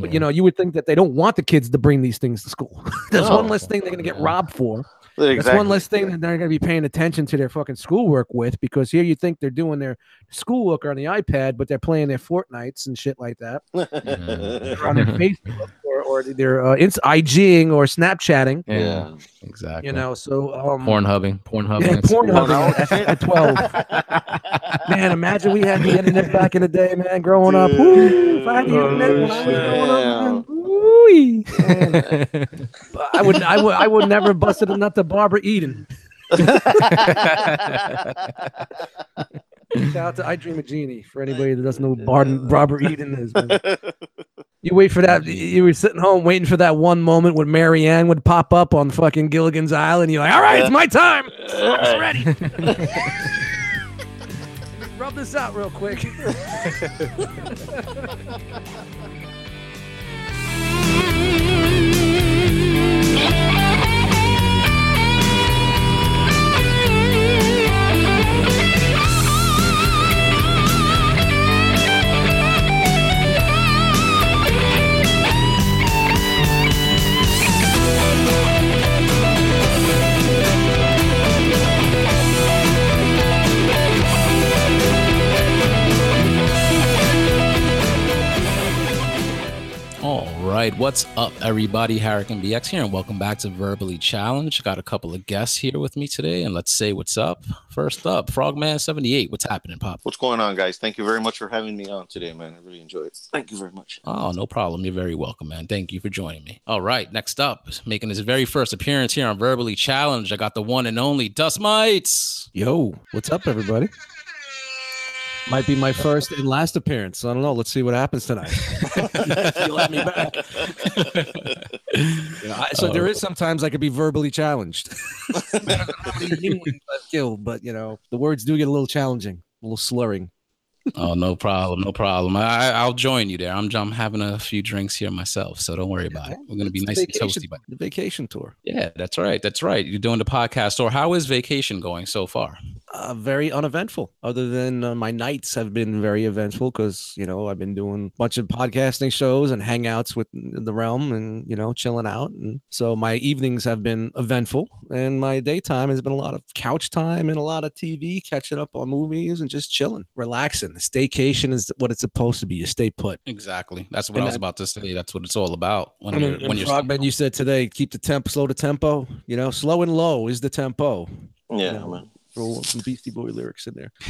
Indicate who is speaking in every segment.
Speaker 1: But you know, you would think that they don't want the kids to bring these things to school. That's
Speaker 2: No.
Speaker 1: one less thing they're gonna get robbed for.
Speaker 2: Exactly.
Speaker 1: That's one less thing that they're gonna be paying attention to their fucking schoolwork with because here you think they're doing their schoolwork on the iPad, but they're playing their Fortnites and shit like that. They're on their Facebook or, or they're uh, it's IGing or Snapchatting.
Speaker 3: Yeah,
Speaker 2: Yeah.
Speaker 3: exactly.
Speaker 1: You know, so um,
Speaker 3: porn hubbing, porn hubbing.
Speaker 1: yeah,
Speaker 3: at
Speaker 1: porn hubbing at, at twelve. man, imagine we had the internet back in the day, man. Growing up, Woo, if I had the internet when I was growing up, man, man. But I would, I would, I would never have busted a nut to Barbara Eden. Shout out to I Dream a Jeannie for anybody that doesn't know who Bar- Barbara Eden is. Man. You wait for that. You were sitting home waiting for that one moment when Mary Ann would pop up on fucking Gilligan's Island. You're like, all right, it's my time. I'm ready. Rub this out real quick.
Speaker 3: right, what's up, everybody? Harrican BX here, and welcome back to Verbally Challenged. Got a couple of guests here with me today, and let's say what's up. First up, Frogman78. What's happening, Pop?
Speaker 2: What's going on, guys? Thank you very much for having me on today, man. I really enjoyed it. Thank you very much.
Speaker 3: Oh, no problem. You're very welcome, man. Thank you for joining me. All right, next up, making his very first appearance here on Verbally Challenged, I got the one and only Dust Mites.
Speaker 1: Yo, what's up, everybody? Might be my first and last appearance. I don't know. Let's see what happens tonight. You'll have me back. You know, I, so there is uh, sometimes I could be verbally challenged. I don't know how many humans I've killed, but you know the words do get a little challenging, a little slurring.
Speaker 3: Oh, no problem, no problem. I, I'll join you there. I'm, I'm having a few drinks here myself, so don't worry about it. We're gonna be
Speaker 1: It's
Speaker 3: nice
Speaker 1: vacation,
Speaker 3: and toasty. But
Speaker 1: the vacation tour.
Speaker 3: yeah, that's right, that's right. You're doing the podcast. Or how is vacation going so far?
Speaker 1: Uh, very uneventful. Other than uh, my nights have been very eventful because you know I've been doing a bunch of podcasting shows and hangouts with the realm, and you know chilling out. And so my evenings have been eventful, and my daytime has been a lot of couch time and a lot of TV, catching up on movies and just chilling, relaxing. Staycation is what it's supposed to be. You stay put.
Speaker 3: Exactly. That's what
Speaker 1: And
Speaker 3: I was
Speaker 1: I-
Speaker 3: about to say. That's what it's all about. When
Speaker 1: I mean,
Speaker 3: you're when you're
Speaker 1: Frogman, you said today, keep the tempo, slow the tempo. You know, slow and low is the tempo.
Speaker 2: Yeah,
Speaker 1: Yeah.
Speaker 2: man.
Speaker 1: Throw some Beastie Boy lyrics in there.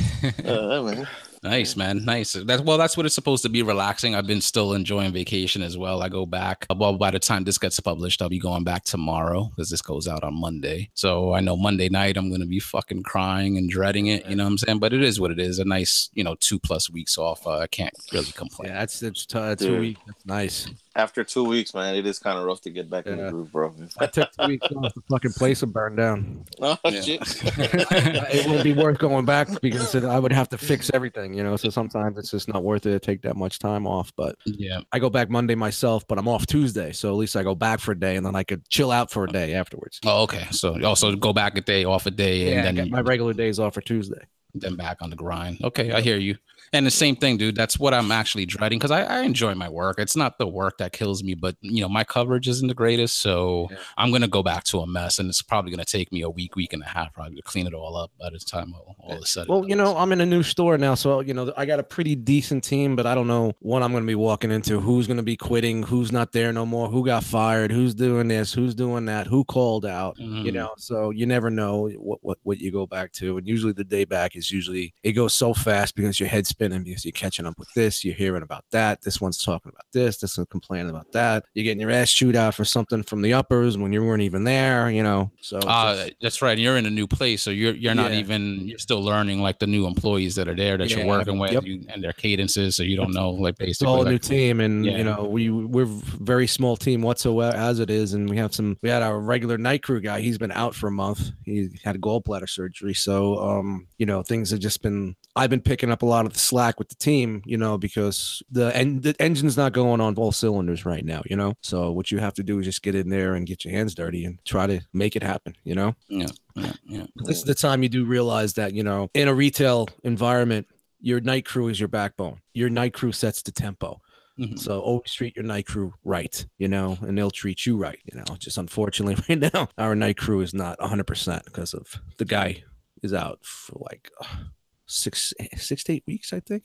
Speaker 2: Uh, man.
Speaker 3: Nice, man. Nice. That's well, that's what it's supposed to be relaxing. I've been still enjoying vacation as well. I go back. Well, by the time this gets published, I'll be going back tomorrow because this goes out on Monday. So I know Monday night I'm gonna be fucking crying and dreading it. You know what I'm saying? But it is what it is. A nice, you know, two plus weeks off. Uh, I can't really complain.
Speaker 1: Yeah, that's that's t- two
Speaker 2: Dude.
Speaker 1: weeks. That's nice.
Speaker 2: After two weeks, man, it is kind of rough to get back in the groove, bro.
Speaker 1: I took two weeks off. The fucking place will burn down.
Speaker 2: Oh,
Speaker 3: Yeah.
Speaker 2: shit.
Speaker 1: it wouldn't be worth going back because I would have to fix everything, you know. So sometimes it's just not worth it to take that much time off. But
Speaker 3: Yeah.
Speaker 1: I go back Monday myself, but I'm off Tuesday, so at least I go back for a day and then I could chill out for a day afterwards.
Speaker 3: Oh, okay. So also go back a day, off a day,
Speaker 1: Yeah, I
Speaker 3: and
Speaker 1: got
Speaker 3: then
Speaker 1: my regular days off for Tuesday.
Speaker 3: then back on the grind. Okay, I hear you. And the same thing, dude. That's what I'm actually dreading because I, I enjoy my work. It's not the work that kills me, but you know, my coverage isn't the greatest. So
Speaker 1: Yeah.
Speaker 3: I'm gonna go back to a mess, and it's probably gonna take me a week, week and a half, probably to clean it all up by the time all, all is said. and
Speaker 1: Well, you know, I'm in a new store now, so you know, I got a pretty decent team, but I don't know what I'm going to be walking into. Who's going to be quitting? Who's not there no more? Who got fired? Who's doing this? Who's doing that? Who called out? You
Speaker 3: Mhm.
Speaker 1: know, so you never know what, what what you go back to, and usually the day back is usually it goes so fast because your head's spinning because you're catching up with this, you're hearing about that. This one's talking about this. This one's complaining about that. You're getting your ass chewed out for something from the uppers when you weren't even there. You know, so
Speaker 3: Uh,
Speaker 1: just-
Speaker 3: that's right. You're in a new place, so you're you're not
Speaker 1: Yeah.
Speaker 3: even you're still learning like the new employees that are there that
Speaker 1: Yeah,
Speaker 3: you're working with
Speaker 1: yep.
Speaker 3: you, and their cadences, so you don't know like
Speaker 1: it's
Speaker 3: basically.
Speaker 1: all a new team and
Speaker 3: Yeah.
Speaker 1: you know we we're very small team whatsoever as it is and we have some we had our regular night crew guy he's been out for a month he had gallbladder surgery so um you know things have just been i've been picking up a lot of the slack with the team you know because the and the engine's not going on all cylinders right now you know so what you have to do is just get in there and get your hands dirty and try to make it happen you know
Speaker 3: yeah, yeah, yeah.
Speaker 1: this is the time you do realize that you know in a retail environment your night crew is your backbone your night crew sets the tempo
Speaker 3: Mhm.
Speaker 1: So always treat your night crew right, you know, and they'll treat you right, you know. Just unfortunately, right now, our night crew is not 100% because of the guy is out for like uh, six, six to eight weeks, I think.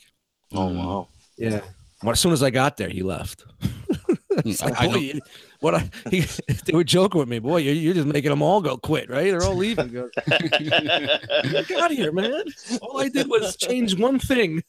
Speaker 2: Oh wow.
Speaker 1: Yeah. Well, as soon as I got there, he left.
Speaker 3: I-
Speaker 1: like,
Speaker 3: I
Speaker 1: boy, what I, he, they were joking with me, boy. You're, you're just making them all go quit, right? They're all leaving. Go, Get out of here, man. All I did was change one thing.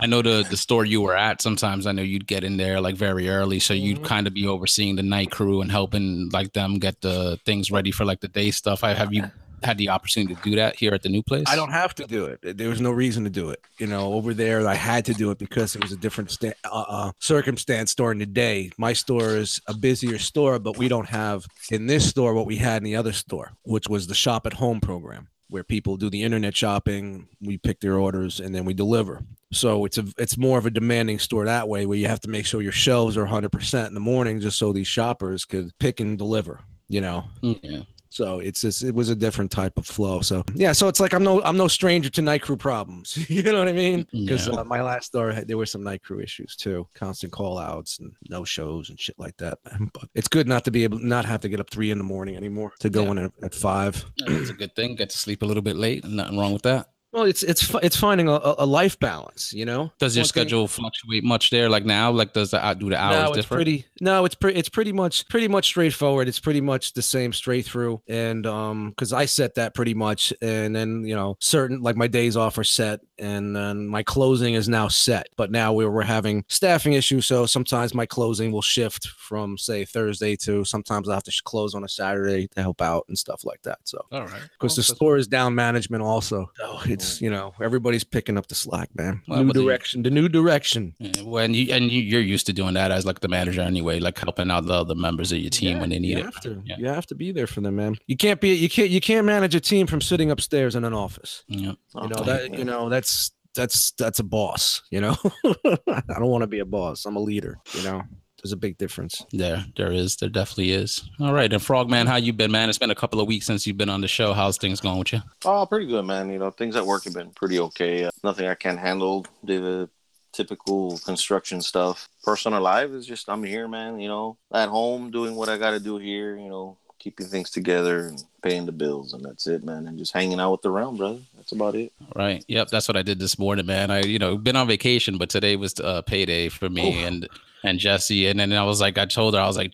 Speaker 3: I know the the store you were at. Sometimes I know you'd get in there like very early, so you'd
Speaker 1: Mhm.
Speaker 3: kind of be overseeing the night crew and helping like them get the things ready for like the day stuff. I have you had the opportunity to do that here at the new place?
Speaker 1: I don't have to do it. There was no reason to do it. You know, over there, I had to do it because it was a different sta- uh, uh, circumstance during the day. My store is a busier store, but we don't have in this store what we had in the other store, which was the shop at home program, where people do the internet shopping. We pick their orders and then we deliver. So it's a it's more of a demanding store that way, where you have to make sure your shelves are 100 percent in the morning, just so these shoppers could pick and deliver. You know,
Speaker 3: Yeah.
Speaker 1: So it's just it was a different type of flow. So yeah, so it's like I'm no I'm no stranger to night crew problems. you know what I mean? Because
Speaker 3: Yeah.
Speaker 1: uh, my last store there were some night crew issues too, constant call outs and no shows and shit like that. But it's good not to be able not have to get up three in the morning anymore to go
Speaker 3: Yeah.
Speaker 1: in at, at five.
Speaker 3: It's a good thing. Get to sleep a little bit late. Nothing wrong with that.
Speaker 1: Well, it's it's it's finding a, a life balance. You know,
Speaker 3: Does your
Speaker 1: One thing-
Speaker 3: schedule fluctuate much there? Like now, like does the do the hours
Speaker 1: no, it's
Speaker 3: differ?
Speaker 1: pretty. No, it's pretty. It's pretty much pretty much straightforward. It's pretty much the same straight through. And um, because I set that pretty much, and then you know, certain like my days off are set, and then my closing is now set. But now we're we're having staffing issues, so sometimes my closing will shift from say Thursday to sometimes I have to close on a Saturday to help out and stuff like that. So
Speaker 3: All right.
Speaker 1: because the store is down management also. So it's you know everybody's picking up the slack, man.
Speaker 3: Well,
Speaker 1: new
Speaker 3: but the-
Speaker 1: direction, the new direction.
Speaker 3: Yeah, when you and you, you're used to doing that as like the manager anyway, like helping out the other members of your team
Speaker 1: Yeah,
Speaker 3: when they need
Speaker 1: you
Speaker 3: it.
Speaker 1: Have to.
Speaker 3: Yeah.
Speaker 1: You have to be there for them, man. You can't be. You can't. You can't manage a team from sitting upstairs in an office.
Speaker 3: Yeah.
Speaker 1: You know
Speaker 2: Oh,
Speaker 1: that.
Speaker 2: yeah.
Speaker 1: You know that's that's that's a boss. You know, I don't want to be a boss. I'm a leader. You know, there's a big difference.
Speaker 3: There, there is, there definitely is. All right, and Frogman, how you been, man? It's been a couple of weeks since you've been on the show. How's things going with you?
Speaker 2: Oh, pretty good, man. You know, things at work have been pretty okay. Uh, nothing I can't handle. The typical construction stuff. Personal life is just I'm here, man. You know, at home doing what I got to do here. You know, keeping things together and paying the bills, and that's it, man. And just hanging out with the realm, brother. That's about it.
Speaker 3: Right. Yep. That's what I did this morning, man. I, you know, been on vacation, but today was uh, payday for me
Speaker 1: Oh.
Speaker 3: and and Jesse. And then I was like, I told her, I was like,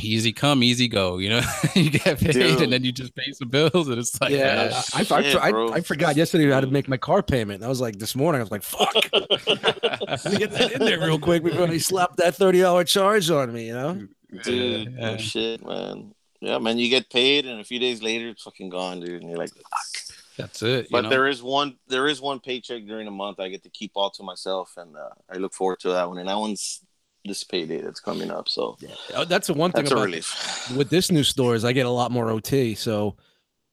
Speaker 3: easy come, easy go. You know, you get paid
Speaker 2: Dude.
Speaker 3: and then you just pay some bills, and it's like,
Speaker 1: yeah,
Speaker 3: uh,
Speaker 1: I, I,
Speaker 2: shit,
Speaker 1: I,
Speaker 2: bro.
Speaker 1: I, forgot yesterday how to make my car payment. I was like this morning. I was like, fuck. Let me get that in there real quick before they slap that thirty dollar charge on me. You know.
Speaker 2: Dude,
Speaker 3: Yeah.
Speaker 2: no shit, man. Yeah, man. You get paid, and a few days later, it's fucking gone, dude. And you're like, fuck.
Speaker 3: that's it.
Speaker 2: But
Speaker 3: know?
Speaker 2: there is one there is one paycheck during the month I get to keep all to myself, and uh, I look forward to that one. And that one's this payday that's coming up, so
Speaker 1: Oh, that's the one thing
Speaker 2: that's a
Speaker 1: about
Speaker 2: relief.
Speaker 1: with this new store is I get a lot more OT. So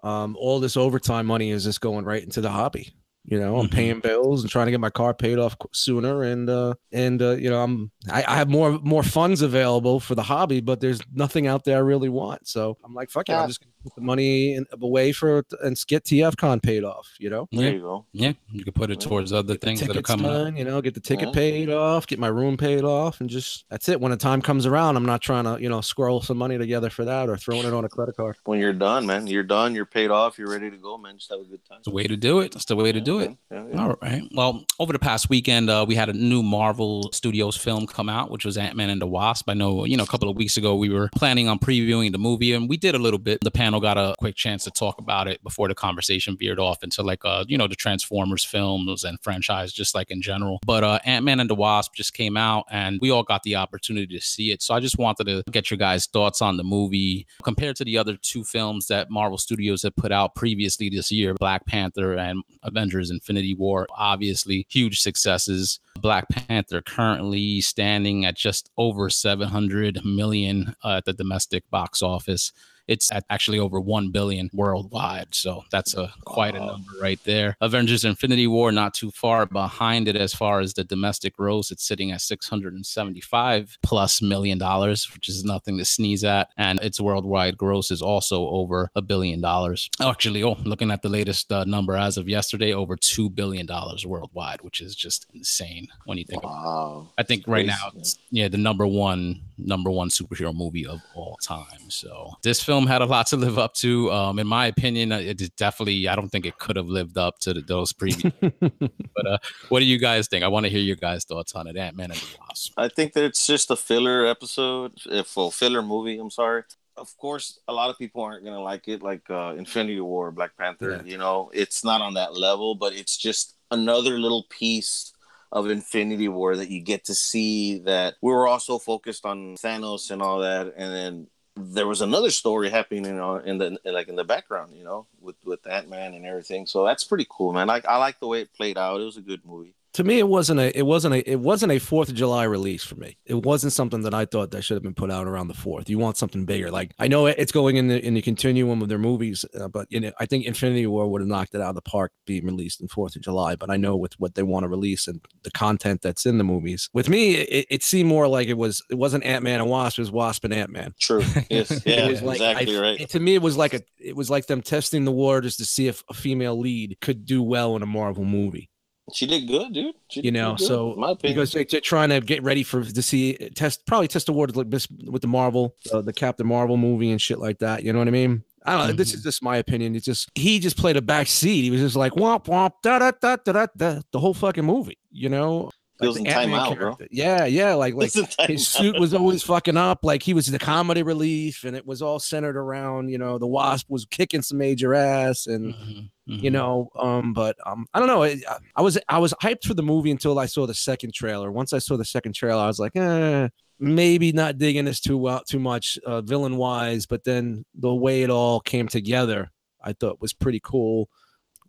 Speaker 1: um, all this overtime money is just going right into the hobby. You know, I'm
Speaker 3: Mhm.
Speaker 1: paying bills and trying to get my car paid off sooner, and uh, and uh, you know, I'm I, I have more more funds available for the hobby, but there's nothing out there I really want. So I'm like, fuck it,
Speaker 2: Yeah.
Speaker 1: I'm just gonna put the money in, away for and get TFCon paid off. You know,
Speaker 2: There
Speaker 3: Yeah.
Speaker 2: you go.
Speaker 3: yeah, you could put it towards other things that are
Speaker 1: tickets
Speaker 3: coming up.
Speaker 1: you know, get the ticket
Speaker 2: Yeah.
Speaker 1: paid off, get my room paid off, and just that's it. When the time comes around, I'm not trying to you know squirrel some money together for that or throwing it on a credit card.
Speaker 2: When you're done, man, you're done. You're paid off. You're ready to go, man. Just have a good time.
Speaker 3: It's the way to do it. That's the way to do it.
Speaker 2: Yeah, yeah.
Speaker 3: All right. Well, over the past weekend, uh, we had a new Marvel Studios film come out, which was Ant Man and the Wasp. I know, you know, a couple of weeks ago we were planning on previewing the movie, and we did a little bit. The panel got a quick chance to talk about it before the conversation veered off into like, uh, you know, the Transformers films and franchise, just like in general. But uh, Ant Man and the Wasp just came out, and we all got the opportunity to see it. So I just wanted to get your guys' thoughts on the movie compared to the other two films that Marvel Studios had put out previously this year, Black Panther and Avengers Infinity War. Obviously, huge successes. Black Panther currently standing at just over 700 million uh, at the domestic box office. It's at actually over 1 billion worldwide. So that's a quite a number right there. Avengers Infinity War not too far behind it as far as the domestic gross. It's sitting at 675 plus million dollars, which is nothing to sneeze at. And its worldwide gross is also over a billion dollars. Actually, oh, looking at the latest uh, number as of yesterday, over $2 billion worldwide, which is just insane. when you think. Of,
Speaker 2: Wow.
Speaker 3: I think right now, it's, yeah, the number one number one superhero movie of all time. So this film had a lot to live up to. Um, in my opinion, it definitely. I don't think it could have lived up to the, those previous. but uh, what do you guys think? I want to hear your guys' thoughts on it. Ant Man and the Wasp.
Speaker 2: I think that it's just a filler episode, if a filler movie. I'm sorry. Of course, a lot of people aren't gonna like it, like uh, Infinity War, Black Panther.
Speaker 1: Yeah.
Speaker 2: You know, it's not on that level, but it's just another little piece of Infinity War that you get to see. That we were also focused on Thanos and all that, and then there was another story happening in, in the like in the background, you know, with with Ant Man and everything. So that's pretty cool, man. I I like the way it played out. It was a good movie.
Speaker 1: To me it wasn't a it wasn't a it wasn't a fourth of july release for me it wasn't something that i thought that should have been put out around the fourth you want something bigger like i know it's going in the in the continuum of their movies uh, but you know i think infinity war would have knocked it out of the park being released in fourth of july but i know with what they want to release and the content that's in the movies with me it, it seemed more like it was it wasn't ant-man and wasp it was wasp and ant-man
Speaker 2: True. Yes. Yeah.
Speaker 1: it was like
Speaker 2: exactly
Speaker 1: I-
Speaker 2: right.
Speaker 1: it- to me, it was like a it was like them testing the waters to see if a female lead could do well in a Marvel movie.
Speaker 2: She did good, dude. She
Speaker 1: You know,
Speaker 2: good,
Speaker 1: so
Speaker 2: in my opinion.
Speaker 1: because they, they're trying to get ready for to see test probably test the waters like this with the Marvel, uh, the Captain Marvel movie and shit like that. You know what I mean? I don't know. This is just my opinion. It's just he just played a back seat. He was just like womp womp da da da da da da the whole fucking movie. You know,
Speaker 2: He was in
Speaker 1: Ant-Man
Speaker 2: timeout, bro.
Speaker 1: Yeah, yeah, like like his
Speaker 2: out.
Speaker 1: suit was always fucking up. Like he was the comedy relief, and it was all centered around, you know, the wasp was kicking some major ass, and
Speaker 3: Mhm,
Speaker 1: you
Speaker 3: mhm.
Speaker 1: know, um, but um, I don't know. I- I was I was hyped for the movie until I saw the second trailer. Once I saw the second trailer, I was like, eh, maybe not digging this too well, too much, uh, villain wise. But then the way it all came together, I thought was pretty cool.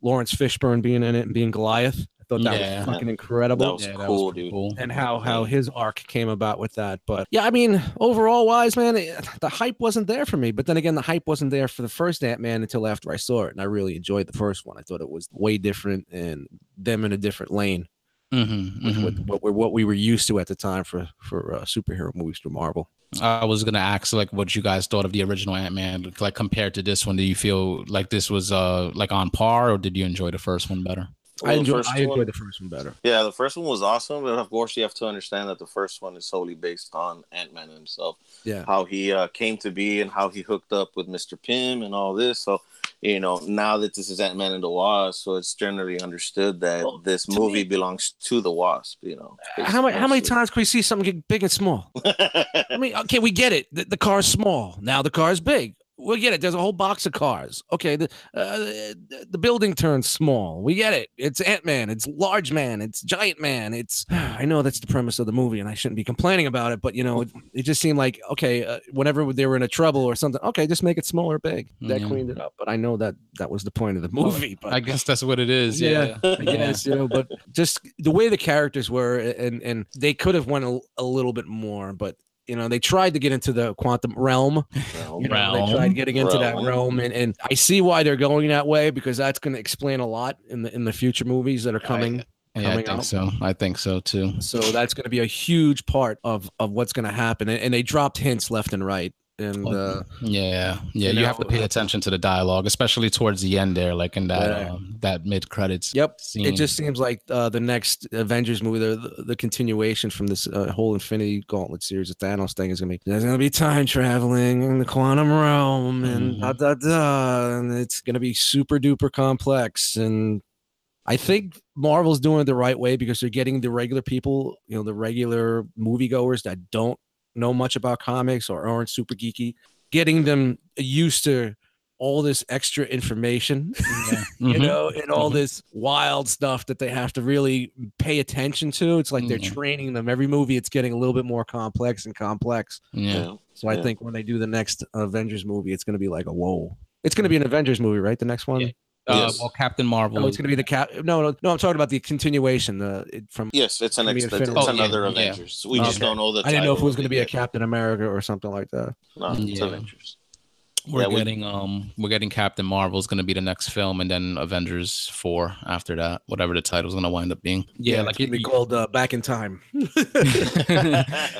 Speaker 1: Laurence Fishburne being in it and being Goliath, thought that
Speaker 3: Yeah.
Speaker 1: was fucking incredible
Speaker 2: That was
Speaker 3: Yeah,
Speaker 2: cool,
Speaker 3: pretty
Speaker 2: dude.
Speaker 3: cool.
Speaker 1: and how how his arc came about with that. But yeah, I mean, overall wise, man, it- the hype wasn't there for me. But then again, the hype wasn't there for the first Ant Man until after I saw it, and I really enjoyed the first one. I thought it was way different and them in a different lane
Speaker 3: Mhm,
Speaker 1: with,
Speaker 3: mhm.
Speaker 1: with what we what we were used to at the time for for uh, superhero movies from Marvel.
Speaker 3: I was gonna ask like what you guys thought of the original Ant Man, like compared to this one. Do you feel like this was uh like on par, or did you enjoy the first one better?
Speaker 1: I
Speaker 2: Well,
Speaker 1: enjoyed I enjoyed the first one better.
Speaker 2: Yeah, the first one was awesome, but of course you have to understand that the first one is solely based on Ant Man himself,
Speaker 1: Yeah.
Speaker 2: how he uh, came to be and how he hooked up with Mister Pym and all this. So, you know, now that this is Ant Man and the Wasp, so it's generally understood that
Speaker 1: Well,
Speaker 2: this movie
Speaker 1: me-
Speaker 2: belongs to the Wasp. You know,
Speaker 1: How many how many times can we see something get big and small? I mean, okay, we get it. The, the car's small. Now the car's big. We get it. There's a whole box of cars. Okay, the uh, the, building turns small. We get it. It's Ant Man. It's Large Man. It's Giant Man. It's. I know that's the premise of the movie, and I shouldn't be complaining about it. But you know, it, it just seemed like okay, uh, whenever they were in a trouble or something, okay, just make it small or big. That
Speaker 3: Yeah.
Speaker 1: cleaned it up. But I know that that was the point of the movie. But
Speaker 3: I guess that's what it is.
Speaker 1: Yeah.
Speaker 3: Yeah.
Speaker 1: I guess you know, but just the way the characters were, and and they could have went a, a little bit more, but you know, they tried to get into the quantum realm.
Speaker 2: Realm.
Speaker 1: You know,
Speaker 3: Realm.
Speaker 1: they tried getting into that
Speaker 2: Realm.
Speaker 1: realm, and, and I see why they're going that way because that's going to explain a lot in the in the future movies that are coming.
Speaker 3: Yeah, I think
Speaker 1: out.
Speaker 3: so. I think so too.
Speaker 1: So that's going to be a huge part of of what's going to happen, and, and they dropped hints left and right. And uh,
Speaker 3: Yeah, yeah.
Speaker 1: You
Speaker 3: You, have to pay attention to the dialogue, especially towards the end there, like in that
Speaker 1: Yeah.
Speaker 3: um, that mid credits.
Speaker 1: Yep.
Speaker 3: Scene.
Speaker 1: It just seems like uh, the next Avengers movie, the, the, the continuation from this uh, whole Infinity Gauntlet series of Thanos thing is gonna be there's gonna be time traveling in the quantum realm and da da da, and it's gonna be super duper complex. And I think Marvel's doing it the right way because they're getting the regular people, you know, the regular moviegoers that don't know much about comics or aren't super geeky, getting them used to all this extra information
Speaker 3: Yeah.
Speaker 1: you
Speaker 3: Mhm.
Speaker 1: know, and all
Speaker 3: Mhm.
Speaker 1: this wild stuff that they have to really pay attention to. It's like they're
Speaker 3: Mhm.
Speaker 1: training them. Every movie, it's getting a little bit more complex and complex.
Speaker 3: Yeah.
Speaker 2: Yeah.
Speaker 1: So I think when they do the next Avengers movie, it's going to be like a whoa. It's going to be an Avengers movie, right? The next one.
Speaker 3: Yeah. Uh,
Speaker 2: Yes.
Speaker 3: Well, Captain Marvel.
Speaker 1: No, it's going to be the cap. No, no, no. I'm talking about the continuation. The it, from.
Speaker 2: Yes, it's an
Speaker 1: Gonna
Speaker 2: ex- it's
Speaker 3: Oh,
Speaker 2: another
Speaker 3: yeah.
Speaker 2: Avengers. We just don't know the.
Speaker 1: I didn't know if it was going to be a. Captain America or something like that.
Speaker 2: No, it's
Speaker 3: Yeah.
Speaker 2: Avengers.
Speaker 3: we're
Speaker 2: yeah, we-
Speaker 3: getting um we're getting Captain Marvel's going to be the next film, and then Avengers four after that, whatever the title is going to wind up being. Yeah,
Speaker 1: it's
Speaker 3: like
Speaker 1: gonna be called uh, Back in Time.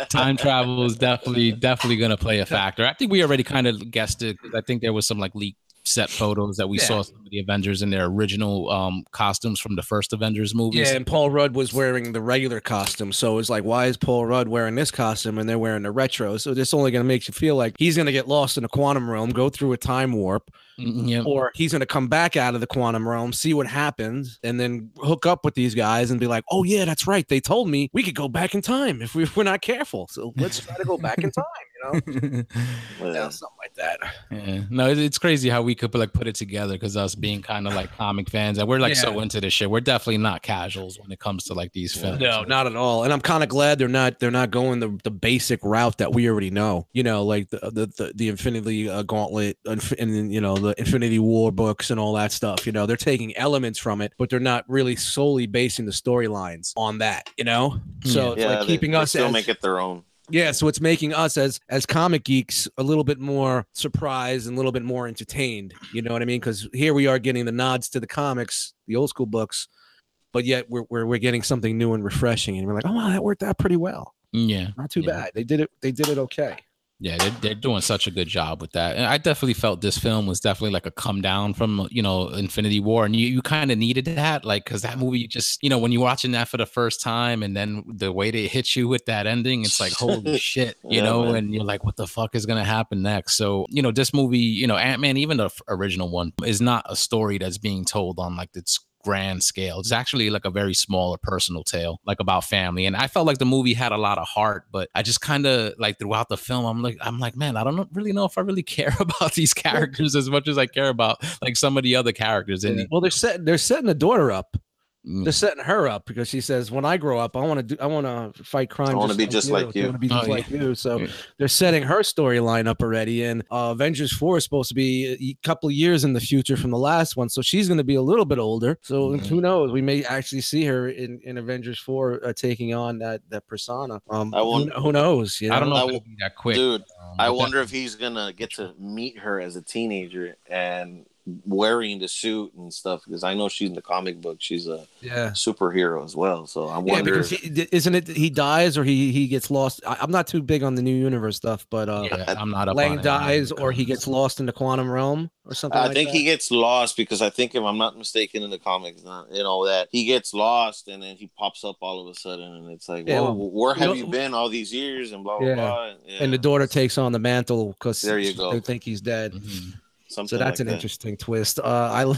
Speaker 3: time travel is definitely definitely going to play a factor. I think we already kind of guessed it. 'cause I think there was some like leak set photos that we
Speaker 1: Yeah.
Speaker 3: saw some of the Avengers in their original um costumes from the first Avengers movies.
Speaker 1: Yeah, and Paul Rudd was wearing the regular costume, so it's like, why is Paul Rudd wearing this costume and they're wearing the retro? So this only going to make you feel like he's going to get lost in a quantum realm, go through a time warp,
Speaker 3: Mm, yeah.
Speaker 1: or he's going to come back out of the quantum realm, see what happens, and then hook up with these guys and be like, oh yeah, that's right, they told me we could go back in time if, we, we're not careful. So let's try to go back in time, know,
Speaker 2: Yeah.
Speaker 1: yeah, something like that.
Speaker 3: Yeah. No, it- it's crazy how we could like put it together because us being kind of like comic fans and we're like so into this shit. We're definitely not casuals when it comes to like these films.
Speaker 1: No, not at all. And I'm kind of glad they're not they're not going the, the basic route that we already know. You know, like the the the, the Infinity uh, Gauntlet and, and you know the Infinity War books and all that stuff. You know, they're taking elements from it, but they're not really solely basing the storylines on that. You know, so it's like
Speaker 2: they-
Speaker 1: keeping
Speaker 2: they
Speaker 1: us
Speaker 2: still
Speaker 1: as,
Speaker 2: make it their own.
Speaker 1: Yeah. So it's making us as as comic geeks a little bit more surprised and a little bit more entertained. You know what I mean? Because here we are getting the nods to the comics, the old school books, but yet we're we're, we're getting something new and refreshing, and we're like, oh wow, that worked out pretty well.
Speaker 3: Mm, yeah.
Speaker 1: Not too
Speaker 3: Yeah.
Speaker 1: bad. They did it. They did it okay.
Speaker 3: Yeah, they're, they're doing such a good job with that. And I definitely felt this film was definitely like a come down from, you know, Infinity War. And you, you kind of needed that. Like, cause that movie just, you know, when you're watching that for the first time and then the way they hit you with that ending, it's like, holy shit, you
Speaker 2: Yeah,
Speaker 3: know,
Speaker 2: man.
Speaker 3: and you're like, what the fuck is going to happen next? So, you know, this movie, you know, Ant Man, even the original one, is not a story that's being told on like this grand scale. It's actually like a very small or personal tale, like about family. And I felt like the movie had a lot of heart, but I just kind of like throughout the film, I'm like, I'm like, man, I don't really know if I really care about these characters as much as I care about like some of the other characters in
Speaker 1: Well, they're setting they're setting the daughter up.
Speaker 3: Mm.
Speaker 1: They're setting her up because she says, "When I grow up, I want to do. I want to fight crime.
Speaker 2: I wanna be just like you.
Speaker 1: I want to be
Speaker 3: Oh,
Speaker 1: just
Speaker 3: yeah.
Speaker 1: like you." So
Speaker 3: Yeah.
Speaker 1: they're setting her storyline up already. And uh, Avengers Four is supposed to be a couple of years in the future from the last one, so she's going to be a little bit older. So
Speaker 3: Mhm.
Speaker 1: who knows? We may actually see her in, in Avengers Four uh, taking on that that persona. Um,
Speaker 2: I
Speaker 1: who,
Speaker 2: won-
Speaker 1: who knows? You
Speaker 3: I don't know
Speaker 2: I
Speaker 3: it'll be that quick.
Speaker 2: Dude,
Speaker 3: um,
Speaker 2: I
Speaker 3: but
Speaker 2: wonder if he's gonna get to meet her as a teenager and wearing the suit and stuff because I know she's in the comic book. She's a
Speaker 1: Yeah.
Speaker 2: superhero as well. So I
Speaker 1: Yeah,
Speaker 2: wonder.
Speaker 1: because he, isn't it he dies or he he gets lost? I, I'm not too big on the new universe stuff, but uh,
Speaker 3: Yeah, I'm not up on
Speaker 1: Lang dies or he gets lost in the quantum realm or something.
Speaker 2: I
Speaker 1: like
Speaker 2: think
Speaker 1: that.
Speaker 2: he gets lost because I think if I'm not mistaken in the comics, not you know that he gets lost and then he pops up all of a sudden and it's like,
Speaker 1: Yeah,
Speaker 2: whoa,
Speaker 1: well,
Speaker 2: where have
Speaker 1: well,
Speaker 2: you been all these years and blah blah
Speaker 1: Yeah.
Speaker 2: blah. And, yeah,
Speaker 1: and the daughter takes on the mantle because
Speaker 2: There you go.
Speaker 1: they think he's dead.
Speaker 3: Mhm.
Speaker 2: Something
Speaker 1: So that's
Speaker 2: like
Speaker 1: an
Speaker 2: that.
Speaker 1: interesting twist. Uh, I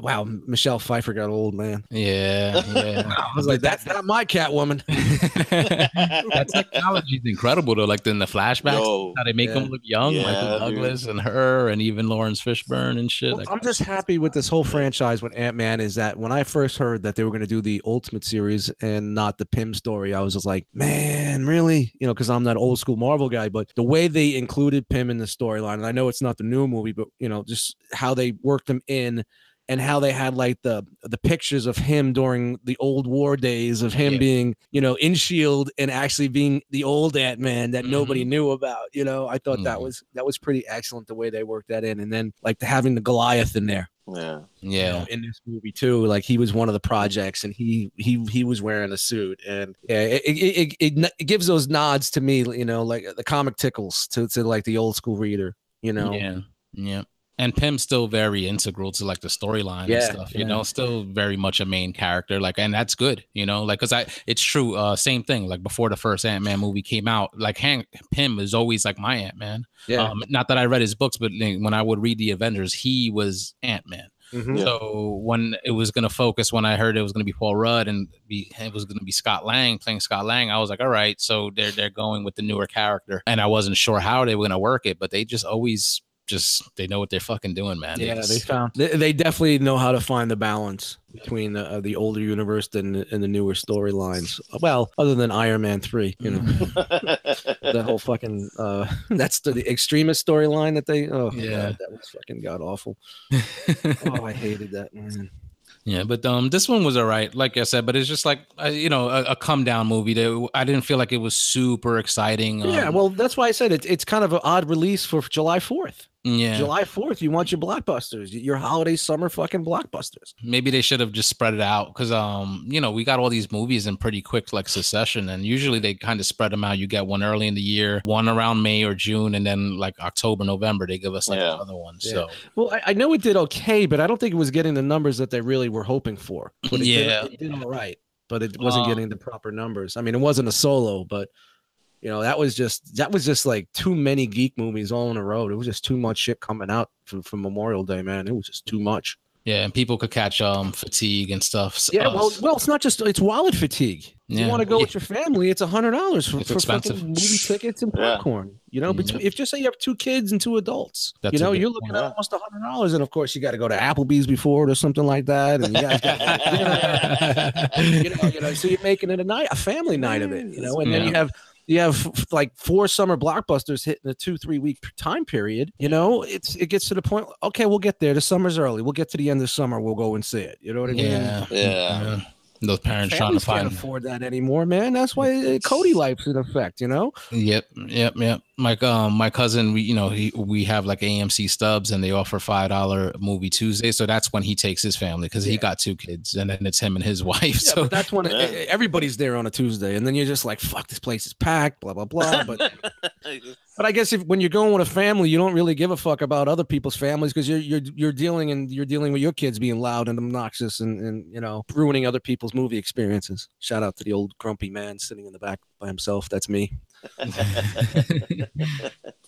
Speaker 1: wow, Michelle Pfeiffer got old man.
Speaker 3: Yeah, yeah.
Speaker 1: I was like, that's not my Catwoman.
Speaker 3: that technology is incredible though. Like in the flashbacks,
Speaker 2: Yo,
Speaker 3: how they make
Speaker 1: Yeah.
Speaker 3: them look young,
Speaker 2: Yeah,
Speaker 3: Michael
Speaker 2: dude.
Speaker 3: Douglas and her, and even Laurence Fishburne and shit.
Speaker 1: Well,
Speaker 3: Like,
Speaker 1: I'm just happy with this whole franchise with Ant Man. Is that when I first heard that they were going to do the Ultimate series and not the Pym story, I was just like, man, really? You know, because I'm that old school Marvel guy. But the way they included Pym in the storyline, and I know it's not the new movie, but you know, just how they worked him in. And how they had like the the pictures of him during the old war days of him
Speaker 3: Yeah.
Speaker 1: being, you know, in Shield and actually being the old Ant Man that nobody knew about. You know, I thought that
Speaker 3: Mhm.
Speaker 1: was that was pretty excellent the way they worked that in. And then like the, having the Goliath in there
Speaker 2: yeah.
Speaker 1: you
Speaker 3: yeah,
Speaker 1: know, in this movie too. Like he was one of the projects, and he he he was wearing a suit, and yeah, it it, it, it, it gives those nods to me, you know, like the comic tickles to to like the old school reader, you know.
Speaker 3: yeah, yeah. And Pym's still very integral to like the storyline
Speaker 1: Yeah,
Speaker 3: and stuff. You
Speaker 1: yeah.
Speaker 3: know, still very much a main character. Like, and that's good. You know, like because I, it's true. Uh, same thing. Like before the first Ant Man movie came out, like Hank Pym is always like my Ant Man.
Speaker 1: Yeah.
Speaker 3: Um, not that I read his books, but like, when I would read the Avengers, he was Ant Man.
Speaker 1: Mhm.
Speaker 3: So when it was going to focus, when I heard it was going to be Paul Rudd and be it was going to be Scott Lang playing Scott Lang, I was like, all right, so they're they're going with the newer character, and I wasn't sure how they were going to work it, but they just always just they know what they're fucking doing, man.
Speaker 1: Yeah,
Speaker 3: It's-
Speaker 1: they found they, they definitely know how to find the balance between the, uh, the older universe and the, and the newer storylines. Well, other than Iron Man three, you know, that whole fucking uh, that's the, the Extremis storyline that they. Oh
Speaker 3: Yeah.
Speaker 1: God, that was fucking god awful. Oh, I hated that man.
Speaker 3: Yeah, but um, this one was all right, like I said. But it's just like uh, you know, a, a come down movie. That I didn't feel like it was super exciting.
Speaker 1: yeah,
Speaker 3: um,
Speaker 1: well, that's why I said it, it's kind of an odd release for July Fourth.
Speaker 3: Yeah.
Speaker 1: July 4th, you want your blockbusters, your holiday summer fucking blockbusters.
Speaker 3: Maybe they should have just spread it out because, um, you know, we got all these movies in pretty quick like succession, and usually they kind of spread them out. You get one early in the year, one around May or June, and then like October, November, they give us like
Speaker 2: Yeah.
Speaker 3: another one.
Speaker 1: Yeah.
Speaker 3: So
Speaker 1: Well, I, I know it did okay, but I don't think it was getting the numbers that they really were hoping for. But it
Speaker 3: Yeah.
Speaker 1: did, it did all right, but it wasn't
Speaker 3: Uh,
Speaker 1: getting the proper numbers. I mean, it wasn't a solo, but you know that was just that was just like too many geek movies all in a row. It was just too much shit coming out from, from Memorial Day, man. It was just too much.
Speaker 3: yeah, and people could catch um fatigue and stuff. So,
Speaker 1: Yeah, well, well, it's not just it's wallet fatigue. If
Speaker 3: Yeah.
Speaker 1: you want to go
Speaker 3: Yeah.
Speaker 1: with your family, it's a hundred dollars for, for fucking
Speaker 3: expensive.
Speaker 1: movie tickets and
Speaker 2: Yeah.
Speaker 1: popcorn. You know, between if just say you have two kids and two adults,
Speaker 3: That's
Speaker 1: you know, you're looking
Speaker 2: point.
Speaker 1: at almost a hundred dollars, and of course you got to go to Applebee's before it or something like that, and you guys got you know, you know, so you're making it a night, a family night of it, you know, and then you have you have like four summer blockbusters hitting a two three week time period. You know, it's it gets to the point. Okay, we'll get there. The summer's early. We'll get to the end of summer. We'll go and see it. You know what I mean?
Speaker 3: yeah,
Speaker 2: Yeah.
Speaker 3: Those parents trying to find
Speaker 1: can't afford that anymore, man. That's why Cody life's in effect. You know,
Speaker 3: Yep, yep, yep. My um, my cousin, we you know he we have like AMC stubs, and they offer five dollar movie Tuesday. So that's when he takes his family because he got two kids, and then it's him and his wife.
Speaker 1: yeah,
Speaker 3: so
Speaker 1: but that's when
Speaker 2: Yeah.
Speaker 1: everybody's there on a Tuesday, and then you're just like, "Fuck, this place is packed." Blah blah blah. But but I guess if when you're going with a family, you don't really give a fuck about other people's families because you're you're you're dealing and you're dealing with your kids being loud and obnoxious and and you know ruining other people's movie experiences. Shout out to the old grumpy man sitting in the back by himself. That's me.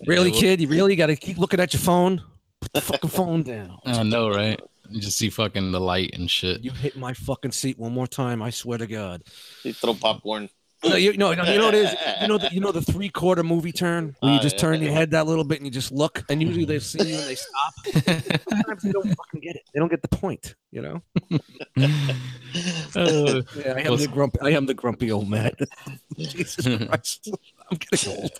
Speaker 1: Really, kid? You really got to keep looking at your phone? Put the fucking phone down.
Speaker 3: I know, right? You just see fucking the light and shit.
Speaker 1: You hit my fucking seat one more time, I swear to God.
Speaker 2: you throw popcorn.
Speaker 1: No, you, no, no, you know what it is. You know, the, you know the three quarter movie turn where you
Speaker 2: Oh,
Speaker 1: just turn your head that little bit and you just look, and usually they see you and they stop. Sometimes they don't fucking get it. They don't get the point. You know.
Speaker 3: Uh,
Speaker 1: Yeah, I am the grumpy. I am the grumpy old man. Jesus Christ, I'm getting old.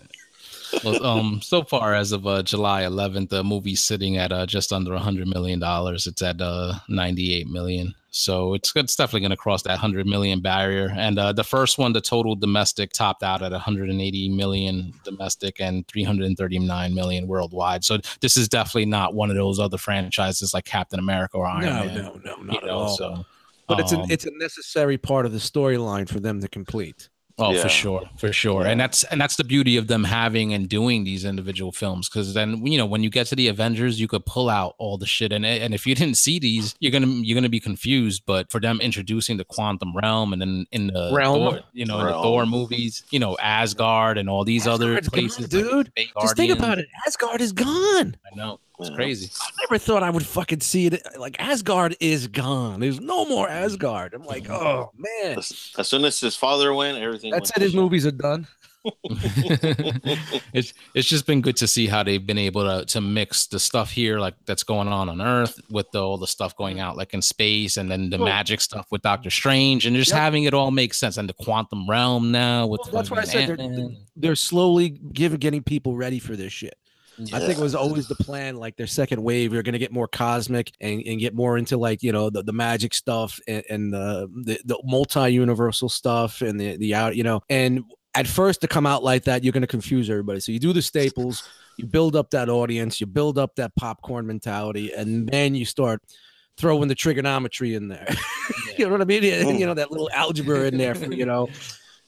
Speaker 3: Well, um, so far as of uh, July 11th, the movie's sitting at uh, just under 100 million dollars. It's at uh, 98 million. So it's, it's definitely going to cross that 100 million barrier. And uh, the first one, the total domestic, topped out at 180 million domestic and 339 million worldwide. So this is definitely not one of those other franchises like Captain America or Iron
Speaker 1: No,
Speaker 3: Man.
Speaker 1: no, no,
Speaker 3: you
Speaker 1: not at
Speaker 3: know,
Speaker 1: all.
Speaker 3: So,
Speaker 1: but it's an
Speaker 3: um,
Speaker 1: it's a necessary part of the storyline for them to complete.
Speaker 3: Oh,
Speaker 2: Yeah.
Speaker 3: for sure, for sure, and that's and that's the beauty of them having and doing these individual films. Because then you know when you get to the Avengers, you could pull out all the shit, and and if you didn't see these, you're gonna you're gonna be confused. But for them introducing the quantum realm, and then in the
Speaker 1: Realm.
Speaker 3: Thor, you know, in the
Speaker 2: Realm.
Speaker 3: Thor movies, you know, Asgard and all these other
Speaker 1: Asgard's gone,
Speaker 3: places,
Speaker 1: dude. Just think about it. Asgard is gone.
Speaker 3: I know it's
Speaker 2: Yeah.
Speaker 3: crazy.
Speaker 1: I never thought I would fucking see it. Like Asgard is gone. There's no more mm. Asgard. I'm like, oh man.
Speaker 2: As, as soon as his father went, everything.
Speaker 1: That's
Speaker 2: went
Speaker 1: it. His
Speaker 2: shit.
Speaker 1: movies are done.
Speaker 3: it's it's just been good to see how they've been able to to mix the stuff here like that's going on on Earth with the, all the stuff going mm. out like in space, and then the
Speaker 1: Well-
Speaker 3: magic stuff with Doctor Strange, and just
Speaker 1: Yep.
Speaker 3: having it all make sense, and the quantum realm now with
Speaker 1: Well, that's what I said. They're, they're slowly giving getting people ready for this shit. I think it was always the plan. Like their second wave, you're going to get more cosmic and, and get more into like you know the, the magic stuff and, and the, the the multi universal stuff and the the out you know. And at first to come out like that, you're going to confuse everybody. So you do the staples, you build up that audience, you build up that popcorn mentality, and then you start throwing the trigonometry in there. you know what I mean? You know that little algebra in there for you know.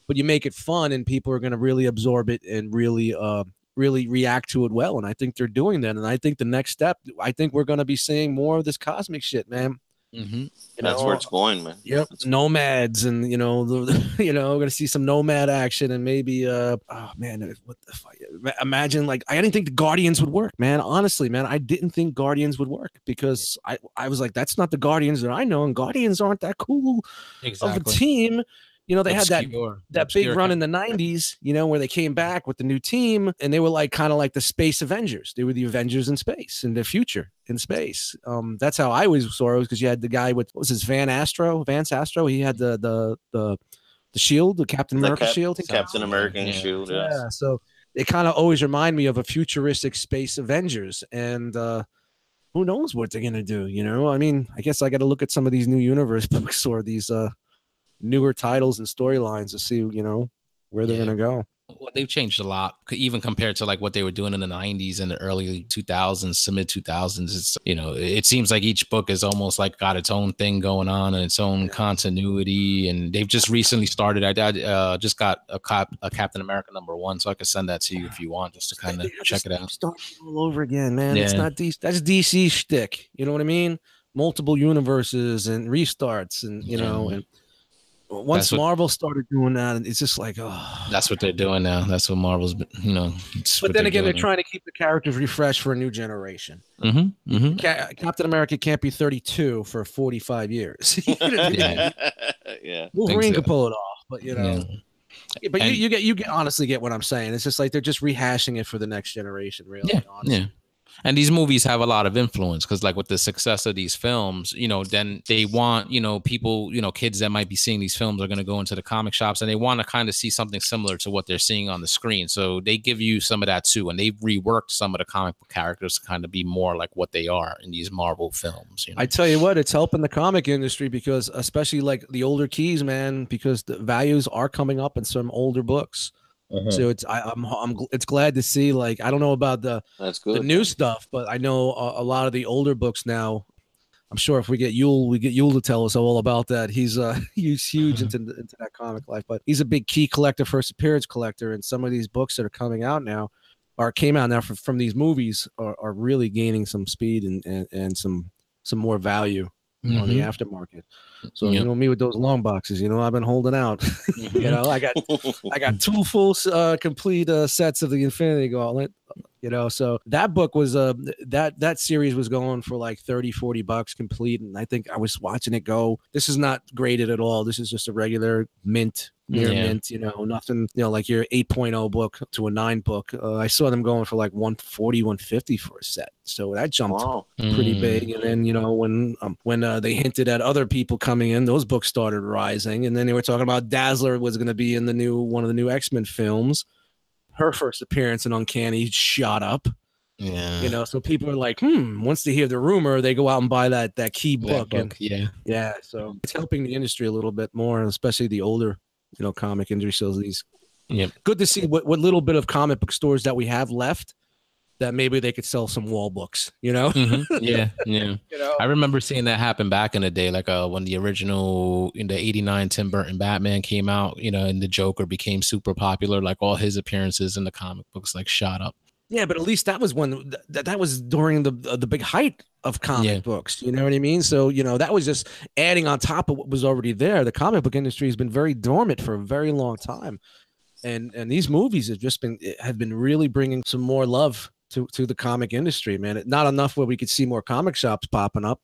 Speaker 1: But you make it fun, and people are going to really absorb it and really uh really react to it well. And I think they're doing that. And I think the next step, I think we're going to be seeing more of this cosmic shit, man.
Speaker 3: Mhm.
Speaker 1: You
Speaker 2: That's
Speaker 1: know,
Speaker 2: where it's going, man.
Speaker 1: Yep, nomads, and you know, the, you know, we're gonna see some nomad action, and maybe, uh, oh man, what the fuck? Imagine like I didn't think the Guardians would work, man. Honestly, man, I didn't think Guardians would work because I, I was like, that's not the Guardians that I know, and Guardians aren't that cool of a team. You know, they had that
Speaker 3: Obscure-
Speaker 1: that big run in the 90s, you know, where they came back with the new team and they were like kind of like the space Avengers. They were the Avengers in space in the future in space. Um, that's how I always saw it because you had the guy with what was his Van Astro, Vance Astro. He had the the the the shield, the Captain
Speaker 2: The
Speaker 1: America
Speaker 2: Cap-
Speaker 1: shield.
Speaker 2: Captain American
Speaker 3: Yeah.
Speaker 2: shield. Yeah.
Speaker 1: Yeah. So they kind of always remind me of a futuristic space Avengers. And uh who knows what they're gonna do, you know? I mean, I guess I gotta look at some of these new universe books or these uh newer titles and storylines to see, you know, where they're
Speaker 3: Yeah.
Speaker 1: gonna go.
Speaker 3: Well, they've changed a lot, even compared to like what they were doing in the '90s and the early 2000s to mid 2000s. It's you know, it seems like each book is almost like got its own thing going on and its own continuity. And they've just recently started. I, I uh, just got a cop, a Captain America number one, so I could send that to you if you want, just to kind of check it out.
Speaker 1: Starting all over again, man. It's not DC. That's DC shtick. You know what I mean? Multiple universes and restarts, and you know, and once
Speaker 3: what-
Speaker 1: Marvel started doing that, it's just like, oh.
Speaker 3: That's what they're doing now. That's what Marvel's, been- you know.
Speaker 1: but then again, they're trying to keep the characters refreshed for a new generation.
Speaker 3: Mm-hmm, mm-hmm.
Speaker 1: Ca- Captain America can't be 32 for 45 years. You know what I?
Speaker 3: Yeah.
Speaker 2: yeah.
Speaker 1: Wolverine
Speaker 3: so.
Speaker 1: could pull it off, but you know,
Speaker 3: Yeah.
Speaker 1: but you, you get you get honestly get what I'm saying. It's just like they're just rehashing it for the next generation, really.
Speaker 3: Yeah,
Speaker 1: honestly.
Speaker 3: yeah. And these movies have a lot of influence because, like, with the success of these films, you know, then they want, you know, people, you know, kids that might be seeing these films are going to go into the comic shops and they want to kind of see something similar to what they're seeing on the screen. So they give you some of that too. And they've reworked some of the comic book characters to kind of be more like what they are in these Marvel films. You know?
Speaker 1: I tell you what, it's helping the comic industry because, especially like the older keys, man, because the values are coming up in some older books. So it's I, I'm I'm it's glad to see. Like I don't know about the
Speaker 2: That's good the
Speaker 1: new stuff, but I know a, a lot of the older books now. I'm sure if we get Yule, we get Yule to tell us all about that. He's uh he's huge into into that comic life, but he's a big key collector, first appearance collector, and some of these books that are coming out now, or came out now from, from these movies, are, are really gaining some speed and, and and some some more value on the
Speaker 3: Mhm.
Speaker 1: aftermarket. So
Speaker 3: Yep.
Speaker 1: you know me with those long boxes, you know I've been holding out. you
Speaker 3: Mhm.
Speaker 1: know I got I got two full uh, complete uh, sets of the Infinity Gauntlet. You know, so that book was uh that that series was going for like 30 40 bucks complete and I think I was watching it go. This is not graded at all. This is just a regular mint near
Speaker 3: Yeah.
Speaker 1: mint, you know, nothing, you know, like your 8.0 book to a 9 book. Uh, I saw them going for like 140 150 for a set. So that jumped
Speaker 2: wow.
Speaker 1: pretty
Speaker 3: Mm.
Speaker 1: big. And then you know when um, when uh, they hinted at other people coming in, those books started rising. And then they were talking about Dazzler was going to be in the new one of the new X Men films. Her first appearance in Uncanny shot up.
Speaker 3: Yeah.
Speaker 1: You know, so people are like, hmm. Once they hear the rumor, they go out and buy that that key
Speaker 3: That
Speaker 1: book.
Speaker 3: book,
Speaker 1: And
Speaker 3: yeah.
Speaker 1: yeah, so it's helping the industry a little bit more, and especially the older, you know, comic industry. So these,
Speaker 3: Yep.
Speaker 1: good to see what what little bit of comic book stores that we have left. That maybe they could sell some wall books. You know.
Speaker 3: Mhm. Yeah. Yeah.
Speaker 1: You know.
Speaker 3: I remember seeing that happen back in the day, like uh, when the original in the '89 Tim Burton Batman came out, you know, and the Joker became super popular. Like all his appearances in the comic books, like shot up.
Speaker 1: Yeah, but at least that was when that that was during the uh, the big height of comic
Speaker 3: Yeah.
Speaker 1: books. You know what I mean? So you know that was just adding on top of what was already there. The comic book industry has been very dormant for a very long time, and and these movies have just been eh, have been really bringing some more love to to the comic industry. Man, not enough where we could see more comic shops popping up,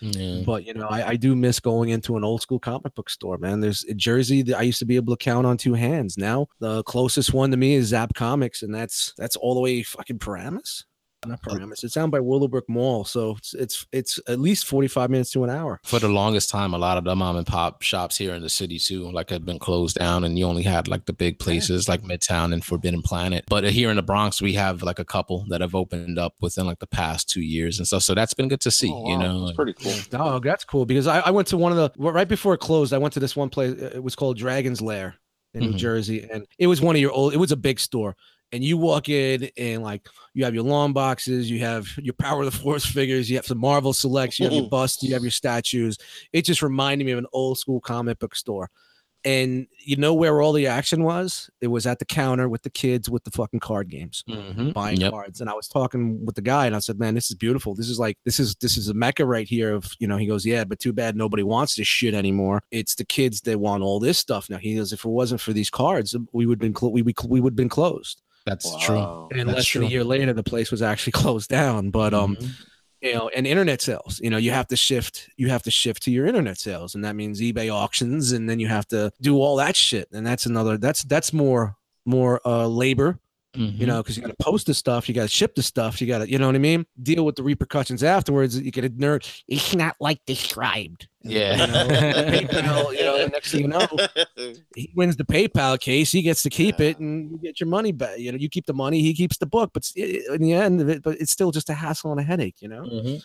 Speaker 3: Yeah.
Speaker 1: but you know I, I do miss going into an old school comic book store. Man, there's Jersey that I used to be able to count on two hands. Now the closest one to me is Zapp Comics, and that's that's all the way fucking Paramus. Not Paramus. It's down by Willowbrook Mall, so it's it's it's at least forty five minutes to an hour.
Speaker 3: For the longest time, a lot of the mom and pop shops here in the city too, like had been closed down, and you only had like the big places like Midtown and Forbidden Planet. But here in the Bronx, we have like a couple that have opened up within like the past two years and stuff. So that's been good to see.
Speaker 2: Oh,
Speaker 3: You know,
Speaker 2: That's pretty cool.
Speaker 1: Oh, that's cool because I, I went to one of the right before it closed. I went to this one place. It was called Dragon's Lair in New
Speaker 3: Mhm.
Speaker 1: Jersey, and it was one of your old. It was a big store, and you walk in and like you have your long boxes, you have your Power of the Force figures, you have some Marvel selects, you have your busts, you have your statues. It just reminded me of an old school comic book store. And you know where all the action was? It was at the counter with the kids with the fucking card games
Speaker 3: Mhm.
Speaker 1: buying
Speaker 3: Yep.
Speaker 1: cards and i was talking with the guy and i said man this is beautiful this is like this is this is a mecca right here of you know he goes yeah but too bad nobody wants this shit anymore it's the kids that want all this stuff now he goes if it wasn't for these cards we would been clo- we, we, we would been closed
Speaker 3: That's true.
Speaker 2: Wow.
Speaker 1: and
Speaker 3: That's
Speaker 1: less than a year later the place was actually closed down but um
Speaker 3: Mhm.
Speaker 1: you know and internet sales you know you have to shift you have to shift to your internet sales and that means ebay auctions and then you have to do all that shit and that's another that's that's more more uh labor you
Speaker 3: Mhm.
Speaker 1: know, because you got to post the stuff, you got to ship the stuff, you got to, you know what I mean? Deal with the repercussions afterwards. You get a nerd. It's not like described.
Speaker 3: Yeah.
Speaker 1: You know, PayPal, you know, next thing you know, he wins the PayPal case. He gets to keep it, and you get your money back. You know, you keep the money, he keeps the book. But in the end of it, but it's still just a hassle and a headache. You know.
Speaker 3: Mhm.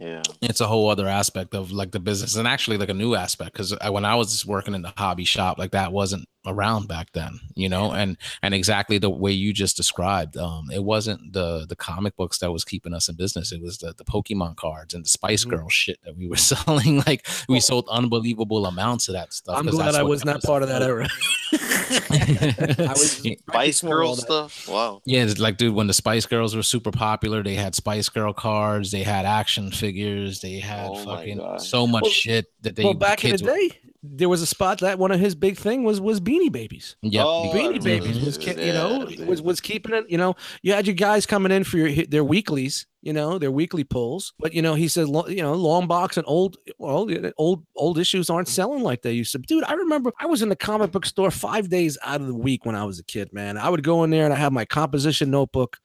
Speaker 2: Yeah.
Speaker 3: it's a whole other aspect of like the business and actually like a new aspect because when i was just working in the hobby shop like that wasn't around back then you know and and exactly the way you just described um it wasn't the the comic books that was keeping us in business it was the the pokemon cards and the spice
Speaker 1: Mhm.
Speaker 3: girl shit that we were selling like we sold unbelievable amounts of that stuff
Speaker 1: I'm glad I was not part of that era. I was
Speaker 2: Spice Girl stuff. Wow.
Speaker 3: Yeah, it's like, dude, when the Spice Girls were super popular, they had Spice Girl cards, they had action figures, they had
Speaker 2: Oh
Speaker 3: fucking so much
Speaker 1: Well-
Speaker 3: shit that they
Speaker 1: well, back in the
Speaker 3: kids were-
Speaker 1: day, there was a spot that one of his big thing was was Beanie Babies.
Speaker 3: Yep.
Speaker 2: Oh,
Speaker 1: Beanie Babies was,
Speaker 2: dudes.
Speaker 1: ki- you know,
Speaker 2: Yeah,
Speaker 1: was was keeping it. You know, you had your guys coming in for your their weeklies. You know, their weekly pulls. But you know, he said, you know, long box and old, well, old old issues aren't selling like they used to. Dude, I remember I was in the comic book store five days out of the week when I was a kid. Man, I would go in there and I had my composition notebook,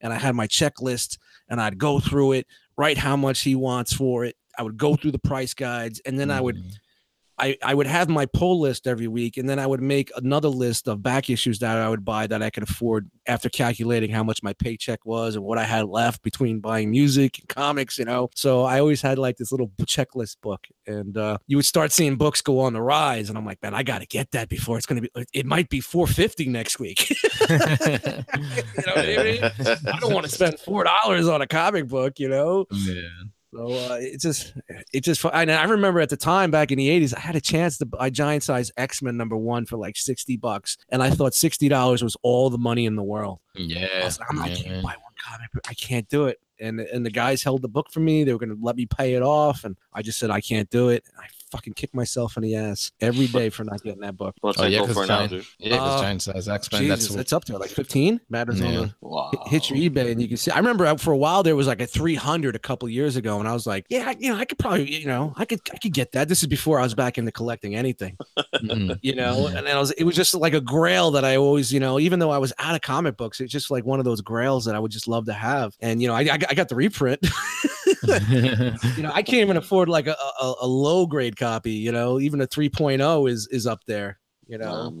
Speaker 1: and I had my checklist, and I'd go through it, write how much he wants for it. I would go through the price guides, and then I would
Speaker 3: Mhm.
Speaker 1: I, I would have my pull list every week, and then I would make another list of back issues that I would buy that I could afford after calculating how much my paycheck was and what I had left between buying music and comics, you know. So I always had like this little checklist book, and uh, you would start seeing books go on the rise, and I'm like, man, I got to get that before it's gonna be. It might be 450 next week. you know what I mean? I don't want to spend four dollars on a comic book, you know.
Speaker 3: yeah.
Speaker 1: So uh, it just, it just, and I remember at the time back in the '80s, I had a chance to buy giant size X Men number one for like sixty bucks, and I thought sixty dollars was all the money in the world. I
Speaker 3: Yeah.
Speaker 1: was like, I'm not, I
Speaker 3: yeah.
Speaker 1: can't buy one comic. I can't do it. And and the guys held the book for me. They were going to let me pay it off, and I just said I can't do it. And I fucking kicked myself in the ass every day for not getting that book.
Speaker 2: What's
Speaker 3: Oh, yeah,
Speaker 2: go
Speaker 3: 'cause
Speaker 2: for now,
Speaker 3: giant- Yeah, because
Speaker 1: Uh,
Speaker 3: giant size X Men.
Speaker 1: Jesus,
Speaker 3: That's
Speaker 1: it's up there like fifteen. Matters on
Speaker 3: Yeah.
Speaker 1: the
Speaker 2: Wow.
Speaker 1: hit- hit your eBay and you can see. I remember uh, for a while there was like a 300 a couple years ago, and I was like, yeah, you know, I could probably, you know, I could, I could get that. This is before I was back into collecting anything,
Speaker 3: Mhm.
Speaker 1: you know. And I was, it was just like a grail that I always, you know, even though I was out of comic books, it's just like one of those grails that I would just love to have. And you know, I, I, I got the reprint. you know, I can't even afford like a, a, a low grade copy. You know, even a 3.0 is is up there. You know,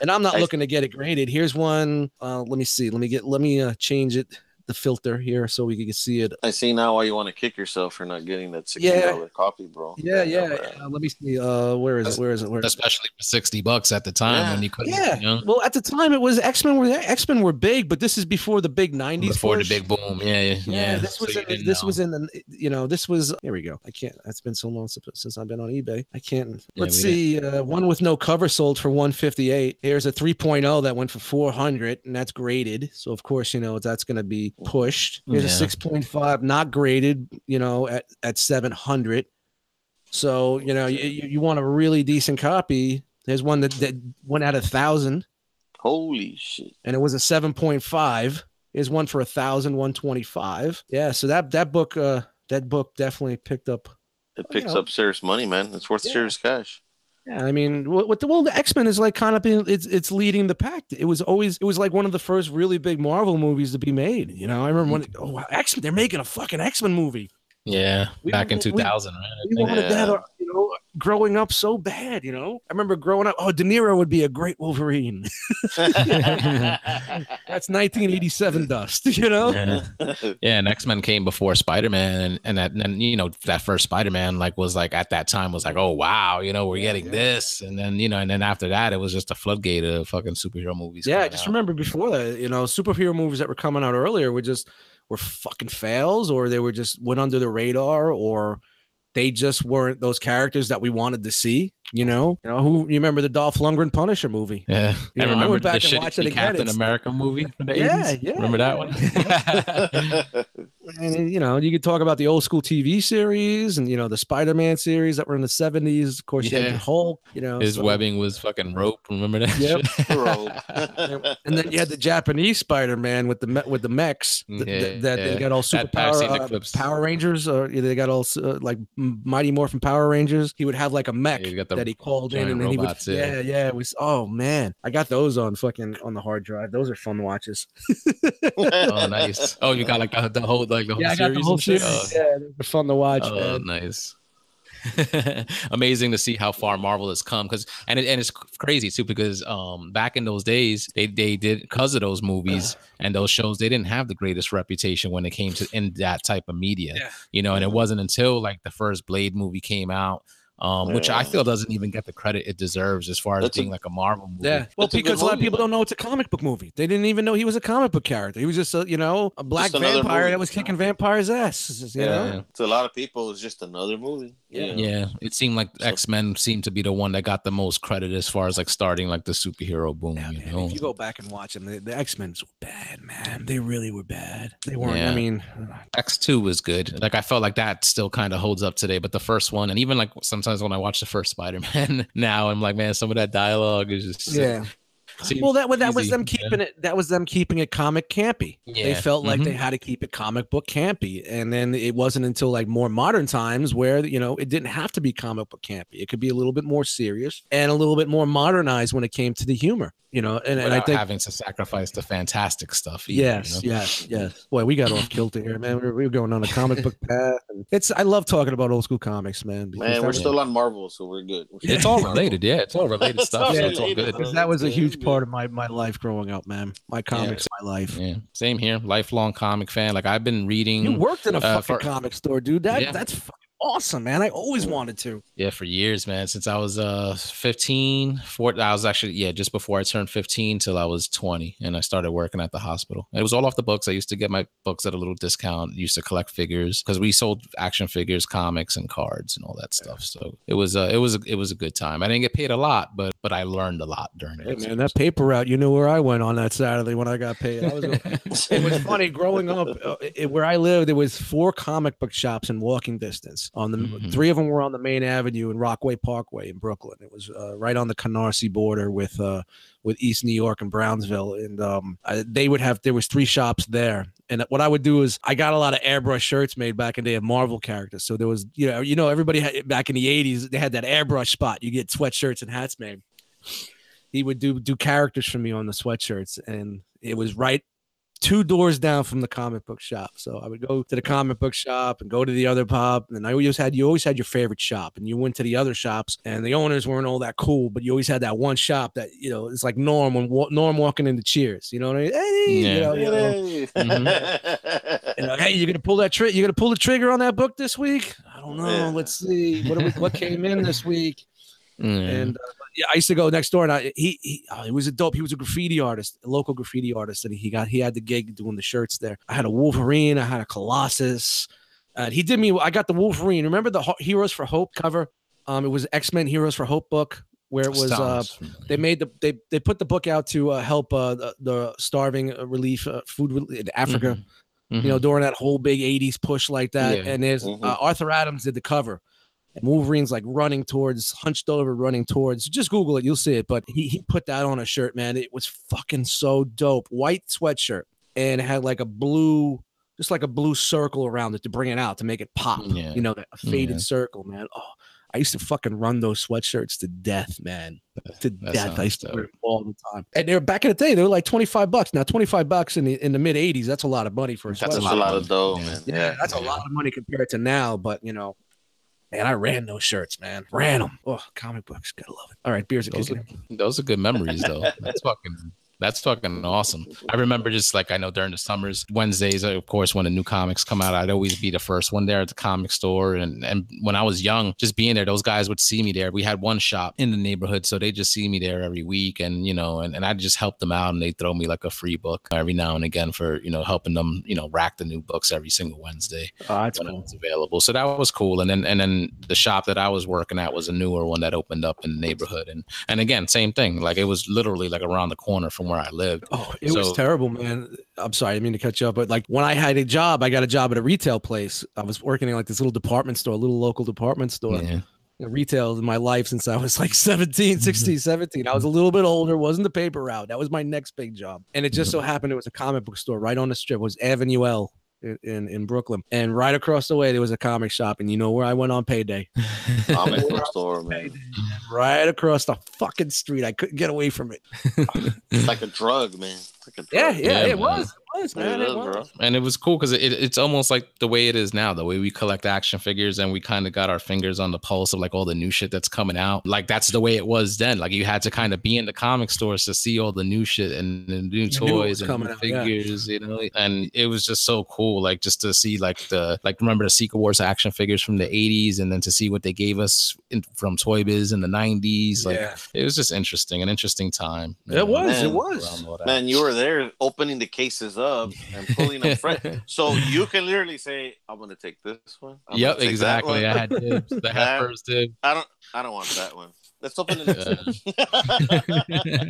Speaker 1: and I'm not
Speaker 2: I-
Speaker 1: looking to get it graded. Here's one. Uh, let me see. Let me get. Let me uh, change it. The filter here so we can see it.
Speaker 2: I see now why you want to kick yourself for not getting that sixty dollar copy, bro.
Speaker 1: Yeah, yeah.
Speaker 2: man.
Speaker 1: Uh, let me see. Uh, where is it? Where is it? Where is it?
Speaker 3: Especially for sixty bucks at the time
Speaker 2: Yeah.
Speaker 3: when you couldn't.
Speaker 1: Yeah.
Speaker 3: You know,
Speaker 1: Well, at the time it was X Men were X Men were big, but this is before the big '90s.
Speaker 3: before the big boom. Yeah, yeah.
Speaker 1: Yeah,
Speaker 3: yeah.
Speaker 1: this
Speaker 3: So
Speaker 1: was
Speaker 3: you
Speaker 1: in, this
Speaker 3: know.
Speaker 1: was in the you know this was here we go. I can't. That's been so long since, since I've been on eBay. I can't.
Speaker 3: Yeah,
Speaker 1: Let's see. Uh, one with no cover sold for 158. Here's a 3.0 that went for 400, and that's graded. So of course you know that's going to be pushed. Here's
Speaker 3: Yeah.
Speaker 1: a 6.5 not graded. You know at at 700. So you know you, you you want a really decent copy. There's one that, that went at a thousand
Speaker 2: Holy shit.
Speaker 1: and it was a 7.5 is one for a thousand one twenty-five. Yeah, so that that book uh that book definitely picked up.
Speaker 2: It picks
Speaker 1: yeah.
Speaker 2: up serious money, man. It's worth
Speaker 1: Yeah.
Speaker 2: serious cash.
Speaker 1: Yeah, I mean, what, what the well, the X Men is like kind of been, it's it's leading the pack. It was always it was like one of the first really big Marvel movies to be made. You know, I remember when mm-hmm. oh wow, X Men they're making a fucking X Men movie.
Speaker 3: Yeah,
Speaker 1: We
Speaker 3: back in
Speaker 1: were- we-
Speaker 3: 2000, right?
Speaker 1: We
Speaker 3: think.
Speaker 1: wanted that,
Speaker 2: Yeah.
Speaker 1: uh, you know, growing up so bad. You know, I remember growing up. Oh, De Niro would be a great Wolverine. That's 1987 dust. You know.
Speaker 3: Yeah. Yeah, and X Men came before Spider Man, and and that, and then, you know that first Spider Man like was like at that time was like, oh wow, you know we're
Speaker 1: Yeah,
Speaker 3: getting
Speaker 1: yeah.
Speaker 3: this, and then you know, and then after that it was just a floodgate of fucking superhero movies.
Speaker 1: Yeah, I just
Speaker 3: out.
Speaker 1: remember before that, you know, superhero movies that were coming out earlier were just were fucking fails, or they were just went under the radar, or they just weren't those characters that we wanted to see. You know, you know who you remember the Dolph Lundgren Punisher movie?
Speaker 3: Yeah,
Speaker 1: You
Speaker 3: I
Speaker 1: know, I
Speaker 3: remember
Speaker 1: went back
Speaker 3: the
Speaker 1: and watched it again,
Speaker 3: Captain
Speaker 1: it's-
Speaker 3: America movie from the
Speaker 1: Yeah,
Speaker 3: 80s.
Speaker 1: yeah,
Speaker 3: Remember that one?
Speaker 1: And you know, you could talk about the old school TV series and you know the Spider Man series that were in the seventies. Of course, you had
Speaker 3: Yeah.
Speaker 1: the Hulk. You know,
Speaker 3: His
Speaker 1: so-
Speaker 3: webbing was fucking rope. Remember that?
Speaker 1: Yep. And then you had the Japanese Spider Man with the me- with the mechs th- th-
Speaker 3: Yeah,
Speaker 1: that they
Speaker 3: yeah.
Speaker 1: got all
Speaker 3: That- I've
Speaker 1: superpower uh. Power Rangers, or they got all uh, like M- Mighty Morphin Power Rangers. He would have like a mech
Speaker 3: Yeah, you got the
Speaker 1: that he called in, and then
Speaker 3: robots,
Speaker 1: he would.
Speaker 3: yeah.
Speaker 1: Yeah, yeah. It was. Oh man, I got those on fucking on the hard drive. Those are fun watches.
Speaker 3: oh, nice. Oh, you got like the, the whole like the whole
Speaker 1: yeah, I got
Speaker 3: series.
Speaker 1: the whole
Speaker 3: and shit?
Speaker 1: series. Yeah, they're fun to watch.
Speaker 3: Oh, oh
Speaker 1: man.
Speaker 3: nice. amazing to see how far Marvel has come because and it, and it's crazy too because um back in those days they they did because of those movies and those shows they didn't have the greatest reputation when it came to in that type of media
Speaker 1: Yeah.
Speaker 3: you know and it wasn't until like the first Blade movie came out um which I feel doesn't even get the credit it deserves as far as
Speaker 2: That's a-
Speaker 3: being like a Marvel movie
Speaker 1: Yeah. Well,
Speaker 2: It's a good
Speaker 1: because a lot of people don't know it's a comic book movie. They didn't even know he was a comic book character. He was just a, you know, a black vampire
Speaker 2: movie.
Speaker 1: that was kicking vampires' ass. You
Speaker 3: Yeah.
Speaker 1: know?
Speaker 2: To a lot of people, it's just another movie.
Speaker 1: Yeah.
Speaker 3: Yeah, it seemed like
Speaker 2: So-
Speaker 3: X Men seemed to be the one that got the most credit as far as like starting like the superhero boom.
Speaker 1: Yeah,
Speaker 3: you
Speaker 1: man,
Speaker 3: know,
Speaker 1: if you go back and watch them, the, the X Men were bad, man. They really were bad. They weren't. I mean,
Speaker 3: X two was good. Like I felt like that still kind of holds up today. But the first one, and even like sometimes when I watch the first Spider Man now, I'm like, man, some of that dialogue is just
Speaker 1: yeah.
Speaker 3: Seems
Speaker 1: Well, that was that was
Speaker 3: cheesy,
Speaker 1: them
Speaker 3: yeah.
Speaker 1: keeping it. That was them keeping it comic campy. They felt like
Speaker 3: Mhm.
Speaker 1: they had to keep it comic book campy, and then it wasn't until like more modern times where you know it didn't have to be comic book campy. It could be a little bit more serious and a little bit more modernized when it came to the humor. You know, and, and I
Speaker 3: without
Speaker 1: think
Speaker 3: having to sacrifice the fantastic stuff. either,
Speaker 1: Yes,
Speaker 3: you know?
Speaker 1: yes, yes. Boy, we got off kilter here, man. We were, we were going on a comic book path, and it's. I love talking about old school comics, man.
Speaker 2: Man, we're still on Marvel, so we're good. We're
Speaker 3: It's all related. Yeah, it's all related
Speaker 2: It's
Speaker 3: stuff.
Speaker 2: all
Speaker 3: so it's all good.
Speaker 1: that was a huge
Speaker 2: it's
Speaker 1: part of my my life growing up, man. My comics, my life.
Speaker 3: Yeah, same here. Lifelong comic fan. Like I've been reading.
Speaker 1: You worked in a
Speaker 3: Uh,
Speaker 1: fucking
Speaker 3: for-
Speaker 1: comic store, dude. That
Speaker 3: Yeah.
Speaker 1: that's fucking awesome, man. I always wanted to.
Speaker 3: Yeah, for years, man. Since I was uh 15, four, I was actually yeah, just before I turned 15 till I was 20, and I started working at the hospital. It was all off the books. I used to get my books at a little discount. Used to collect figures because we sold action figures, comics, and cards and all that stuff. So it was uh, it was a, it was a good time. I didn't get paid a lot, but but I learned a lot during
Speaker 1: Hey,
Speaker 3: it.
Speaker 1: man, that paper route. You knew where I went on that Saturday when I got paid. I was. it was funny growing up uh, it, where I lived. There was four comic book shops in walking distance. On the
Speaker 3: Mhm.
Speaker 1: three of them were on the main avenue in Rockaway Parkway in Brooklyn. It was uh, right on the Canarsie border with uh, with East New York and Brownsville. And um, I, they would have there was three shops there. And what I would do is I got a lot of airbrush shirts made back in the day of Marvel characters. So there was you know you know everybody had back in the eighties they had that airbrush spot. You get sweatshirts and hats made he would do do characters for me on the sweatshirts and it was right two doors down from the comic book shop so i would go to the comic book shop and go to the other pub and i always had you always had your favorite shop and you went to the other shops and the owners weren't all that cool but you always had that one shop that you know it's like norm when norm walking into cheers you know what i mean hey, you
Speaker 3: Yeah.
Speaker 1: know, you know,
Speaker 2: Yay.
Speaker 1: you know, hey, you're gonna pull that trigger. You're gonna pull the trigger on that book this week. I don't know.
Speaker 2: Yeah.
Speaker 1: Let's see what we, what came in this week.
Speaker 3: Mm.
Speaker 1: And uh, yeah, I used to go next door, and I, he he uh, he was a dope. He was a graffiti artist, a local graffiti artist, and he got he had the gig doing the shirts there. I had a Wolverine, I had a Colossus. Uh, he did me. I got the Wolverine. Remember the Heroes for Hope cover? Um, it was X Men Heroes for Hope book where it was uh, they made the they they put the book out to uh, help uh, the, the starving uh, relief uh, food in Africa
Speaker 3: Mhm.
Speaker 1: you know, during that whole big 80s push like that.
Speaker 3: Yeah.
Speaker 1: And there's
Speaker 2: Mhm.
Speaker 1: uh, Arthur Adams did the cover. And Wolverine's like running towards, hunched over, running towards. Just Google it, you'll see it. But he, he put that on a shirt, man. It was fucking so dope. White sweatshirt. And it had like a blue, just like a blue circle around it to bring it out, to make it pop.
Speaker 3: Yeah.
Speaker 1: You know, that faded
Speaker 3: Yeah.
Speaker 1: circle, man. Oh, I used to fucking run those sweatshirts to death, man. To
Speaker 3: That
Speaker 1: death. I used to wear them all the time. And they were back in the day, they were like 25 bucks. Now, 25 bucks in the in the mid 80s, that's a lot of money for a
Speaker 3: That's
Speaker 2: That's
Speaker 3: a
Speaker 2: a
Speaker 1: sweatshirt.
Speaker 2: lot
Speaker 3: of
Speaker 2: of dough, man.
Speaker 1: Yeah,
Speaker 2: Yeah,
Speaker 1: that's a lot of money compared to now, but you know, man, I ran those shirts, man. Ran them. Oh, comic books, gotta love it. All right, beers are
Speaker 3: Those are, those are good memories though. That's fucking that's fucking awesome. I remember just like I know during the summers, Wednesdays, of course, when the new comics come out, I'd always be the first one there at the comic store. And and when I was young, just being there, those guys would see me there. We had one shop in the neighborhood, so they just see me there every week, and you know, and, and I'd just help them out, and they throw me like a free book every now and again for you know helping them you know rack the new books every single Wednesday
Speaker 1: Oh, that's
Speaker 3: when it
Speaker 1: cool.
Speaker 3: was available. So that was cool. And then and then the shop that I was working at was a newer one that opened up in the neighborhood. And and again, same thing. Like it was literally like around the corner from where I lived.
Speaker 1: Oh, it was terrible, man. I'm sorry, I didn't mean to cut you up, but like when I had a job, I got a job at a retail place. I was working in like this little department store, a little local department store.
Speaker 3: Yeah.
Speaker 1: Retail in my life since I was like 17,
Speaker 3: Mm-hmm.
Speaker 1: 16, 17. I was a little bit older, wasn't the paper route. That was my next big job. And it just so happened it was a comic book store right on the strip. It was Avenue L in, in, in Brooklyn. And right across the way there was a comic shop. And you know where I went on payday?
Speaker 2: comic book store, man.
Speaker 1: Right across the fucking street. I couldn't get away from it.
Speaker 2: It's like a drug, man. It's
Speaker 1: Yeah, yeah,
Speaker 3: Yeah,
Speaker 1: it
Speaker 3: man.
Speaker 1: was. It was, man.
Speaker 2: It
Speaker 1: It
Speaker 2: was, bro.
Speaker 1: was.
Speaker 3: and it was cool because it, it's almost like the way it is now the way we collect action figures and we kind of got our fingers on the pulse of like all the new shit that's coming out like that's the way it was then like you had to kind of be in the comic stores to see all the new shit and the new toys and
Speaker 1: coming
Speaker 3: new
Speaker 1: out, yeah.
Speaker 3: figures you know and it was just so cool like just to see like the like remember the secret wars action figures from the 80s and then to see what they gave us in, from toy biz in the 90s like
Speaker 1: yeah.
Speaker 3: it was just interesting an interesting time
Speaker 1: It
Speaker 3: know,
Speaker 1: was.
Speaker 2: Man.
Speaker 1: it was.
Speaker 3: around all that.
Speaker 2: Man, you were there opening the cases up and pulling them fresh. So you can literally say, "I'm gonna take this one." I'm
Speaker 3: yep
Speaker 2: gonna take that
Speaker 3: exactly
Speaker 2: one."
Speaker 3: i had dibs i had first dibs
Speaker 2: I don't. I don't want that one. Let's open the next one.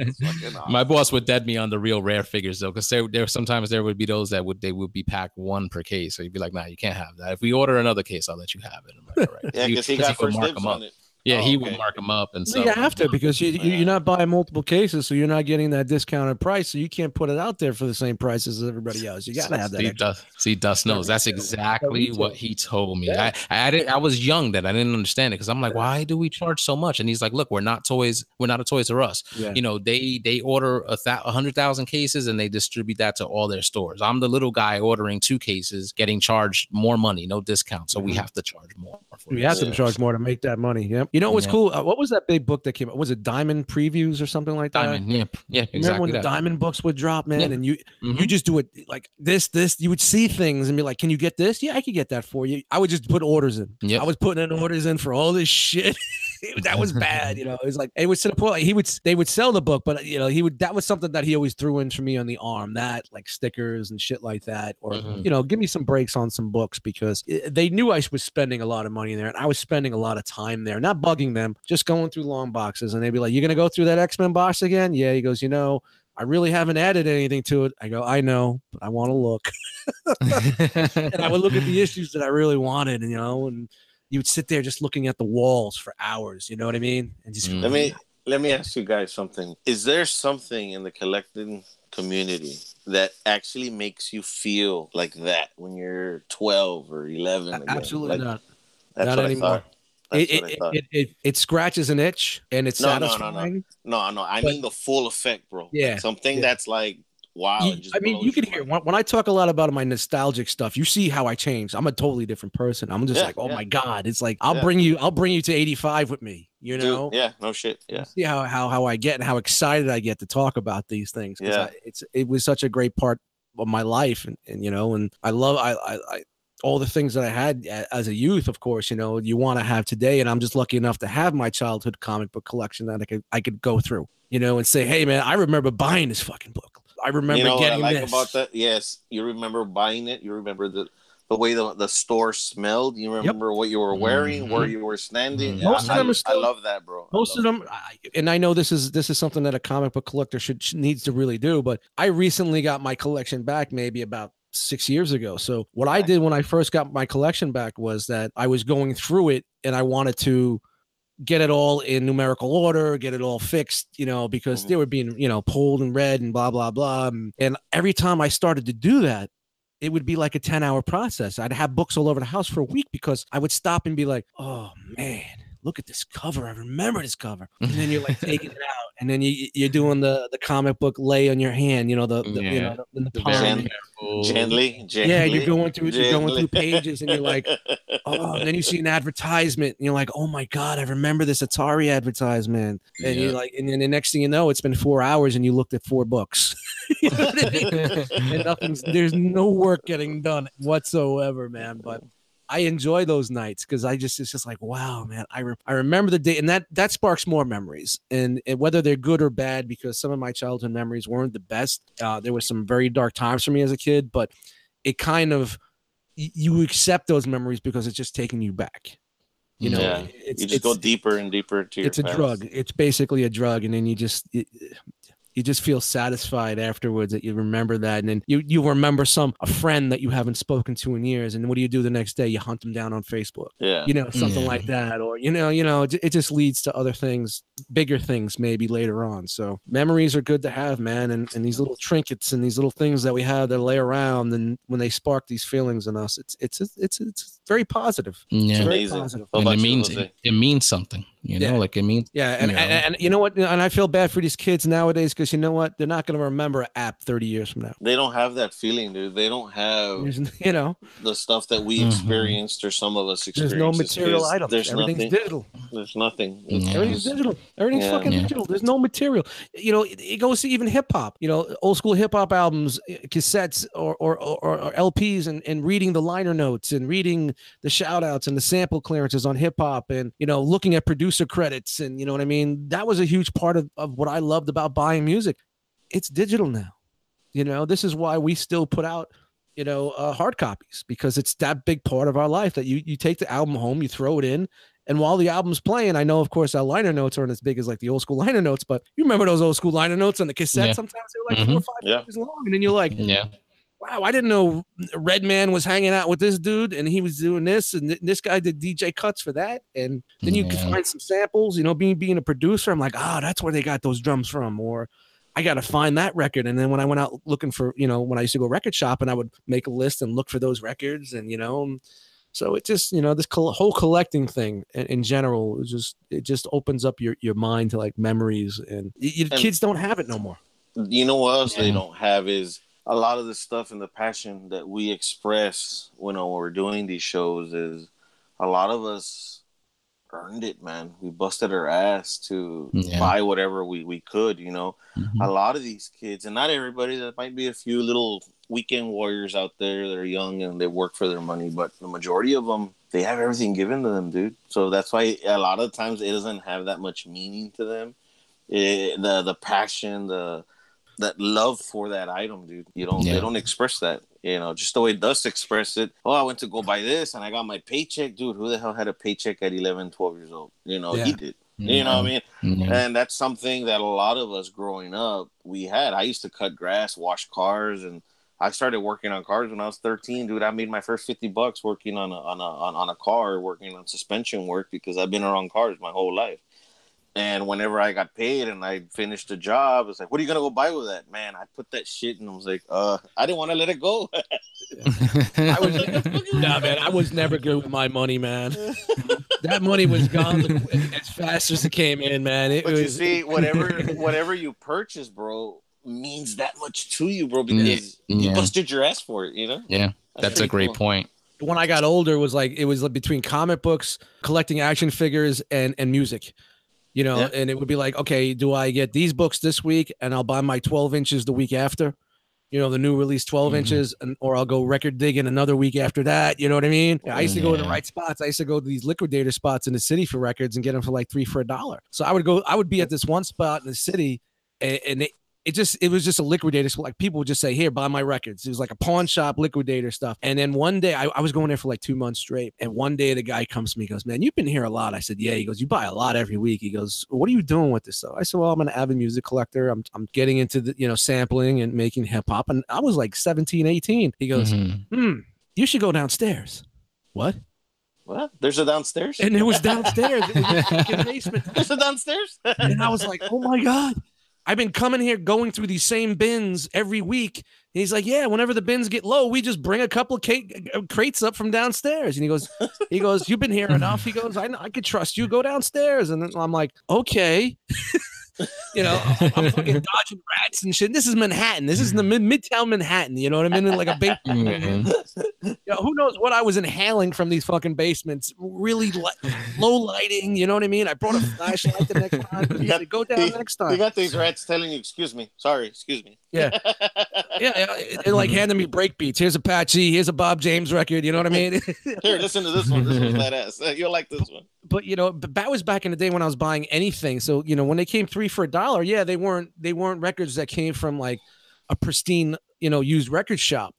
Speaker 2: It's fucking awesome.
Speaker 3: My boss would dead me on the real rare figures though, because there, there sometimes there would be those that would they would be packed one per case. So you'd be like, nah, you can't have that. If we order another case, I'll let you have it. I'm like, all right.
Speaker 2: yeah, because he got first dibs on it.
Speaker 3: Yeah,
Speaker 2: Oh,
Speaker 3: he
Speaker 2: okay.
Speaker 3: would mark them up, and
Speaker 1: So
Speaker 3: so
Speaker 1: you have to because you, you
Speaker 2: Yeah.
Speaker 1: you're not buying multiple cases, so you're not getting that discounted price. So you can't put it out there for the same price as everybody else. You gotta have that.
Speaker 3: See. Dust, see, Dust knows. That's exactly what he told me.
Speaker 1: Yeah.
Speaker 3: I, I didn't. I was young then. I didn't understand it because I'm like, why do we charge so much? And he's like, look, we're not toys. We're not a Toys R Us.
Speaker 1: Yeah.
Speaker 3: You know, they they order a, th- hundred thousand cases and they distribute that to all their stores. I'm the little guy ordering two cases, getting charged more money, no discount. So we have to charge more. For
Speaker 1: We have to charge more to make that money. Yep. You know what's
Speaker 3: Yeah.
Speaker 1: cool? Uh, what was that big book that came out? Was it Diamond Previews or something like that?
Speaker 3: Diamond, yeah, yeah,
Speaker 1: Remember
Speaker 3: exactly.
Speaker 1: when the
Speaker 3: that.
Speaker 1: Diamond books would drop, man,
Speaker 3: Yeah.
Speaker 1: and you
Speaker 3: Mhm.
Speaker 1: you just do it like this, this. You would see things and be like, "Can you get this? Yeah, I could get that for you." I would just put orders in.
Speaker 3: Yeah.
Speaker 1: I was putting in orders in for all this shit. that was bad, you know. It was like it was to the point like, he would they would sell the book, but you know he would that was something that he always threw in for me on the arm, that like stickers and shit like that, or
Speaker 3: Mhm.
Speaker 1: you know, give me some breaks on some books because i- they knew I was spending a lot of money there, and I was spending a lot of time there, not bugging them, just going through long boxes, and they'd be like, "You're gonna go through that X Men box again?" Yeah, he goes, "You know." I really haven't added anything to it. I go, I know, but I want to look. and I would look at the issues that I really wanted, and you know, and you would sit there just looking at the walls for hours. You know what I mean? And just
Speaker 3: Mm.
Speaker 2: Let me let me ask you guys something. Is there something in the collecting community that actually makes you feel like that when you're 12 or 11? again?
Speaker 1: absolutely
Speaker 2: Like,
Speaker 1: not.
Speaker 2: That's
Speaker 1: Not
Speaker 2: what
Speaker 1: anymore.
Speaker 2: I thought.
Speaker 1: It, it, it, it, it scratches an itch, and it's
Speaker 2: No, no, no, no.
Speaker 1: satisfying.
Speaker 2: no, no, I
Speaker 1: but-
Speaker 2: mean the full effect, bro. Like,
Speaker 1: Yeah,
Speaker 2: something
Speaker 1: yeah.
Speaker 2: that's like wow.
Speaker 1: You- I mean, you can hear when, when I talk a lot about my nostalgic stuff. You see how I changed. I'm a totally different person. I'm just
Speaker 2: Yeah,
Speaker 1: like, oh
Speaker 2: yeah.
Speaker 1: my god, it's like I'll
Speaker 2: Yeah.
Speaker 1: bring you, I'll bring you to 85 with me. You
Speaker 2: Dude,
Speaker 1: know,
Speaker 2: yeah, no shit. Yeah.
Speaker 1: see how how how I get and how excited I get to talk about these things.
Speaker 2: Yeah.
Speaker 1: I, it's it was such a great part of my life, and, and you know, and I love I I. I all the things that I had as a youth, of course, you know, you want to have today, and I'm just lucky enough to have my childhood comic book collection that I could I could go through, you know, and say, hey man, I remember buying this fucking book. I remember
Speaker 2: you know what I like
Speaker 1: this.
Speaker 2: about that? Yes, you remember buying it. You remember the the way the, the store smelled. You remember what you were wearing, where
Speaker 3: Mhm.
Speaker 2: you were standing.
Speaker 3: Mhm.
Speaker 1: Most of
Speaker 2: I,
Speaker 1: them are
Speaker 2: I love that, bro.
Speaker 1: Most of them I, and i know this is this is something that a comic book collector should, should needs to really do but i recently got my collection back maybe about six years ago so what i did when i first got my collection back was that i was going through it and i wanted to get it all in numerical order get it all fixed you know because
Speaker 2: Mhm.
Speaker 1: they were being you know pulled and read and blah blah blah. And- and every time i started to do that it would be like a 10 hour process. I'd have books all over the house for a week because i would stop and be like oh man look at this cover i remember this cover and then you're like taking it out and then you you're doing the the comic book lay on your hand you know the, the you know the, the
Speaker 3: The
Speaker 1: palm.
Speaker 2: Gen- Gently, gently.
Speaker 1: yeah you're going through you're going through pages and you're like oh and then you see an advertisement and you're like oh my god i remember this atari advertisement and
Speaker 3: Yeah.
Speaker 1: you're like and then the next thing you know it's been four hours and you looked at four books You know what I mean? and nothing's there's no work getting done whatsoever man but I enjoy those nights because I just it's just like wow man I re- I remember the day and that that sparks more memories and, and whether they're good or bad because some of my childhood memories weren't the best uh, there was some very dark times for me as a kid but it kind of you accept those memories because it's just taking you back you know
Speaker 2: Yeah.
Speaker 1: it's
Speaker 2: you just go deeper and deeper into your
Speaker 1: it's a
Speaker 2: past.
Speaker 1: drug it's basically a drug and then you just it, you just feel satisfied afterwards that you remember that. And then you you remember some a friend that you haven't spoken to in years. And what do you do the next day? You hunt them down on facebook.
Speaker 2: Yeah.
Speaker 1: you know something
Speaker 3: Yeah.
Speaker 1: like that. Or you know you know it, it just leads to other things bigger things maybe later on. So memories are good to have man. And, and these little trinkets and these little things that we have that lay around and when they spark these feelings in us it's it's it's it's, it's very positive it's
Speaker 3: Yeah.
Speaker 1: very
Speaker 2: Amazing.
Speaker 1: positive
Speaker 3: and it means it, it means something. You know,
Speaker 1: Yeah.
Speaker 3: like it means
Speaker 1: Yeah, and,
Speaker 3: You know.
Speaker 1: and, and you know what? And I feel bad for these kids nowadays because you know what? They're not going to remember an app 30 years from now.
Speaker 2: They don't have that feeling, dude. They don't have
Speaker 1: There's- You know,
Speaker 2: the stuff that we
Speaker 3: Mhm.
Speaker 2: experienced or some of us experienced.
Speaker 1: there's
Speaker 2: no
Speaker 1: material
Speaker 2: kids.
Speaker 1: items.
Speaker 2: There's
Speaker 1: Everything's
Speaker 2: nothing.
Speaker 1: digital.
Speaker 2: There's nothing.
Speaker 3: Yeah.
Speaker 1: Everything's digital. Everything's
Speaker 2: Yeah.
Speaker 1: fucking
Speaker 3: Yeah.
Speaker 1: digital. There's no material. You know, it, it goes to even hip hop. You know, old school hip hop albums, eh, cassettes, or or, or, or LPs, and, and reading the liner notes and reading the shout outs and the sample clearances on hip hop, and you know, looking at producer credits, and you know what I mean. That was a huge part of, of what I loved about buying music. It's digital now. You know, this is why we still put out you know uh, hard copies because it's that big part of our life that you you take the album home, you throw it in, and while the album's playing, I know, of course, our liner notes aren't as big as like the old school liner notes, but you remember those old school liner notes on the cassette?
Speaker 3: Yeah.
Speaker 1: Sometimes they were like four or five
Speaker 2: Yeah.
Speaker 1: pages long. And then you're like,
Speaker 3: yeah.
Speaker 1: Wow, I didn't know Redman was hanging out with this dude and he was doing this. And th- this guy did DJ cuts for that. And then you can find some samples, you know, being, being a producer, I'm like, ah, that's where they got those drums from. Or, I got to find that record. And then when I went out looking for, you know, when I used to go record shop and I would make a list and look for those records. And, you know, so it just, you know, this col- whole collecting thing in, in general is just, it just opens up your, your mind to like memories. And y- y-
Speaker 2: And-
Speaker 1: kids don't have it no more.
Speaker 2: You know what else they don't have is a lot of the stuff and the passion that we express when we're doing these shows is a lot of us earned it, man. We busted our ass to
Speaker 3: Yeah.
Speaker 2: buy whatever we, we could, you know.
Speaker 3: Mhm.
Speaker 2: A lot of these kids, and not everybody, there might be a few little weekend warriors out there that are young and they work for their money, but the majority of them, they have everything given to them, dude. So that's why a lot of times it doesn't have that much meaning to them. It, the the passion, the that love for that item, dude. You don't
Speaker 3: Yeah.
Speaker 2: they don't express that. You know, just the way Dust express it. Oh, I went to go buy this and I got my paycheck, dude. Who the hell had a paycheck at 11, 12 years old? You know, he
Speaker 1: Yeah.
Speaker 2: did. Mm-hmm. You know what I mean?
Speaker 3: Yeah.
Speaker 2: And that's something that a lot of us growing up we had. I used to cut grass, wash cars, and I started working on cars when I was 13, dude. I made my first 50 bucks working on a on a on, on a car, working on suspension work because I've been around cars my whole life. And whenever I got paid and I finished the job, it's like, what are you gonna go buy with that? Man, I put that shit and I was like, uh, I didn't want to let it go.
Speaker 1: I was, nah, man, I was never good with my money, man. that money was gone as fast as it came in, man. It
Speaker 2: but
Speaker 1: was,
Speaker 2: you see, whatever whatever you purchase, bro, means that much to you, bro, because you busted your ass for it, you know?
Speaker 3: yeah. That's a great
Speaker 2: cool.
Speaker 3: point.
Speaker 1: when I got older, it was like it was between comic books, collecting action figures, and and music. You know,
Speaker 2: Yeah.
Speaker 1: and it would be like, okay, do I get these books this week, and I'll buy my 12 inches the week after? You know, the new release 12
Speaker 3: Mhm.
Speaker 1: inches, and or I'll go record digging another week after that. You know what I mean? I used to go to the right spots. I used to go to these liquidator spots in the city for records and get them for like three for a dollar. So I would go, I would be at this one spot in the city, and, and it, it just it was just a liquidator spot. Like people would just say, "Here, buy my records." It was like a pawn shop liquidator stuff. And then one day, I, I was going there for like two months straight. And one day, the guy comes to me, he goes, "Man, you've been here a lot." I said, "Yeah." He goes, "You buy a lot every week." He goes, "What are you doing with this stuff?" I said, "Well, I'm an avid music collector. I'm I'm getting into the you know sampling and making hip hop." And I was like 17, 18. He goes,
Speaker 3: Mhm.
Speaker 1: "Hmm, you should go downstairs." What?
Speaker 2: What? There's a downstairs?
Speaker 1: And it was downstairs. It was in the basement.
Speaker 2: There's a downstairs?
Speaker 1: and I was like, "Oh my god." I've been coming here going through these same bins every week. And he's like, Yeah, whenever the bins get low, we just bring a couple of cake, uh, crates up from downstairs. And he goes, He goes, You've been here enough. He goes, I, know- I could trust you. Go downstairs. And then I'm like, Okay. you know, I'm, I'm fucking dodging rats and shit. This is Manhattan. This is the mid- midtown Manhattan. You know what I mean? In like a big,
Speaker 3: Mhm.
Speaker 1: you know, who knows what I was inhaling from these fucking basements? Really li- low lighting. You know what I mean? I brought a flashlight the next time.
Speaker 2: You got-
Speaker 1: to Go down
Speaker 2: you-
Speaker 1: next time.
Speaker 2: You got these rats telling you, excuse me, sorry, excuse me.
Speaker 1: Yeah. Yeah, yeah, they like mm-hmm. handing me break beats. Here's Apache. Here's a Bob James record. You know what I mean?
Speaker 2: Here, listen to this one. This one's badass. Uh, you'll like this one.
Speaker 1: but you know, but that was back in the day when I was buying anything. So you know, when they came three for a dollar, yeah, they weren't they weren't records that came from like a pristine you know used record shop.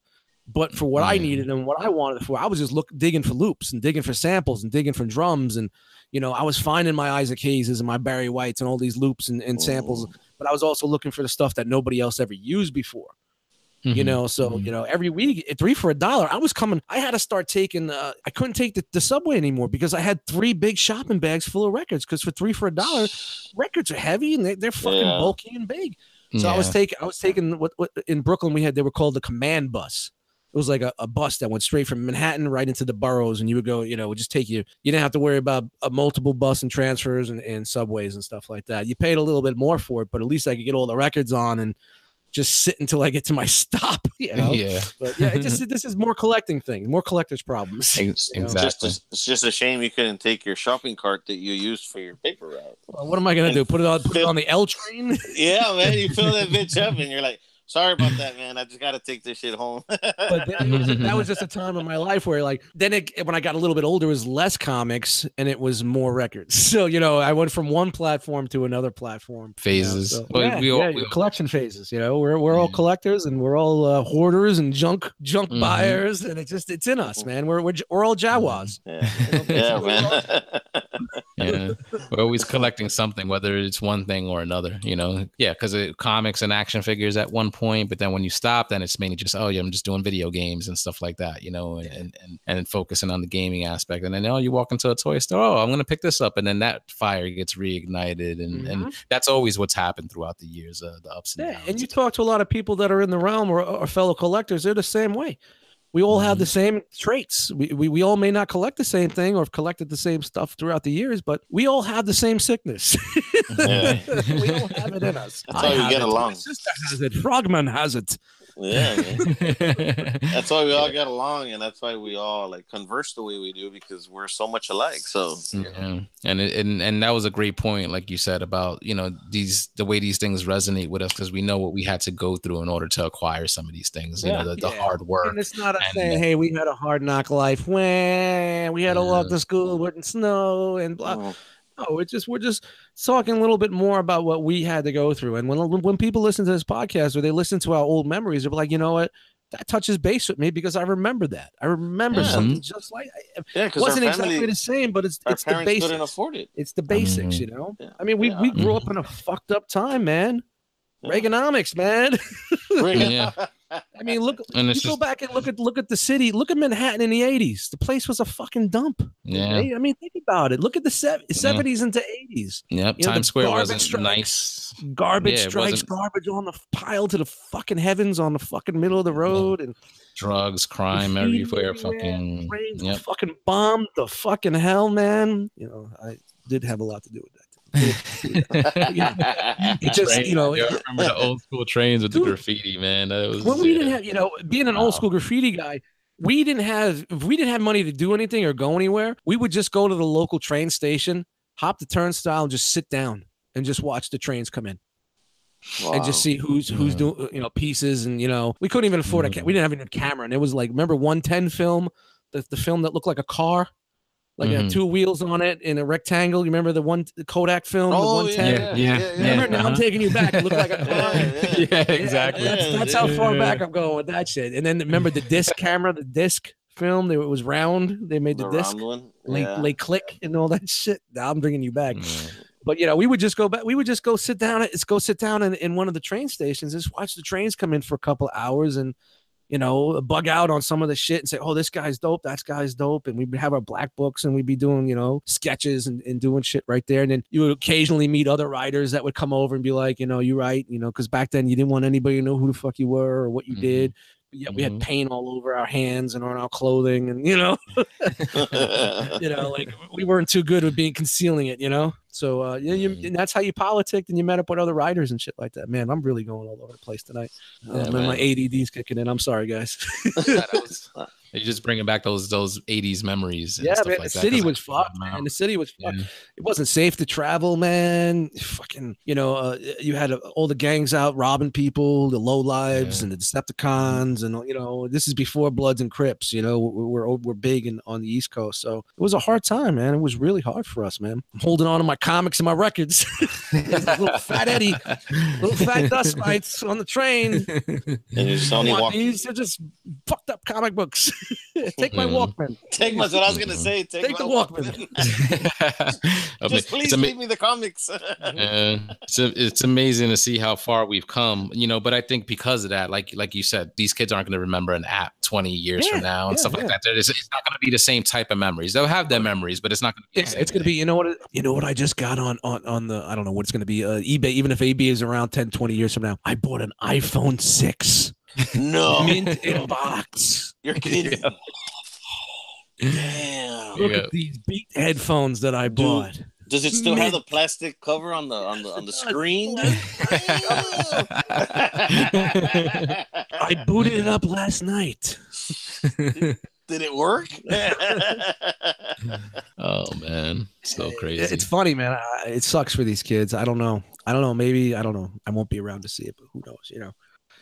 Speaker 1: But for what I
Speaker 3: mm.
Speaker 1: needed and what I wanted for, I was just look digging for loops and digging for samples and digging for drums and you know I was finding my Isaac Hayes and my Barry Whites and all these loops and, and samples. But I was also looking for the stuff that nobody else ever used before. you
Speaker 3: Mhm.
Speaker 1: know so
Speaker 3: Mhm.
Speaker 1: you know every week at three for a dollar i was coming i had to start taking uh, i couldn't take the, the subway anymore because i had three big shopping bags full of records because for three for a dollar records are heavy and they, they're fucking
Speaker 2: Yeah.
Speaker 1: bulky and big so i was taking i was taking what, what in brooklyn we had they were called the command bus it was like a, a bus that went straight from Manhattan right into the boroughs, and you would go, you know, it would just take you. You didn't have to worry about a multiple bus and transfers and, and subways and stuff like that. You paid a little bit more for it, but at least I could get all the records on and just sit until I get to my stop. You know?
Speaker 3: Yeah.
Speaker 1: But yeah, it just this is more collecting thing, more collectors problems.
Speaker 3: Ex-
Speaker 1: You know?
Speaker 3: Exactly.
Speaker 2: Just a, it's just a shame you couldn't take your shopping cart that you used for your paper route.
Speaker 1: Well, what am I gonna do? Put it on put it on the L train?
Speaker 2: Yeah, man, you fill that bitch up and you're like, sorry about that, man. I just got to take this shit home.
Speaker 1: but that was, that was just a time in my life where like then it, when I got a little bit older it was less comics and it was more records. So you know I went from one platform to another platform. you know,
Speaker 3: Phases.
Speaker 1: so-
Speaker 3: Well,
Speaker 1: yeah,
Speaker 3: we all-
Speaker 1: yeah,
Speaker 3: we all-
Speaker 1: collection phases. You know we're we're all collectors and we're all uh, hoarders and junk junk
Speaker 3: Mhm.
Speaker 1: buyers and it's just it's in us, man. We're we're, we're all Jawas.
Speaker 2: yeah, yeah, man.
Speaker 3: yeah. We're always collecting something whether it's one thing or another you know? Yeah because comics and action figures at one point but then when you stop then it's mainly just oh yeah i'm just doing video games and stuff like that you know and and, and, and focusing on the gaming aspect. And then oh you walk into a toy store oh i'm gonna pick this up and then that fire gets reignited and and that's always what's happened throughout the years uh, the ups and
Speaker 1: Yeah,
Speaker 3: downs
Speaker 1: and you talk to a lot of people that are in the realm or, or fellow collectors, they're the same way. We all have the mm-hmm. same traits. We, we we all may not collect the same thing or have collected the same stuff throughout the years, but we all have the same sickness. We all have it in us.
Speaker 2: That's how you get
Speaker 1: it. My
Speaker 2: along.
Speaker 1: sister has it. Frogman has it.
Speaker 2: Yeah, man. That's why we all get along, and that's why we all like converse the way we do because we're so much alike. So
Speaker 3: Yeah. And it, and and that was a great point, like you said about you know these the way these things resonate with us because we know what we had to go through in order to acquire some of these things. You
Speaker 1: Yeah.
Speaker 3: know, the, the
Speaker 1: Yeah.
Speaker 3: hard work.
Speaker 1: And it's not us
Speaker 3: And-
Speaker 1: saying, "Hey, we had a hard knock life. When we had to walk
Speaker 3: Yeah.
Speaker 1: to school with snow and blah."
Speaker 2: oh,
Speaker 1: No, it's just we're just talking a little bit more about what we had to go through. And when when people listen to this podcast or they listen to our old memories, they're like, you know what, that touches base with me because I remember that. I remember
Speaker 2: Yeah.
Speaker 1: something just like it
Speaker 2: yeah, because
Speaker 1: wasn't
Speaker 2: family,
Speaker 1: exactly the same, but it's it's the
Speaker 2: parents couldn't
Speaker 1: basics.
Speaker 2: afford it.
Speaker 1: It's the basics,
Speaker 3: Mhm.
Speaker 1: you know.
Speaker 2: Yeah.
Speaker 1: I mean, we we
Speaker 2: Yeah.
Speaker 1: grew up in a fucked up time, man.
Speaker 2: Yeah.
Speaker 1: Reaganomics, man.
Speaker 3: Yeah.
Speaker 1: I mean, look.
Speaker 3: And
Speaker 1: You
Speaker 3: it's
Speaker 1: go
Speaker 3: just
Speaker 1: back and look at look at the city. Look at Manhattan in the '80s. The place was a fucking dump.
Speaker 3: yeah.
Speaker 1: okay? I mean, think about it. Look at the sev- '70s into '80s.
Speaker 3: Yep.
Speaker 1: You know,
Speaker 3: Times Square
Speaker 1: garbage
Speaker 3: wasn't
Speaker 1: strikes.
Speaker 3: nice.
Speaker 1: garbage
Speaker 3: Yeah,
Speaker 1: strikes,
Speaker 3: wasn't-
Speaker 1: garbage on the pile to the fucking heavens on the fucking middle of the road, and
Speaker 3: Drugs, crime everywhere.
Speaker 1: everywhere,
Speaker 3: Fucking yep.
Speaker 1: fucking bombed the fucking hell, man. You know, I did have a lot to do with that. It just, you know,
Speaker 3: Yeah, I remember the old school trains with the graffiti, man. That was
Speaker 1: when we
Speaker 3: yeah.
Speaker 1: didn't have, you know, being an
Speaker 3: Wow.
Speaker 1: old school graffiti guy, we didn't have, if we didn't have money to do anything or go anywhere, we would just go to the local train station, hop the turnstile, and just sit down and just watch the trains come in. and just see who's who's
Speaker 3: Yeah.
Speaker 1: doing you know pieces and you know we couldn't even afford a ca-
Speaker 3: Mhm.
Speaker 1: we didn't have even a camera and it was like remember 110 film the, the film that looked like a car like it had
Speaker 3: Mhm.
Speaker 1: two wheels on it in a rectangle you remember the one the Kodak film
Speaker 2: Oh,
Speaker 1: the
Speaker 2: yeah,
Speaker 1: 110
Speaker 3: Yeah,
Speaker 2: yeah,
Speaker 3: yeah.
Speaker 1: remember now I'm
Speaker 3: uh-huh.
Speaker 1: taking you back it looked like a car
Speaker 2: Yeah, yeah.
Speaker 3: yeah, exactly.
Speaker 1: that's,
Speaker 2: Yeah,
Speaker 1: that's how far
Speaker 3: yeah.
Speaker 1: back I'm going with that shit and then remember the disc camera the disc film they, it was round they made the,
Speaker 2: the
Speaker 1: disc
Speaker 2: round one.
Speaker 1: lay,
Speaker 2: yeah.
Speaker 1: lay click and all that shit now I'm bringing you back
Speaker 3: Yeah.
Speaker 1: but you know, we would just go back. We would just go sit down. It's go sit down in, in one of the train stations. Just watch the trains come in for a couple of hours, and you know, bug out on some of the shit and say, "Oh, this guy's dope. That guy's dope." And we'd have our black books, and we'd be doing you know sketches and, and doing shit right there. And then you would occasionally meet other writers that would come over and be like, you know, you write, you know, because back then you didn't want anybody to know who the fuck you were or what you
Speaker 3: Mhm.
Speaker 1: did. Yeah, we had
Speaker 3: Mhm.
Speaker 1: paint all over our hands and on our clothing, and you know, you know, like we weren't too good with being concealing it, you know. So uh, yeah, you,
Speaker 3: Mhm.
Speaker 1: and that's how you politicked and you met up with other writers and shit like that. Man, I'm really going all over the place tonight.
Speaker 2: Yeah,
Speaker 1: um, and my. ADD's kicking in. I'm sorry, guys.
Speaker 3: Yeah, that was- You're just bringing back those those 80s memories. And
Speaker 1: yeah,
Speaker 3: stuff
Speaker 1: man,
Speaker 3: like
Speaker 1: the
Speaker 3: that,
Speaker 1: city
Speaker 3: I
Speaker 1: was fucked, man. The city was fucked.
Speaker 3: Yeah.
Speaker 1: It wasn't safe to travel, man. Fucking, you know, uh, you had uh, all the gangs out robbing people, the low lives
Speaker 3: Yeah.
Speaker 1: and the Decepticons, and you know, this is before Bloods and Crips. You know, we're we're, we're big in, on the East Coast, so it was a hard time, man. It was really hard for us, man. I'm holding on to my comics and my records. little fat Eddie, little fat dust mites on the train.
Speaker 2: and you just only
Speaker 1: want
Speaker 2: walk.
Speaker 1: these are just fucked up comic books. Take my
Speaker 3: Mhm.
Speaker 1: Walkman.
Speaker 2: Take my. That's what I was gonna say. Take,
Speaker 1: Take
Speaker 2: my
Speaker 1: the Walkman.
Speaker 3: I mean,
Speaker 2: Just please
Speaker 3: ama-
Speaker 2: leave me the comics.
Speaker 3: Yeah, it's, a- it's amazing to see how far we've come, you know. But I think because of that, like like you said, these kids aren't going to remember an app 20 years
Speaker 1: Yeah,
Speaker 3: from now and
Speaker 1: yeah,
Speaker 3: stuff
Speaker 1: yeah.
Speaker 3: like that. There is- It's not going to be the same type of memories. They'll have their memories, but it's not going to be.
Speaker 1: It's, it's gonna be you know what you know what I just got on on on the I don't know what it's gonna be uh, eBay even if eBay is around 10 20 years from now I bought an iPhone 6
Speaker 2: no.
Speaker 1: mint in box
Speaker 2: You're kidding.
Speaker 3: Yeah.
Speaker 2: Damn.
Speaker 1: Look
Speaker 3: Yeah.
Speaker 1: at these beat headphones that I bought.
Speaker 2: Does it still have the plastic cover on the on the on the screen?
Speaker 1: I booted it up last night.
Speaker 2: Did it work?
Speaker 3: oh man, so crazy.
Speaker 1: It's funny, man. I, it sucks for these kids. I don't know. I don't know. Maybe I don't know. I won't be around to see it, but who knows? You know,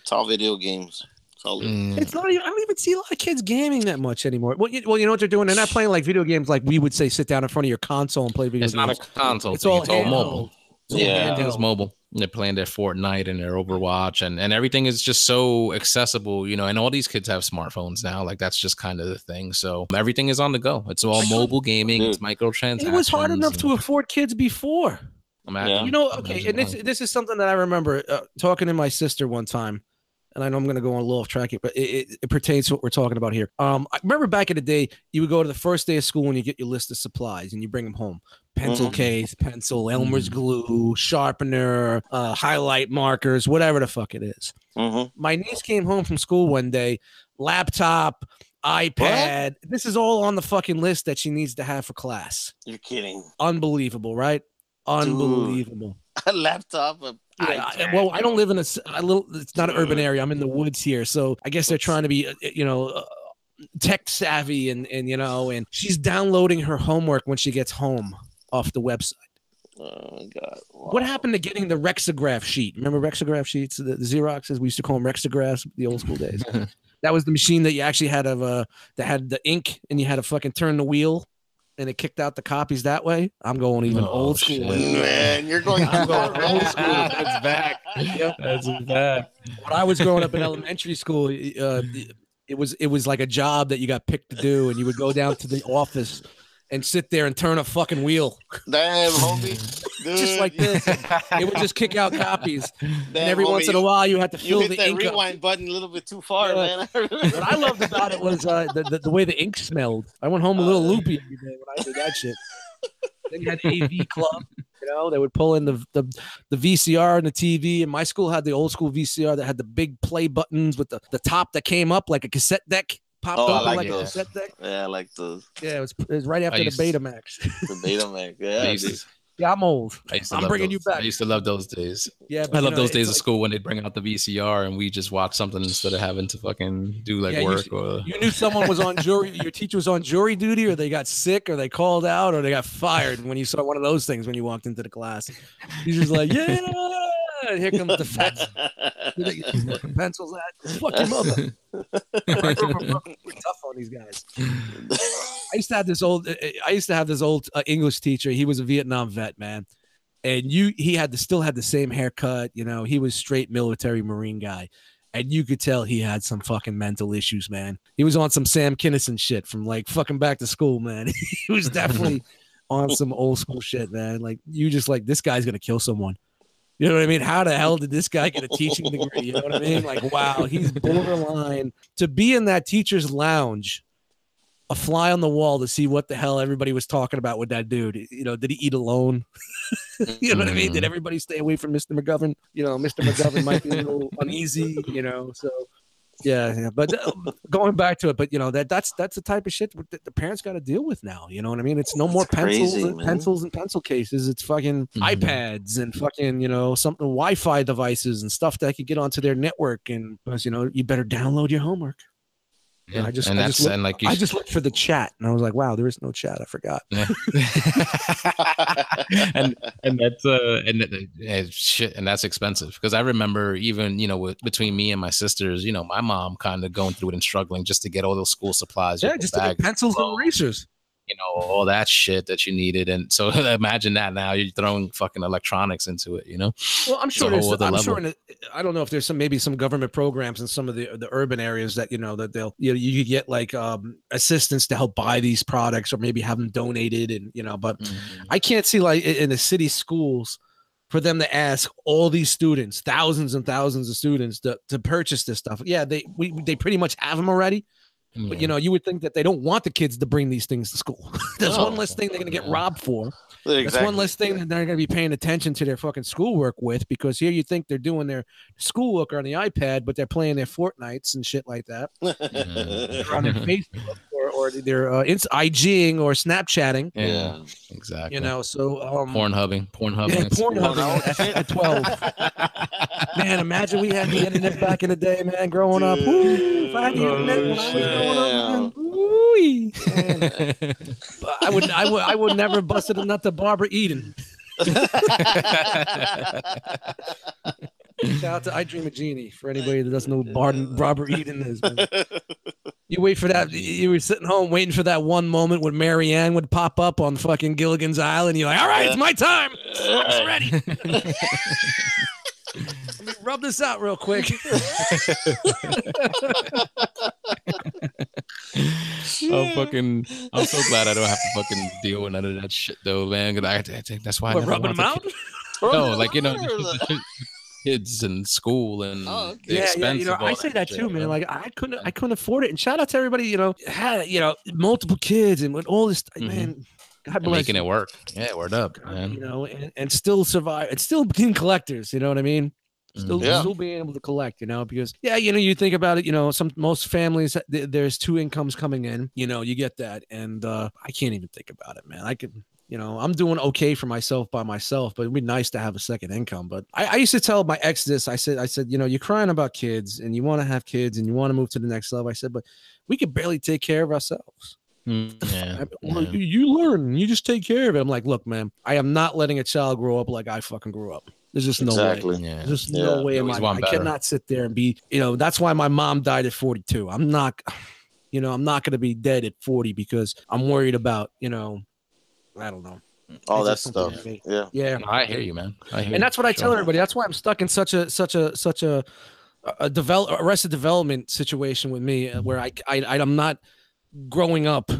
Speaker 2: it's all video games. It's all
Speaker 3: Mm.
Speaker 1: it's not even. I don't even see a lot of kids gaming that much anymore. Well, you, well, you know what they're doing? They're not playing like video games like we would say. Sit down in front of your console and play video
Speaker 3: It's
Speaker 1: games.
Speaker 3: not a console.
Speaker 1: It's
Speaker 3: thing,
Speaker 1: all
Speaker 3: it's all mobile.
Speaker 1: It's all
Speaker 2: Yeah.
Speaker 1: handheld.
Speaker 3: Everything's mobile. They're playing their Fortnite and their Overwatch, and and everything is just so accessible, you know. And all these kids have smartphones now. Like that's just kind of the thing. So everything is on the go. It's all mobile gaming. It's microtransactions.
Speaker 1: It was hard enough to afford kids before.
Speaker 3: imagine.
Speaker 2: Yeah.
Speaker 1: You know, okay, and this this is something that I remember uh, talking to my sister one time, and I know I'm going to go on a little off track, here, but it, it, it pertains to what we're talking about here. Um, I remember back in the day, you would go to the first day of school and you get your list of supplies and you bring them home: pencil
Speaker 2: Mhm.
Speaker 1: case, pencil, Elmer's
Speaker 3: Mhm.
Speaker 1: glue, sharpener, uh, highlight markers, whatever the fuck it is.
Speaker 2: hmm
Speaker 1: My niece came home from school one day, laptop, iPad. This is all on the fucking list that she needs to have for class.
Speaker 2: You're kidding.
Speaker 1: Unbelievable, right? Unbelievable.
Speaker 2: A laptop. A
Speaker 1: Yeah, I- well, I don't live in a little. It's not an urban area. I'm in the woods here, so I guess they're trying to be, uh, you know, uh, tech savvy, and and you know, and she's downloading her homework when she gets home off the website.
Speaker 2: Oh my god.
Speaker 1: What happened to getting the Rexograph sheet? Remember Rexograph sheets, the, the Xeroxes? We used to call them Rexographs, the old school days. that was the machine that you actually had of uh that had the ink, and you had to fucking turn the wheel, and it kicked out the copies that way. I'm going even
Speaker 3: Oh,
Speaker 1: old school.
Speaker 3: shit.
Speaker 1: with.
Speaker 2: Man, you're going
Speaker 1: I'm going old school.
Speaker 3: That's back.
Speaker 1: Yep.
Speaker 3: That's back.
Speaker 1: when I was growing up in elementary school, uh, it was it was like a job that you got picked to do, and you would go down to the office and sit there and turn a fucking wheel,
Speaker 2: Damn, homie.
Speaker 1: Just like this. It would just kick out copies,
Speaker 2: damn,
Speaker 1: and every
Speaker 2: homie,
Speaker 1: once in a while, you had to
Speaker 2: You
Speaker 1: fill
Speaker 2: hit
Speaker 1: the
Speaker 2: that
Speaker 1: ink up.
Speaker 2: rewind button a little bit too far,
Speaker 1: Yeah.
Speaker 2: man.
Speaker 1: What I loved about it was uh, the, the the way the ink smelled. I went home a little loopy every day when I did that shit. Then you had AV club, you know, they would pull in the, the the VCR and the TV. And my school had the old school VCR that had the big play buttons with the, the top that came up like a cassette deck, popped
Speaker 2: Oh, I
Speaker 1: open
Speaker 2: like
Speaker 1: like, a
Speaker 2: those.
Speaker 1: cassette deck.
Speaker 2: yeah, I like the
Speaker 1: Yeah, it was, it was right after the
Speaker 3: used to-
Speaker 1: Betamax.
Speaker 2: the Betamax. Yeah,
Speaker 3: To,
Speaker 1: yeah, I'm old.
Speaker 3: I used to
Speaker 1: I'm
Speaker 3: love
Speaker 1: bringing you back.
Speaker 3: I used to love those days.
Speaker 1: Yeah,
Speaker 3: I
Speaker 1: but, you
Speaker 3: love
Speaker 1: know,
Speaker 3: those
Speaker 1: it's
Speaker 3: days of school when they bring out the VCR and we just watch something instead of having to fucking do like
Speaker 1: Yeah,
Speaker 3: work
Speaker 1: s-
Speaker 3: or
Speaker 1: You knew someone was on jury. Your teacher was on jury duty, or they got sick, or they called out, or they got fired. When you saw one of those things when you walked into the class, he's just like, "Yeah!" And here comes the fat fucking pencils at. Fuck your mother. We're tough on these guys. I used to have this old. I used to have this old uh, English teacher. He was a Vietnam vet, man, and you. He had the still had the same haircut. You know, he was straight military Marine guy, and you could tell he had some fucking mental issues, man. He was on some Sam Kinison shit from like fucking back to school, man. he was definitely on some old school shit, man. Like you just like this guy's gonna kill someone. You know what I mean? How the hell did this guy get a teaching degree? You know what I mean? Like, wow, he's borderline to be in that teacher's lounge, a fly on the wall to see what the hell everybody was talking about with that dude. You know, did he eat alone? you know what I mean? Did mm-hmm. everybody stay away from Mr. McGovern? You know, Mr. McGovern might be a little uneasy, you know, so yeah, yeah. But uh, going back to it, but you know that that's that's the type of shit that the parents got to deal with now. You know what I mean? It's no more pencils,
Speaker 2: crazy,
Speaker 1: and pencils and pencil cases. It's fucking
Speaker 3: Mhm.
Speaker 1: iPads and fucking you know something Wi-Fi devices and stuff that could get onto their network. And because you know you better download your homework.
Speaker 3: Yeah.
Speaker 1: I just-
Speaker 3: and
Speaker 1: I just look-
Speaker 3: and like you
Speaker 1: I just looked for the chat and I was like, wow, there is no chat. I forgot.
Speaker 3: Yeah. and and that's uh and uh, shit and that's expensive because I remember even you know with, between me and my sisters you know my mom kind of going through it and struggling just to get all those school supplies
Speaker 1: Yeah, just to get pencils and erasers.
Speaker 3: You know all that shit that you needed and so imagine that now you're throwing fucking electronics into it you know
Speaker 1: Well, I'm sure. There's, I'm sure.
Speaker 3: level.
Speaker 1: The, I don't know if there's some maybe some government programs in some of the the urban areas that you know that they'll you know you could get like um assistance to help buy these products or maybe have them donated and you know. But I can't see like in the city schools for them to ask all these students, thousands and thousands of students, to, to purchase this stuff. Yeah, they we they pretty much have them already. But you know, you would think that they don't want the kids to bring these things to school. There's
Speaker 2: No.
Speaker 1: one less thing they're gonna get
Speaker 3: Yeah.
Speaker 1: robbed for.
Speaker 2: Exactly.
Speaker 1: That's one less thing that they're gonna be paying attention to their fucking schoolwork with because here you think they're doing their schoolwork on the iPad, but they're playing their Fortnites and shit like that. They're on their mm-hmm. Facebook or, or they're uh, it's IGing or Snapchatting.
Speaker 3: yeah,
Speaker 2: Yeah.
Speaker 3: exactly.
Speaker 1: You know, so um,
Speaker 3: porn hubbing, porn hubbing.
Speaker 1: yeah, porn hubbing at, at twelve. Man, imagine we had the internet back in the day, man. Growing up, Ooh, if I had the internet when I was growing up, man. Ooh-wee. Man, but I would, I would, I would never have busted a nut to Barbara Eden. Shout out to I Dream a Jeannie for anybody that doesn't know who Bar- Barbara Eden is. Man. You wait for that. You were sitting home waiting for that one moment when Mary Ann would pop up on fucking Gilligan's Island. You're like, all right, it's my time. I'm ready. Let me rub this out real quick.
Speaker 3: I'm fucking. I'm so glad I don't have to fucking deal with none of that shit though, man. 'cause I, I think that's why I
Speaker 1: What,
Speaker 3: never
Speaker 1: rubbing them
Speaker 3: wanted
Speaker 1: out?
Speaker 3: No, like you know, the shit- kids and school and
Speaker 2: Oh, okay.
Speaker 3: the
Speaker 1: yeah, yeah.
Speaker 3: expense
Speaker 1: You know, I say that
Speaker 3: shit,
Speaker 1: too, man. Like I couldn't, I couldn't afford it. And shout out to everybody, you know, had you know multiple kids and with all this,
Speaker 3: Mhm.
Speaker 1: man. God
Speaker 3: And
Speaker 1: bless
Speaker 3: making it work. Yeah, word up,
Speaker 1: God,
Speaker 3: man.
Speaker 1: you know, and, and still survive and still being collectors. You know what I mean? Still,
Speaker 3: Mhm.
Speaker 2: Yeah.
Speaker 1: still being able to collect. You know, because yeah, you know, you think about it. You know, some most families th- there's two incomes coming in. You know, you get that, and uh I can't even think about it, man. I could. You know, I'm doing okay for myself by myself, but it'd be nice to have a second income. But I, I used to tell my ex this. I said, I said, you know, you're crying about kids and you want to have kids and you want to move to the next level. I said, but we could barely take care of ourselves.
Speaker 3: Mm, yeah,
Speaker 1: I-
Speaker 3: yeah.
Speaker 1: you, you learn, you just take care of it. I'm like, look, man, I am not letting a child grow up like I fucking grew up. There's just no way.
Speaker 2: exactly.
Speaker 3: yeah.
Speaker 1: There's just
Speaker 2: Yeah.
Speaker 1: no way
Speaker 3: You
Speaker 1: in my I cannot sit there and be, you know, that's why my mom died at 42. I'm not, you know, I'm not going to be dead at 40 because I'm worried about, you know, I don't know.
Speaker 2: All that
Speaker 1: It's just something
Speaker 2: stuff.
Speaker 1: to.
Speaker 2: Yeah.
Speaker 1: Yeah.
Speaker 3: No, I hear you, man. I hear
Speaker 1: And that's what I tell
Speaker 3: Sure.
Speaker 1: everybody. That's why I'm stuck in such a, such a, such a, a develop arrested development situation with me uh, where I, I, I'm not growing up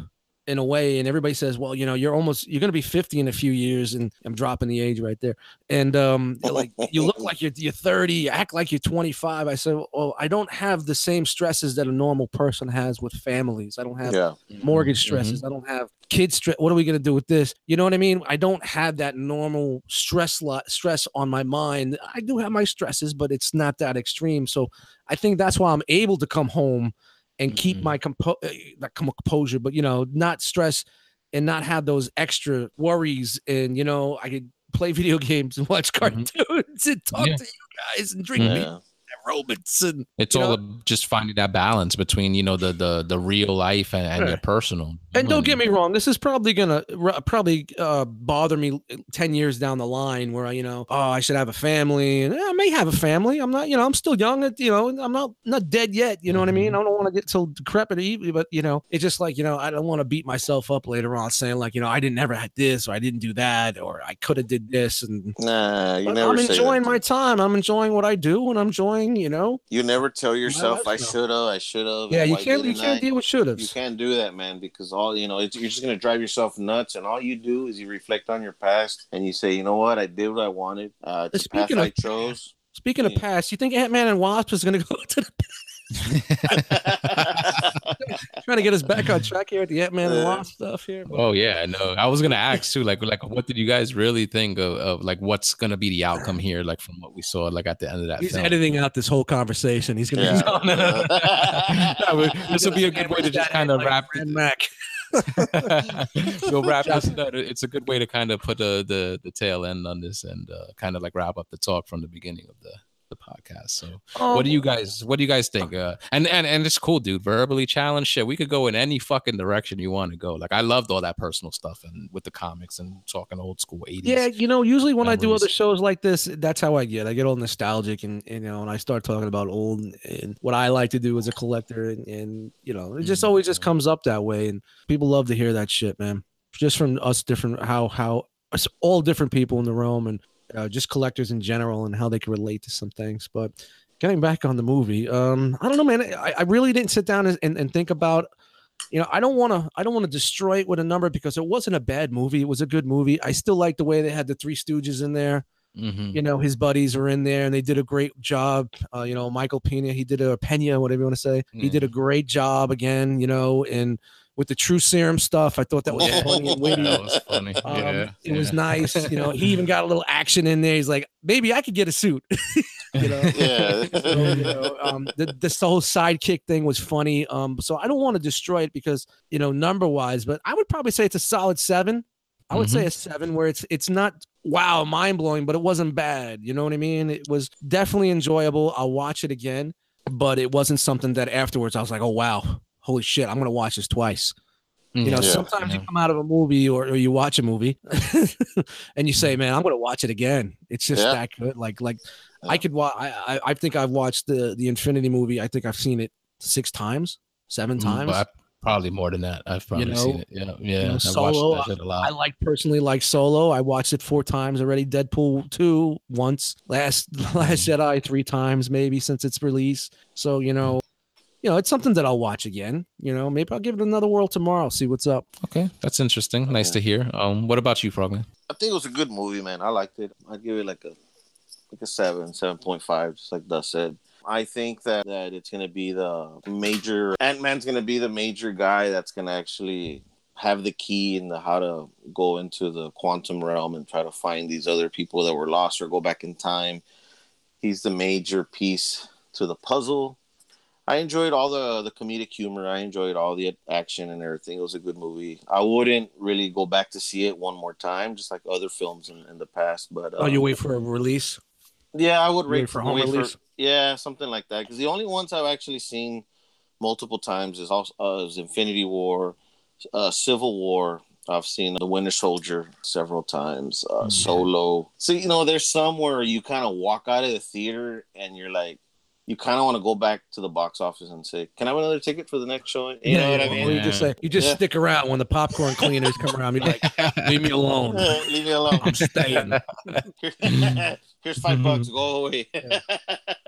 Speaker 1: in a way and everybody says well you know you're almost you're going to be 50 in a few years and i'm dropping the age right there. And um like you look like you're, you're 30 you act like you're 25 i said well i don't have the same stresses that a normal person has with families. I don't have
Speaker 2: Yeah.
Speaker 1: mortgage
Speaker 3: Mhm.
Speaker 1: stresses. I don't have kids stress what are we going to do with this? You know what i mean? I don't have that normal stress lot stress on my mind. I do have my stresses but it's not that extreme. So i think that's why i'm able to come home and keep
Speaker 3: Mhm.
Speaker 1: my compo- uh, not composure, but you know, not stress and not have those extra worries. And you know, I could play video games and watch
Speaker 3: Mhm.
Speaker 1: cartoons and talk
Speaker 3: Yeah.
Speaker 1: to you guys and drink beer
Speaker 2: Yeah.
Speaker 1: And robots and
Speaker 3: It's
Speaker 1: you
Speaker 3: all
Speaker 1: know?
Speaker 3: just finding that balance between you know the the the real life and, and your personal.
Speaker 1: And don't get me wrong, this is probably gonna r- probably uh, bother me ten years down the line, where I, you know, oh, I should have a family, and I may have a family. I'm not, you know, I'm still young. at- You know, I'm not not dead yet. You know what I mean? I don't want to get so decrepit, either, but you know, it's just like you know, I don't want to beat myself up later on, saying like, you know, I didn't never had this, or I didn't do that, or I could have did this, and
Speaker 2: Nah, you
Speaker 1: But
Speaker 2: never
Speaker 1: I'm enjoying
Speaker 2: that.
Speaker 1: my time. I'm enjoying what I do, and I'm enjoying, you know,
Speaker 2: You never tell yourself I should have, I should have.
Speaker 1: yeah, you can't you can't deal with should
Speaker 2: You can't do that, man, because all you know, it's, you're just gonna drive yourself nuts, and all you do is you reflect on your past and you say, you know what, I did what I wanted. Uh, it's the path
Speaker 1: Speaking of-
Speaker 2: I chose.
Speaker 1: Speaking of past, you think Ant Man and Wasp is going to go to the trying to get us back on track here at the Ant Man and. Wasp stuff here? but-
Speaker 3: Oh yeah, no. I was gonna ask too, like, like, what did you guys really think of, of like what's gonna be the outcome here, like from what we saw, like at the end of that
Speaker 1: He's
Speaker 3: film?
Speaker 1: editing out this whole conversation. He's going to.
Speaker 2: Yeah.
Speaker 3: No, no, no. This will be a good way to just kind of wrap it.
Speaker 1: Mac.
Speaker 3: we'll wrap this up. It's a good way to kind of put the the, the tail end on this and uh, kind of like wrap up the talk from the beginning of the the podcast. So, what do you guys what do you guys think? Uh, and and and it's cool, dude. Verbally challenged, shit. We could go in any fucking direction you want to go. Like I loved all that personal stuff and with the comics and talking old school eighties.
Speaker 1: Yeah, you know, usually when I do other shows like this, that's how I get. I get all nostalgic, and, and you know, and I start talking about old and what I like to do as a collector, and, and you know, it just
Speaker 3: Mhm.
Speaker 1: always just comes up that way, and people love to hear that shit, man. Just from us different, how how us all different people in the realm, and uh, just collectors in general, and how they can relate to some things. But getting back on the movie, um, I don't know, man. I, I really didn't sit down and, and, and think about you know, I don't want to I don't want to destroy it with a number because it wasn't a bad movie. It was a good movie. I still like the way they had the Three Stooges in there.
Speaker 3: Mhm.
Speaker 1: You know, his buddies were in there and they did a great job. Uh, you know, Michael Pena, he did a Pena, whatever you want to say. He did a great job again, you know, and with the true serum stuff, I thought that was
Speaker 2: Yeah.
Speaker 1: funny and witty.
Speaker 3: That was funny.
Speaker 1: Um,
Speaker 3: yeah,
Speaker 1: it was nice. You know, he even got a little action in there. He's like, maybe I could get a suit. you know,
Speaker 2: Yeah.
Speaker 1: so, you know, um, the, this whole sidekick thing was funny. Um, so I don't want to destroy it because you know number wise, but I would probably say it's a solid seven. I would say a seven, where it's it's not wow mind blowing, but it wasn't bad. You know what I mean? It was definitely enjoyable. I'll watch it again, but it wasn't something that afterwards I was like, oh wow, holy shit, I'm gonna watch this twice. You mm-hmm. know,
Speaker 3: Yeah.
Speaker 1: sometimes you come out of a movie or, or you watch a movie and you say, mm-hmm. "Man, I'm going to watch it again." It's just
Speaker 2: Yeah.
Speaker 1: that good. Like, like I could watch. I, I I think I've watched the the Infinity movie. I think I've seen it six times, seven
Speaker 3: Mm,
Speaker 1: times.
Speaker 3: but I- probably more than that. I've probably
Speaker 1: know,
Speaker 3: seen it. Yeah, yeah.
Speaker 1: know,
Speaker 3: I've
Speaker 1: Solo,
Speaker 3: watched that shit a lot.
Speaker 1: I like personally like Solo. I watched it four times already. Deadpool two once. Last Last mm. Jedi three times maybe since its release. So you know, you know, it's something that I'll watch again. You know, maybe I'll give it another whirl tomorrow. See what's up.
Speaker 3: okay, that's interesting. Nice to hear. Um, what about you, Frogman?
Speaker 2: I think it was a good movie, man. I liked it. I'd give it like a like a seven, seven point five, just like Dust said. I think that, that it's gonna be the major Ant Man's gonna be the major guy that's gonna actually have the key in the how to go into the quantum realm and try to find these other people that were lost or go back in time. He's the major piece to the puzzle. I enjoyed all the the comedic humor. I enjoyed all the action and everything. It was a good movie. I wouldn't really go back to see it one more time, just like other films in, in the past. But
Speaker 1: Oh, you
Speaker 2: um,
Speaker 1: wait for a release.
Speaker 2: yeah, I would
Speaker 1: Wait for
Speaker 2: for
Speaker 1: home
Speaker 2: wait
Speaker 1: release?
Speaker 2: For, yeah, something like that. Because the only ones I've actually seen multiple times is also uh, is Infinity War, uh, Civil War. I've seen The Winter Soldier several times. Uh,
Speaker 1: Mm-hmm.
Speaker 2: Solo. So you know, there's some where you kind of walk out of the theater and you're like, you kind of want to go back to the box office and say, "Can I have another ticket for the next showing?" You know what I
Speaker 1: or
Speaker 2: mean?
Speaker 1: you just say you just
Speaker 2: Yeah.
Speaker 1: stick around when the popcorn cleaners come around. Be like, leave me alone.
Speaker 2: Leave me alone.
Speaker 1: I'm staying.
Speaker 2: Here's five bucks. Go away.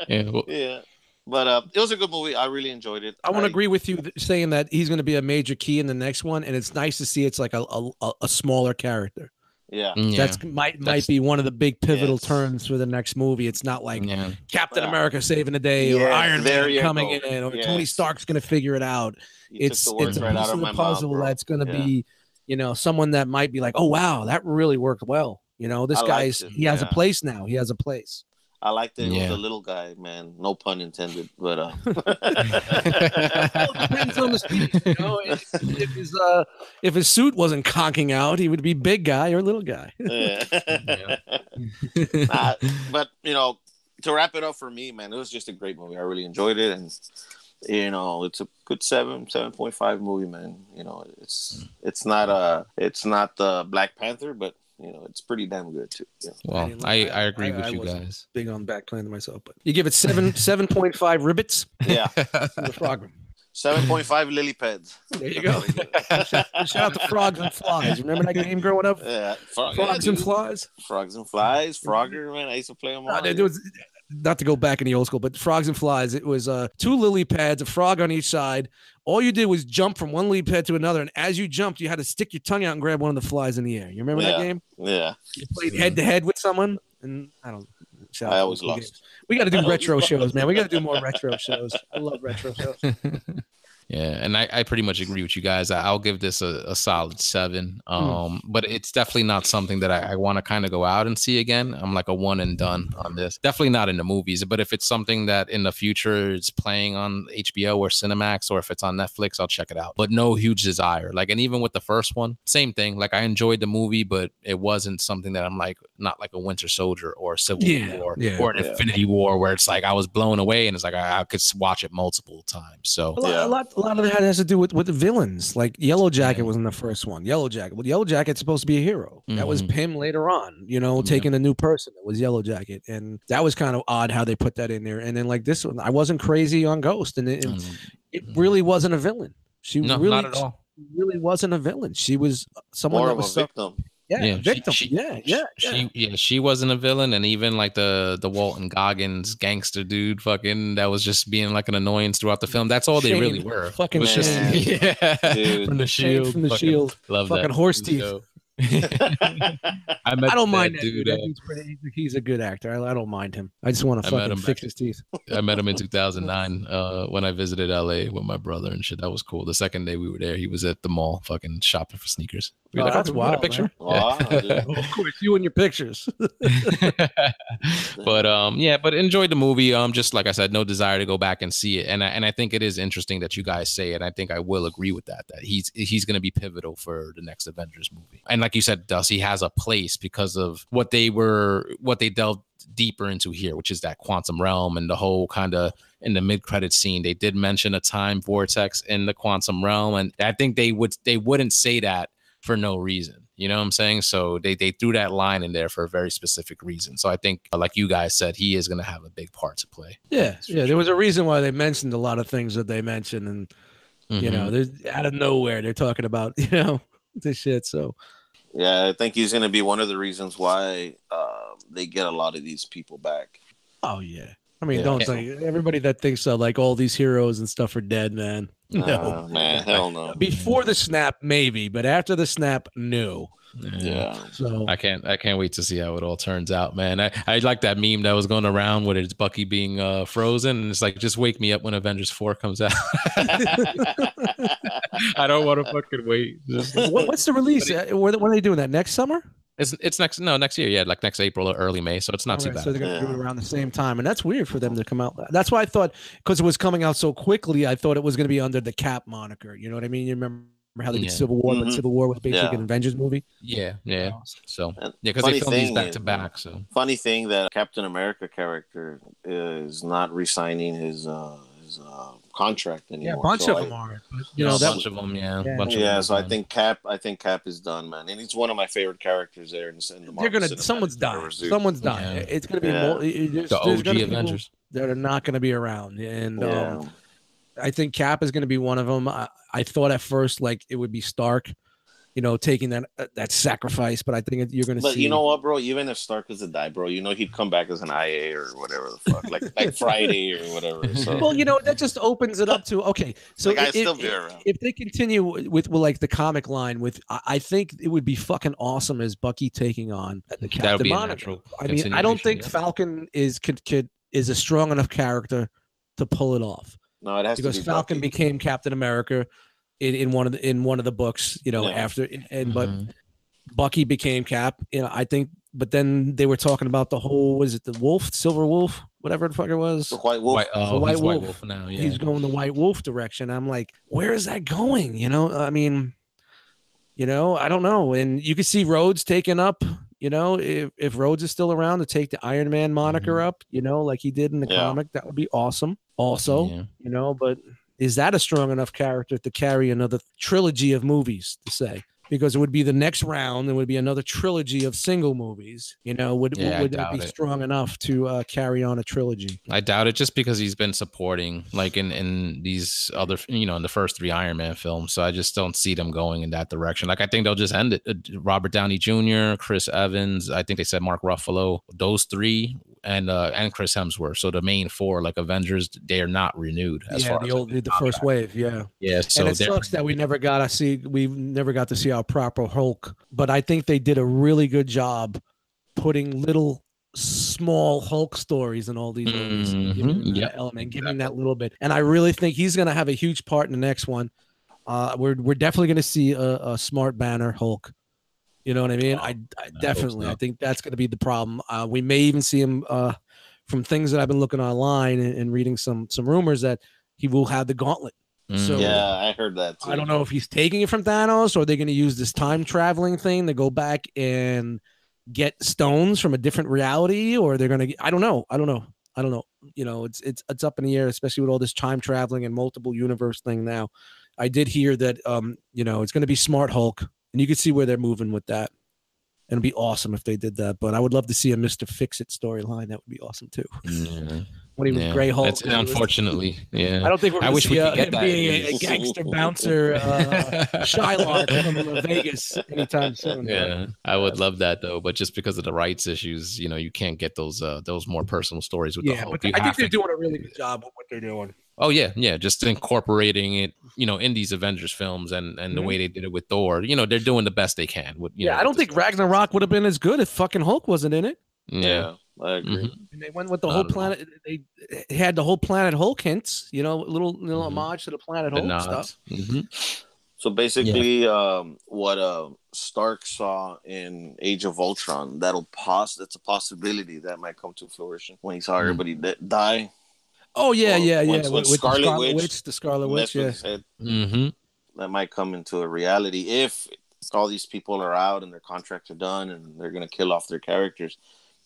Speaker 3: Yeah, well,
Speaker 2: yeah. But uh, it was a good movie. I really enjoyed it.
Speaker 1: I want to agree with you th- saying that he's going to be a major key in the next one, and it's nice to see it's like a a, a- a smaller character.
Speaker 2: Yeah.
Speaker 3: Mm, yeah,
Speaker 1: That's might might
Speaker 3: That's-
Speaker 1: be one of the big pivotal
Speaker 2: Yes.
Speaker 1: turns for the next movie. It's not like
Speaker 3: yeah.
Speaker 1: Captain
Speaker 2: Yeah.
Speaker 1: America saving the day or Iron Man coming
Speaker 2: go.
Speaker 1: in or Tony Stark's going to figure it out.
Speaker 2: You
Speaker 1: it's
Speaker 2: took the
Speaker 1: it's a
Speaker 2: right
Speaker 1: piece
Speaker 2: out
Speaker 1: of
Speaker 2: of
Speaker 1: the puzzle
Speaker 2: mouth,
Speaker 1: that's going to
Speaker 2: Yeah.
Speaker 1: be, you know, someone that might be like, oh wow, that really worked well. You know, this
Speaker 2: I
Speaker 1: guy's
Speaker 2: it,
Speaker 1: he has a place now. He has a place.
Speaker 2: I liked it. It was a little guy, man. No pun intended. But uh,
Speaker 1: Well, it depends on the speech. You know, if, if his uh, if his suit wasn't conking out, he would be big guy or little guy.
Speaker 2: yeah.
Speaker 3: Yeah.
Speaker 2: Nah, but you know, to wrap it up for me, man, it was just a great movie. I really enjoyed it, and you know, it's a good seven, seven point five movie, man. You know, it's it's not a it's not the Black Panther, but you know, it's pretty damn good too. Yeah.
Speaker 3: Well,
Speaker 1: didn't-
Speaker 3: I, I agree
Speaker 1: I-
Speaker 3: with
Speaker 1: I
Speaker 3: you
Speaker 1: wasn't-
Speaker 3: guys.
Speaker 1: Big on backplaying myself, but you give it seven seven point five ribbits
Speaker 2: Yeah,
Speaker 1: to the frog.
Speaker 2: seven point five lily pads.
Speaker 1: There you go. Shout out to frogs and flies. Remember that game growing up?
Speaker 2: Yeah, frog,
Speaker 1: Frogs
Speaker 2: yeah,
Speaker 1: and flies.
Speaker 2: frogs and flies. Frogger, man. I used to play them all.
Speaker 1: No, there there was not to go back in the old school, but frogs and flies. It was uh, two lily pads, a frog on each side. All you did was jump from one lily pad to another, and as you jumped, you had to stick your tongue out and grab one of the flies in the air. You remember that game?
Speaker 2: yeah,
Speaker 1: You played head to head with someone, and I don't. shout out
Speaker 2: I always lost.
Speaker 1: games. We got to do
Speaker 2: I
Speaker 1: retro shows, man. We got to do more retro shows. I love retro shows.
Speaker 3: Yeah, and I, I pretty much agree with you guys. I- I'll give this a, a solid seven. Um, but it's definitely not something that I, I want to kind of go out and see again. I'm like a one and done on this. Definitely not in the movies, but if it's something that in the future is playing on HBO or Cinemax or if it's on Netflix, I'll check it out. But no huge desire. Like, and even with the first one, same thing. Like, I enjoyed the movie, but it wasn't something that I'm like, not like a Winter Soldier or a Civil
Speaker 1: Yeah,
Speaker 3: War
Speaker 1: yeah.
Speaker 3: or an
Speaker 2: Yeah.
Speaker 3: Infinity War, where it's like I was blown away and it's like I, I could watch it multiple times. So
Speaker 1: A lot,
Speaker 2: Yeah.
Speaker 1: a lot, a lot of that has to do with, with the villains. Like Yellow Jacket
Speaker 3: Yeah.
Speaker 1: was in the first one. Yellow Jacket. Well, Yellow Jacket's supposed to be a hero. That was
Speaker 3: Mhm.
Speaker 1: him later on. You know,
Speaker 3: Yeah.
Speaker 1: taking a new person. It was Yellow Jacket, and that was kind of odd how they put that in there. And then like this one, I wasn't crazy on Ghost, and it, it really wasn't a villain. She
Speaker 3: no,
Speaker 1: really,
Speaker 3: not at all.
Speaker 1: really wasn't a villain. She was someone
Speaker 2: more
Speaker 1: that
Speaker 2: of a
Speaker 1: was so-
Speaker 2: victim.
Speaker 1: Yeah,
Speaker 3: Yeah,
Speaker 1: a
Speaker 3: she-
Speaker 1: victim.
Speaker 3: she-
Speaker 1: yeah, yeah, yeah.
Speaker 3: She yeah, she wasn't a villain, and even like the the Walton Goggins gangster dude, fucking that was just being like an annoyance throughout the film. That's all they really were.
Speaker 1: fucking
Speaker 3: It was just yeah,
Speaker 2: Dude.
Speaker 3: from the
Speaker 1: Shane
Speaker 3: shield,
Speaker 1: from the
Speaker 3: fucking
Speaker 1: Shield.
Speaker 3: Love
Speaker 1: Fucking
Speaker 3: that
Speaker 1: horse teeth.
Speaker 3: Show. I met
Speaker 1: I don't
Speaker 3: that
Speaker 1: mind that dude.
Speaker 3: dude.
Speaker 1: That dude's pretty, he's, he's a good actor. I, I don't mind him. I just want to
Speaker 3: I
Speaker 1: fucking
Speaker 3: him
Speaker 1: fix
Speaker 3: back
Speaker 1: his teeth.
Speaker 3: I met him in 2009 uh, when I visited LA with my brother and shit. That was cool. The second day we were there, he was at the mall fucking shopping for sneakers. We
Speaker 1: Oh,
Speaker 3: got a-
Speaker 1: that's
Speaker 3: we got a
Speaker 1: wild,
Speaker 3: picture.
Speaker 2: Wow,
Speaker 1: of course, you and your pictures.
Speaker 3: but um yeah but enjoyed the movie um just like i said no desire to go back and see it and I, and I think it is interesting that you guys say it i think i will agree with that that he's he's going to be pivotal for the next avengers movie and like you said Dust, he has a place because of what they were what they delved deeper into here which is that quantum realm and the whole kind of in the mid-credit scene they did mention a time vortex in the quantum realm and i think they would they wouldn't say that for no reason you know what I'm saying? So they they threw that line in there for a very specific reason. So I think, like you guys said, he is going to have a big part to play.
Speaker 1: yeah,
Speaker 3: That's for
Speaker 1: yeah. There was a reason why they mentioned a lot of things that they mentioned, and you
Speaker 3: Mhm.
Speaker 1: know, there's out of nowhere they're talking about you know this shit. So
Speaker 2: Yeah, I think he's going to be one of the reasons why uh, they get a lot of these people back.
Speaker 1: Oh yeah. I mean,
Speaker 2: Yeah.
Speaker 1: don't think everybody that thinks uh, like all these heroes and stuff are dead, man. No.
Speaker 2: Uh, man, hell no.
Speaker 1: Before the snap, maybe, but after the snap, no.
Speaker 2: Yeah.
Speaker 1: So
Speaker 3: I can't I can't wait to see how it all turns out, man. I, I like that meme that was going around with it's Bucky being uh, frozen, and it's like just wake me up when Avengers Four comes out. I don't want to fucking wait.
Speaker 1: What, what's the release? Uh, when, when are they doing that? Next summer?
Speaker 3: It's it's next no next year, yeah, like next April or early May, so it's not too
Speaker 1: Okay,
Speaker 3: bad.
Speaker 1: So they're gonna do it around the same time, and that's weird for them to come out. That's why I thought because it was coming out so quickly, I thought it was gonna be under the Cap moniker. You know what I mean? You remember how they did
Speaker 3: Yeah.
Speaker 1: Civil War, but
Speaker 2: Mhm.
Speaker 1: Civil War was basically
Speaker 2: Yeah.
Speaker 1: an Avengers movie.
Speaker 3: yeah, yeah. So
Speaker 2: And
Speaker 3: yeah, because
Speaker 2: funny
Speaker 3: they filmed these
Speaker 2: thing
Speaker 3: back
Speaker 2: is-
Speaker 3: to back. So
Speaker 2: Funny thing that Captain America character is not re-signing his uh, his uh, contract anymore.
Speaker 1: Yeah, a bunch
Speaker 2: So
Speaker 1: of
Speaker 2: I-
Speaker 1: them are.
Speaker 3: You
Speaker 1: you
Speaker 3: know,
Speaker 1: know
Speaker 3: a
Speaker 1: that
Speaker 3: bunch of them, yeah,
Speaker 1: Yeah.
Speaker 3: bunch of
Speaker 2: Yeah,
Speaker 3: them
Speaker 2: so I think Cap, I think Cap is done, man, and he's one of my favorite characters there in, the- in the
Speaker 1: they're
Speaker 2: Marvel
Speaker 1: gonna. Someone's dying. Someone's dying.
Speaker 3: Yeah.
Speaker 1: It's gonna be
Speaker 2: Yeah.
Speaker 1: more. it- there's,
Speaker 3: the
Speaker 1: there's
Speaker 3: OG
Speaker 1: gonna be people
Speaker 3: Avengers.
Speaker 1: that are not gonna be around, and
Speaker 2: Yeah.
Speaker 1: um, I think Cap is gonna be one of them. I, I thought at first like it would be Stark, you know, taking that uh, that sacrifice, but I think you're gonna see.
Speaker 2: But
Speaker 1: see.
Speaker 2: you know what, bro? Even if Stark was to die, bro, you know he'd come back as an IA or whatever the fuck, like like Friday or whatever. So
Speaker 1: Well, you know that just opens it up to okay. So
Speaker 2: like I
Speaker 1: if,
Speaker 2: still
Speaker 1: if-
Speaker 2: be around.
Speaker 1: if they continue with, with like the comic line with, I, I think it would be fucking awesome as Bucky taking on the Captain
Speaker 3: be a
Speaker 1: Monica.
Speaker 3: natural.
Speaker 1: I mean, I don't think
Speaker 3: yeah.
Speaker 1: Falcon is could, could is a strong enough character to pull it off
Speaker 2: No, it has
Speaker 1: because
Speaker 2: to be
Speaker 1: Falcon
Speaker 2: Bucky.
Speaker 1: became Captain America in, in one of the in one of the books, you know,
Speaker 2: Yeah.
Speaker 1: after and but
Speaker 3: Mhm.
Speaker 1: Bucky became Cap. You know, I think, but then they were talking about the whole was it the Wolf, Silver Wolf, whatever the fuck it was.
Speaker 2: the White Wolf.
Speaker 3: White, oh,
Speaker 1: White
Speaker 3: he's White
Speaker 1: Wolf.
Speaker 3: Wolf now. Yeah,
Speaker 1: He's going the White Wolf direction. I'm like, where is that going? You know, I mean, you know, I don't know. And you can see Rhodes taking up. You know, if if Rhodes is still around to take the Iron Man moniker mm-hmm. up, you know, like he did in the
Speaker 2: Yeah.
Speaker 1: comic, that would be awesome. Also,
Speaker 3: Yeah.
Speaker 1: you know, but is that a strong enough character to carry another trilogy of movies to say? Because it would be the next round, there would be another trilogy of single movies. You know, would
Speaker 3: Yeah,
Speaker 1: would that be
Speaker 3: it.
Speaker 1: strong enough to uh, carry on a trilogy?
Speaker 3: I doubt it just because he's been supporting like in in these other you know in the first three Iron Man films. So I just don't see them going in that direction. Like I think they'll just end it. Uh, Robert Downey Jr., Chris Evans, I think they said Mark Ruffalo, those three and uh and Chris Hemsworth. So the main four like Avengers, they are not renewed as
Speaker 1: yeah,
Speaker 3: far
Speaker 1: the
Speaker 3: as
Speaker 1: old the first wave, yeah.
Speaker 3: yeah. So
Speaker 1: and it sucks that we never got to see we never got to see our proper Hulk. But I think they did a really good job putting little small Hulk stories in all these movies. and giving
Speaker 3: Mhm,
Speaker 1: that element, giving that little bit. And I really think he's going to have a huge part in the next one. Uh, we're we're definitely going to see a, a smart banner Hulk. You know what I mean? I, I definitely. I
Speaker 3: so.
Speaker 1: think that's going to be the problem. Uh, we may even see him uh, from things that I've been looking online and, and reading some some rumors that he will have the gauntlet. So-
Speaker 3: Mm.
Speaker 2: yeah, I heard that. Too.
Speaker 1: I don't know if he's taking it from Thanos or they're going to use this time traveling thing to go back and get stones from a different reality or they're going to I don't know. I don't know. I don't know. You know, it's it's it's up in the air especially with all this time traveling and multiple universe thing now. I did hear that um, you know, it's going to be Smart Hulk and you can see where they're moving with that. And it'd be awesome if they did that, but I would love to see a Mr. Fix It storyline. That would be awesome too.
Speaker 3: Yeah.
Speaker 1: When he was
Speaker 3: Yeah.
Speaker 1: Gray Hulk.
Speaker 3: That's- unfortunately, yeah.
Speaker 1: I don't think we're
Speaker 3: I
Speaker 1: going to
Speaker 3: wish we
Speaker 1: see
Speaker 3: could
Speaker 1: uh,
Speaker 3: get
Speaker 1: him
Speaker 3: that.
Speaker 1: being a, a gangster bouncer uh, Shylock from Vegas anytime soon.
Speaker 3: Yeah, I would love that though, but just because of the rights issues, you know, you can't get those uh those more personal stories with the
Speaker 1: yeah,
Speaker 3: Hulk.
Speaker 1: but
Speaker 3: You
Speaker 1: I think they're
Speaker 3: to-
Speaker 1: doing a really good job with what they're doing.
Speaker 3: Oh yeah, yeah, just incorporating it, you know, in these Avengers films and and the
Speaker 1: Mhm.
Speaker 3: way they did it with Thor. You know, they're doing the best they can. With you
Speaker 1: yeah,
Speaker 3: know,
Speaker 1: I don't think
Speaker 3: this-
Speaker 1: Ragnarok would have been as good if fucking Hulk wasn't in it.
Speaker 3: Yeah,
Speaker 2: Yeah, I agree.
Speaker 3: Mhm.
Speaker 1: And they went with the whole planet. They they had the whole Planet Hulk hints, you know, little little
Speaker 3: Mhm.
Speaker 1: homage to the Planet Hulk
Speaker 3: nods.
Speaker 1: stuff.
Speaker 3: Mhm.
Speaker 2: So basically, um, what uh, Stark saw in Age of Ultron, that'll pos that's a possibility that might come to fruition when he saw
Speaker 3: Mm.
Speaker 2: everybody di- die.
Speaker 1: Oh yeah,
Speaker 2: Well,
Speaker 1: yeah, yeah.
Speaker 2: once-
Speaker 1: with, with
Speaker 2: Scarlet
Speaker 1: Scarlet
Speaker 2: Witch
Speaker 1: Witch, the Scarlet Witch, yeah.
Speaker 2: his head.
Speaker 3: Mhm.
Speaker 2: That might come into a reality if all these people are out and their contracts are done and they're gonna kill off their characters.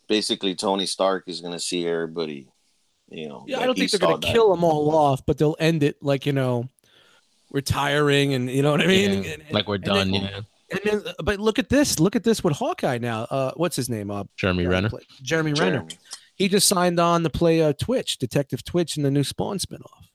Speaker 2: Basically, Tony Stark is gonna see everybody. You know,
Speaker 1: Yeah, I don't think they're gonna
Speaker 2: die.
Speaker 1: kill them all off, but they'll end it like you know, retiring and you know what I mean.
Speaker 3: Yeah,
Speaker 1: And- and-
Speaker 3: like we're done.
Speaker 1: then-
Speaker 3: yeah,
Speaker 1: And then, but look at this. Look at this with Hawkeye now. Uh, what's his name? Uh,
Speaker 3: Jeremy Renner.
Speaker 1: play- Jeremy Renner. He just signed on to play uh, Twitch, Detective Twitch, in the new Spawn spinoff.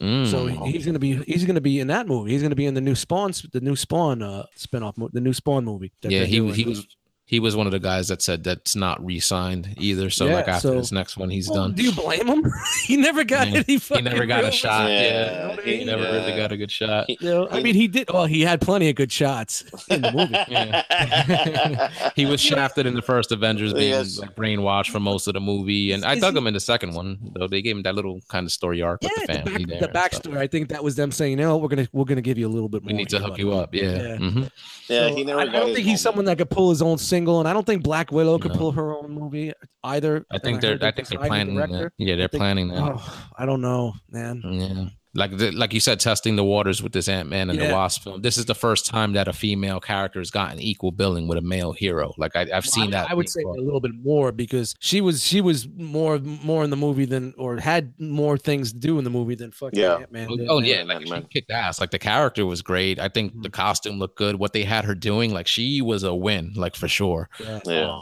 Speaker 3: Mm.
Speaker 1: So he's gonna be he's gonna be in that movie. He's gonna be in the new Spawn the new Spawn uh spinoff the new Spawn movie. that
Speaker 3: yeah, he
Speaker 1: doing.
Speaker 3: he was he was one of the guys that said that's not re-signed either. So like after
Speaker 1: so-
Speaker 3: this next one, he's
Speaker 1: Well,
Speaker 3: done.
Speaker 1: Do you blame him? he never got
Speaker 3: Yeah,
Speaker 1: any.
Speaker 3: he never got a shot.
Speaker 2: Yeah,
Speaker 3: Yeah,
Speaker 1: You know what I
Speaker 3: he
Speaker 1: mean?
Speaker 3: never really got a good shot.
Speaker 2: He-
Speaker 1: You know, I mean, he did. Well, he had plenty of good shots in the movie.
Speaker 3: He was shafted in the first Avengers, being
Speaker 2: Yes.
Speaker 3: like brainwashed for most of the movie, and I dug
Speaker 1: he-
Speaker 3: him in the second one. Though they gave him that little kind of story arc
Speaker 1: Yeah,
Speaker 3: with the
Speaker 1: the,
Speaker 3: family
Speaker 1: back, the
Speaker 3: and stuff.
Speaker 1: backstory. I think that was them saying, "No, we're gonna we're gonna give you a little bit more.
Speaker 3: We need to hook you up. Yeah.
Speaker 1: Yeah.
Speaker 3: Mhm.
Speaker 2: yeah,
Speaker 1: So
Speaker 2: he never.
Speaker 1: I, I don't think he's
Speaker 2: moment.
Speaker 1: someone that could pull his own single, and I don't think Black Widow could
Speaker 3: No.
Speaker 1: pull her own movie either.
Speaker 3: I
Speaker 1: And
Speaker 3: think they're.
Speaker 1: heard
Speaker 3: I think they're planning. That.
Speaker 1: director.
Speaker 3: Yeah, they're
Speaker 1: think-
Speaker 3: planning that.
Speaker 1: Oh, I don't know, man.
Speaker 3: Yeah. Like the, like you said, testing the waters with this Ant Man and
Speaker 1: Yeah.
Speaker 3: the Wasp film. This is the first time that a female character has gotten equal billing with a male hero. Like I, I've
Speaker 1: Well,
Speaker 3: seen
Speaker 1: I,
Speaker 3: that.
Speaker 1: I would say a little bit more because she was she was more more in the movie than or had more things to do in the movie than fucking
Speaker 2: Yeah.
Speaker 1: Ant-Man
Speaker 3: Oh. Oh
Speaker 2: Yeah,
Speaker 3: yeah,
Speaker 2: man,
Speaker 3: like she kicked ass. Like the character was great. I think
Speaker 1: Mm-hmm.
Speaker 3: the costume looked good. What they had her doing, like she was a win, like for sure.
Speaker 1: Yeah.
Speaker 2: Yeah.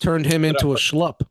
Speaker 1: Turned him into a schlup.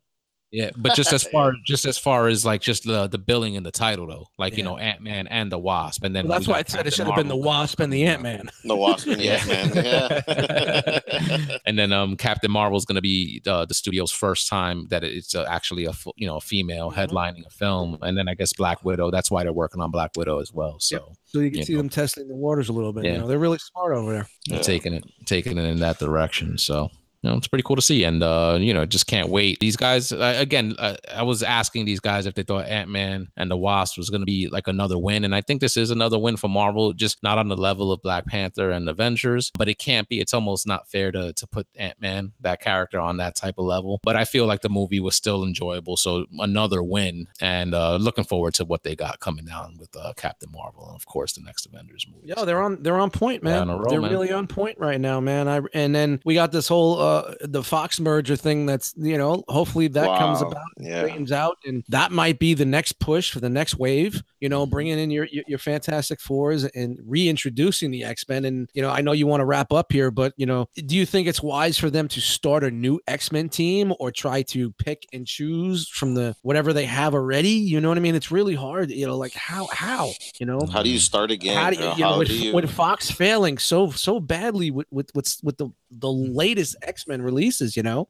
Speaker 3: Yeah, but just as far just as far as like just the the billing and the title though, like you know Ant Man and the Wasp, and then
Speaker 1: Well, that's why I
Speaker 3: got
Speaker 1: said it
Speaker 3: Captain
Speaker 1: should have been the Wasp and the Ant Man.
Speaker 2: The Wasp and the Ant-Man. Yeah.
Speaker 3: and then um Captain is going to be uh, the studio's first time that it's uh, actually a you know a female
Speaker 1: Mhm.
Speaker 3: headlining a film, and then I guess Black Widow. That's why they're working on Black Widow as well. So
Speaker 1: So you can
Speaker 3: You
Speaker 1: see
Speaker 3: know.
Speaker 1: them testing the waters a little bit. You
Speaker 3: Yeah.
Speaker 1: know, they're really smart over there.
Speaker 3: they're
Speaker 2: Yeah.
Speaker 3: taking it taking it in that direction. So you know, it's pretty cool to see, and uh, you know, just can't wait. These guys, uh, again, uh, I was asking these guys if they thought Ant Man and the Wasp was going to be like another win, and I think this is another win for Marvel, just not on the level of Black Panther and Avengers, but it can't be. It's almost not fair to to put Ant Man that character on that type of level. But I feel like the movie was still enjoyable, so another win, and uh, looking forward to what they got coming down with uh, Captain Marvel, and of course the next Avengers movie.
Speaker 1: Yeah, they're on they're on point,
Speaker 3: They're
Speaker 1: man.
Speaker 3: on roll,
Speaker 1: they're
Speaker 3: man.
Speaker 1: really on point right now, man. I and then we got this whole uh the Fox merger thing that's you know, hopefully that comes
Speaker 2: Wow.
Speaker 1: about
Speaker 2: Yeah.
Speaker 1: straightens out and that might be the next push for the next wave you know bringing in your your, your fantastic fours and reintroducing the x-men and you know i know you want to wrap up here but you know do you think it's wise for them to start a new x-men team or try to pick and choose from the whatever they have already you know what i mean it's really hard you know like how how you know
Speaker 2: How do you start again?
Speaker 1: how do you, you know with,
Speaker 2: you-
Speaker 1: with Fox failing so so badly with with with, with the the latest X Men releases, you know,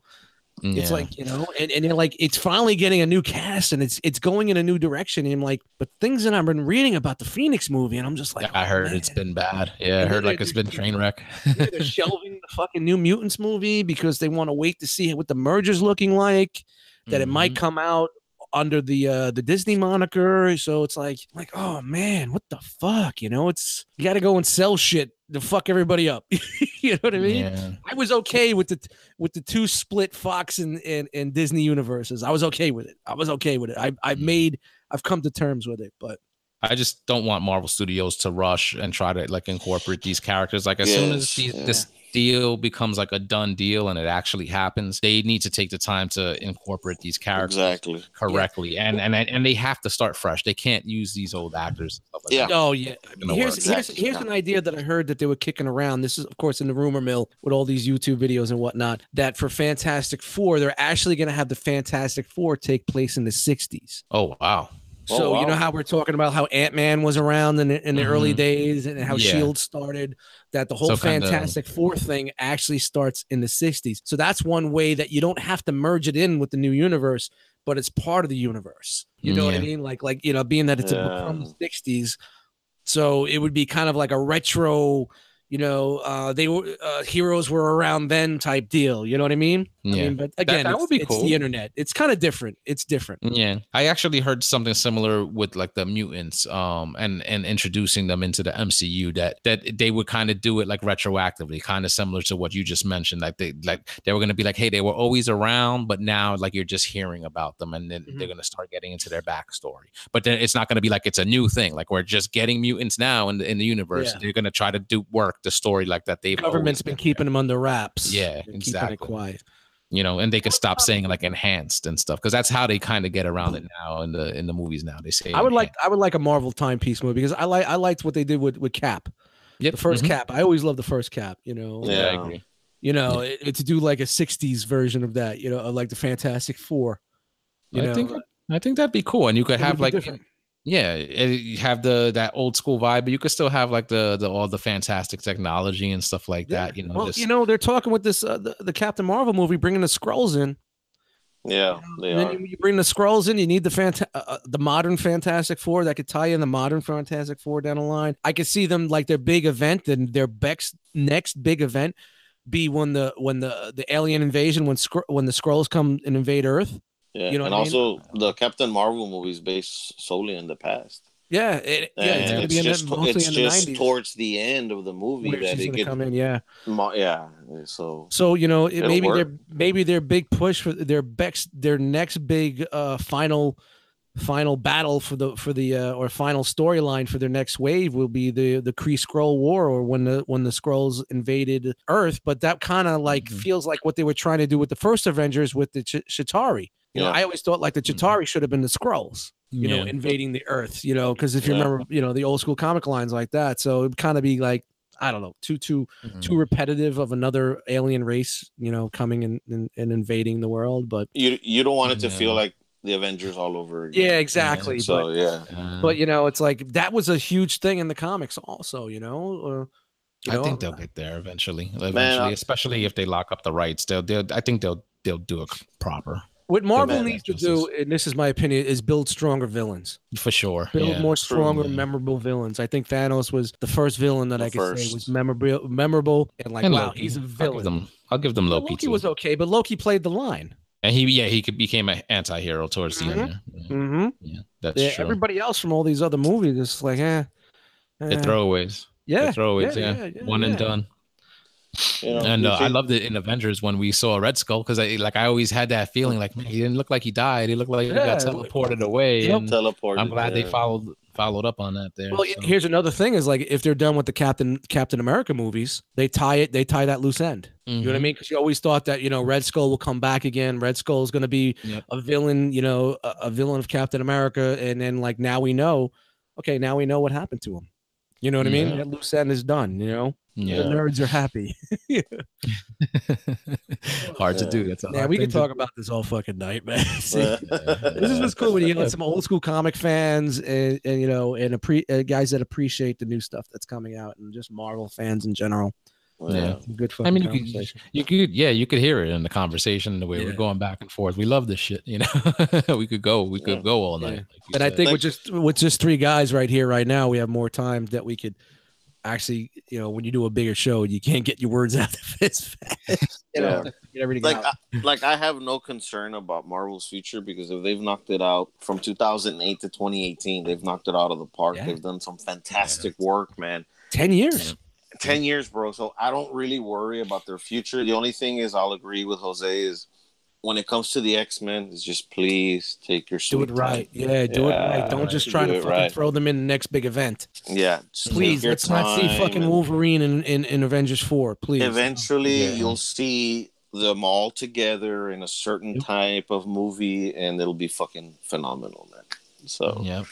Speaker 1: it's like you know, and, and you're like it's finally getting a new cast and it's it's going in a new direction. And I'm like, but things that I've been reading about the Phoenix movie, and I'm just like,
Speaker 3: Yeah, I
Speaker 1: oh,
Speaker 3: heard it's
Speaker 1: man.
Speaker 3: been bad. Yeah, I heard like it's been train wreck.
Speaker 1: They're shelving the fucking New Mutants movie because they want to wait to see what the merger's looking like. That it might
Speaker 3: Mhm.
Speaker 1: come out under the uh the Disney moniker. So it's like like oh man, what the fuck? You know, it's you got to go and sell shit to fuck everybody up. you know what I mean?
Speaker 3: Yeah.
Speaker 1: I was okay with the with the two split Fox and, and and Disney universes. I was okay with it. I was okay with it. I I've
Speaker 3: Mm.
Speaker 1: made I've come to terms with it. But
Speaker 3: I just don't want Marvel Studios to rush and try to like incorporate these characters. Like as soon as
Speaker 2: Yes,
Speaker 3: these,
Speaker 2: yeah.
Speaker 3: this deal becomes like a done deal and it actually happens, they need to take the time to incorporate these characters
Speaker 2: Exactly.
Speaker 3: correctly. And and and they have to start fresh. They can't use these old actors. and like
Speaker 2: Yeah.
Speaker 3: that.
Speaker 1: oh yeah,
Speaker 3: gonna
Speaker 1: here's
Speaker 3: work.
Speaker 1: here's
Speaker 2: Exactly.
Speaker 1: here's an idea that I heard that they were kicking around. This is of course in the rumor mill with all these YouTube videos and whatnot. That for Fantastic Four, they're actually going to have the Fantastic Four take place in the '60s.
Speaker 3: Oh wow.
Speaker 2: Oh,
Speaker 1: So you know how we're talking about how Ant Man was around in the, in the early
Speaker 3: Mhm.
Speaker 1: days and how
Speaker 3: Yeah.
Speaker 1: Shield started. That the whole
Speaker 3: So kinda-
Speaker 1: Fantastic Four thing actually starts in the '60s. So that's one way that you don't have to merge it in with the new universe, but it's part of the universe. You know what I mean? Like like you know, being that it's a book from the '60s, so it would be kind of like a retro. You know, uh, they were uh, heroes were around then type deal. You know what I mean? I
Speaker 3: Yeah.
Speaker 1: mean, but again,
Speaker 3: that
Speaker 1: it's,
Speaker 3: would be
Speaker 1: it's
Speaker 3: cool.
Speaker 1: the internet. It's kind of different. It's different.
Speaker 3: Yeah, I actually heard something similar with like the mutants, um, and and introducing them into the MCU that that they would kind of do it like retroactively, kind of similar to what you just mentioned. Like they like they were gonna be like, hey, they were always around, but now like you're just hearing about them, and then they're
Speaker 1: Mhm.
Speaker 3: gonna start getting into their backstory. But then it's not gonna be like it's a new thing. Like we're just getting mutants now in the in the universe.
Speaker 1: Yeah.
Speaker 3: They're gonna try to do work the story like that. They've
Speaker 1: Government's
Speaker 3: always
Speaker 1: been
Speaker 3: been
Speaker 1: keeping them under wraps.
Speaker 3: Yeah,
Speaker 1: They're keeping
Speaker 3: exactly.
Speaker 1: it quiet.
Speaker 3: You know, and they could stop saying like enhanced and stuff because that's how they kind of get around it now in the in the movies now. They say
Speaker 1: I would like. I would like a Marvel timepiece movie because I like I liked what they did with with Cap.
Speaker 3: Yep,
Speaker 1: The 1st
Speaker 3: mhm.
Speaker 1: Cap. I always love the first Cap. You know.
Speaker 3: Yeah, I agree.
Speaker 1: You know, it, it- to do like a '60s version of that. You know, like the Fantastic Four. You
Speaker 3: I
Speaker 1: know,
Speaker 3: think I think that'd be cool, and you could
Speaker 1: it
Speaker 3: have like
Speaker 1: different.
Speaker 3: Yeah, you have the that old school vibe, but you could still have like the the all the fantastic technology and stuff like
Speaker 1: Yeah.
Speaker 3: that. You know,
Speaker 1: well,
Speaker 3: just-
Speaker 1: you know, they're talking with this uh, the, the Captain Marvel movie, bringing the Skrulls in.
Speaker 2: Yeah, they
Speaker 1: and then
Speaker 2: are.
Speaker 1: you, you bring the Skrulls in. You need the fanta- uh, uh, the modern Fantastic Four that could tie in the modern Fantastic Four down the line. I could see them like their big event and their Beck's next big event be when the when the the alien invasion when scr- when the Skrulls come and invade Earth.
Speaker 2: Yeah,
Speaker 1: you know
Speaker 2: and
Speaker 1: I mean?
Speaker 2: also the Captain Marvel movie is based solely in the past.
Speaker 1: Yeah, it, yeah, it's gonna be in
Speaker 2: just,
Speaker 1: the, mostly
Speaker 2: it's
Speaker 1: in the
Speaker 2: just
Speaker 1: nineties.
Speaker 2: towards the end of the movie
Speaker 1: Where
Speaker 2: that it
Speaker 1: come in, yeah.
Speaker 2: yeah. So
Speaker 1: So you know, it, maybe
Speaker 2: work.
Speaker 1: their maybe their big push for their Beck's their next big uh final final battle for the for the uh, or final storyline for their next wave will be the the Kree Skrull War or when the when the Skrulls invaded Earth. But that kind of like
Speaker 3: Mhm.
Speaker 1: feels like what they were trying to do with the first Avengers with the Ch- Chitauri. You know, I always thought like the
Speaker 3: Mhm.
Speaker 1: Chitauri should have been the Skrulls you know, invading the earth, you know, because if you
Speaker 2: Yeah.
Speaker 1: remember, you know, the old school comic lines like that. So it'd kind of be like, I don't know, too too
Speaker 3: Mhm.
Speaker 1: too repetitive of another alien race, you know, coming and, and, and invading the world. But
Speaker 2: you you don't want it to
Speaker 3: Yeah.
Speaker 2: feel like the Avengers all over again.
Speaker 1: yeah, exactly.
Speaker 2: So
Speaker 1: but
Speaker 2: yeah,
Speaker 3: Uh,
Speaker 1: but you know, it's like that was a huge thing in the comics also, you know. Or, you
Speaker 3: I
Speaker 1: know,
Speaker 3: think they'll get there eventually. Eventually,
Speaker 2: I-
Speaker 3: especially if they lock up the rights, they'll, they'll I think they'll they'll do it proper
Speaker 1: what Marvel needs to do, and this is my opinion, is build stronger villains.
Speaker 3: for sure.
Speaker 1: build
Speaker 3: yeah.
Speaker 1: more stronger,
Speaker 3: yeah.
Speaker 1: memorable villains. I think Thanos was the first villain that
Speaker 2: The
Speaker 1: I could say was memorable, memorable, and like,
Speaker 3: And
Speaker 1: wow,
Speaker 3: Loki.
Speaker 1: he's a
Speaker 3: I'll give
Speaker 1: villain.
Speaker 3: them. I'll give them
Speaker 1: Well,
Speaker 3: Loki,
Speaker 1: Loki
Speaker 3: too.
Speaker 1: was okay, but Loki played the line.
Speaker 3: and he yeah he could became an anti-hero towards the end. Yeah,
Speaker 1: Mm-hmm.
Speaker 3: yeah, that's
Speaker 1: Yeah,
Speaker 3: true.
Speaker 1: everybody else from all these other movies is like, eh,
Speaker 3: They're
Speaker 1: eh.
Speaker 3: throwaways.
Speaker 1: yeah,
Speaker 3: They're throwaways. Yeah, one and done.
Speaker 2: You know,
Speaker 3: and uh, I loved it in Avengers when we saw Red Skull because I like I always had that feeling like man he didn't look like he died he looked like he got teleported away
Speaker 1: Yep.
Speaker 3: and
Speaker 2: teleport.
Speaker 3: I'm glad they followed followed up on that there.
Speaker 1: Well,
Speaker 3: so.
Speaker 1: here's another thing: is like if they're done with the Captain Captain America movies, they tie it, they tie that loose end. You know what I
Speaker 3: Mhm.
Speaker 1: mean? Because you always thought that you know Red Skull will come back again. Red Skull is going to be
Speaker 3: Yep.
Speaker 1: a villain, you know, a, a villain of Captain America, and then like now we know, okay, now we know what happened to him. You know what I mean?
Speaker 2: Yeah.
Speaker 1: That loose end is done. You know, the nerds are happy.
Speaker 3: hard to do. That's a
Speaker 1: Yeah, we
Speaker 3: thing
Speaker 1: could
Speaker 3: to
Speaker 1: talk about this all fucking night, man. See,
Speaker 2: Yeah.
Speaker 1: this is what's cool when you get some old school comic fans and, and you know and appre- uh, guys that appreciate the new stuff that's coming out and just Marvel fans in general.
Speaker 3: Yeah.
Speaker 1: Good
Speaker 3: I mean, you could,
Speaker 1: conversation.
Speaker 3: you could, yeah, you could hear it in the conversation, the way
Speaker 1: Yeah.
Speaker 3: we're going back and forth. We love this shit, you know. we could go, we could
Speaker 2: Yeah.
Speaker 3: go all
Speaker 1: Yeah.
Speaker 3: night. like you
Speaker 1: And I think
Speaker 2: Like-
Speaker 1: with just with just three guys right here right now, we have more time that we could actually, you know, when you do a bigger show, you can't get your words out as fast. you know,
Speaker 2: Yeah.
Speaker 1: get everything
Speaker 2: like
Speaker 1: out.
Speaker 2: I, like I have no concern about Marvel's future because if they've knocked it out from 2008 to 2018, they've knocked it out of the park.
Speaker 1: Yeah.
Speaker 2: They've done some fantastic work, man.
Speaker 1: Ten years.
Speaker 2: 10 years, bro. So I don't really worry about their future. The only thing is I'll agree with Jose is when it comes to the X-Men, is just please take your
Speaker 1: Do it right. Yeah, do it right. Don't just try
Speaker 2: do
Speaker 1: to fucking
Speaker 2: right.
Speaker 1: throw them in the next big event.
Speaker 2: Yeah,
Speaker 1: Please, let's not see fucking Wolverine in, in, in Avengers 4. Please.
Speaker 2: Eventually,
Speaker 3: Yeah.
Speaker 2: you'll see them all together in a certain
Speaker 1: Yep.
Speaker 2: type of movie, and it'll be fucking phenomenal, man. So
Speaker 3: Yeah.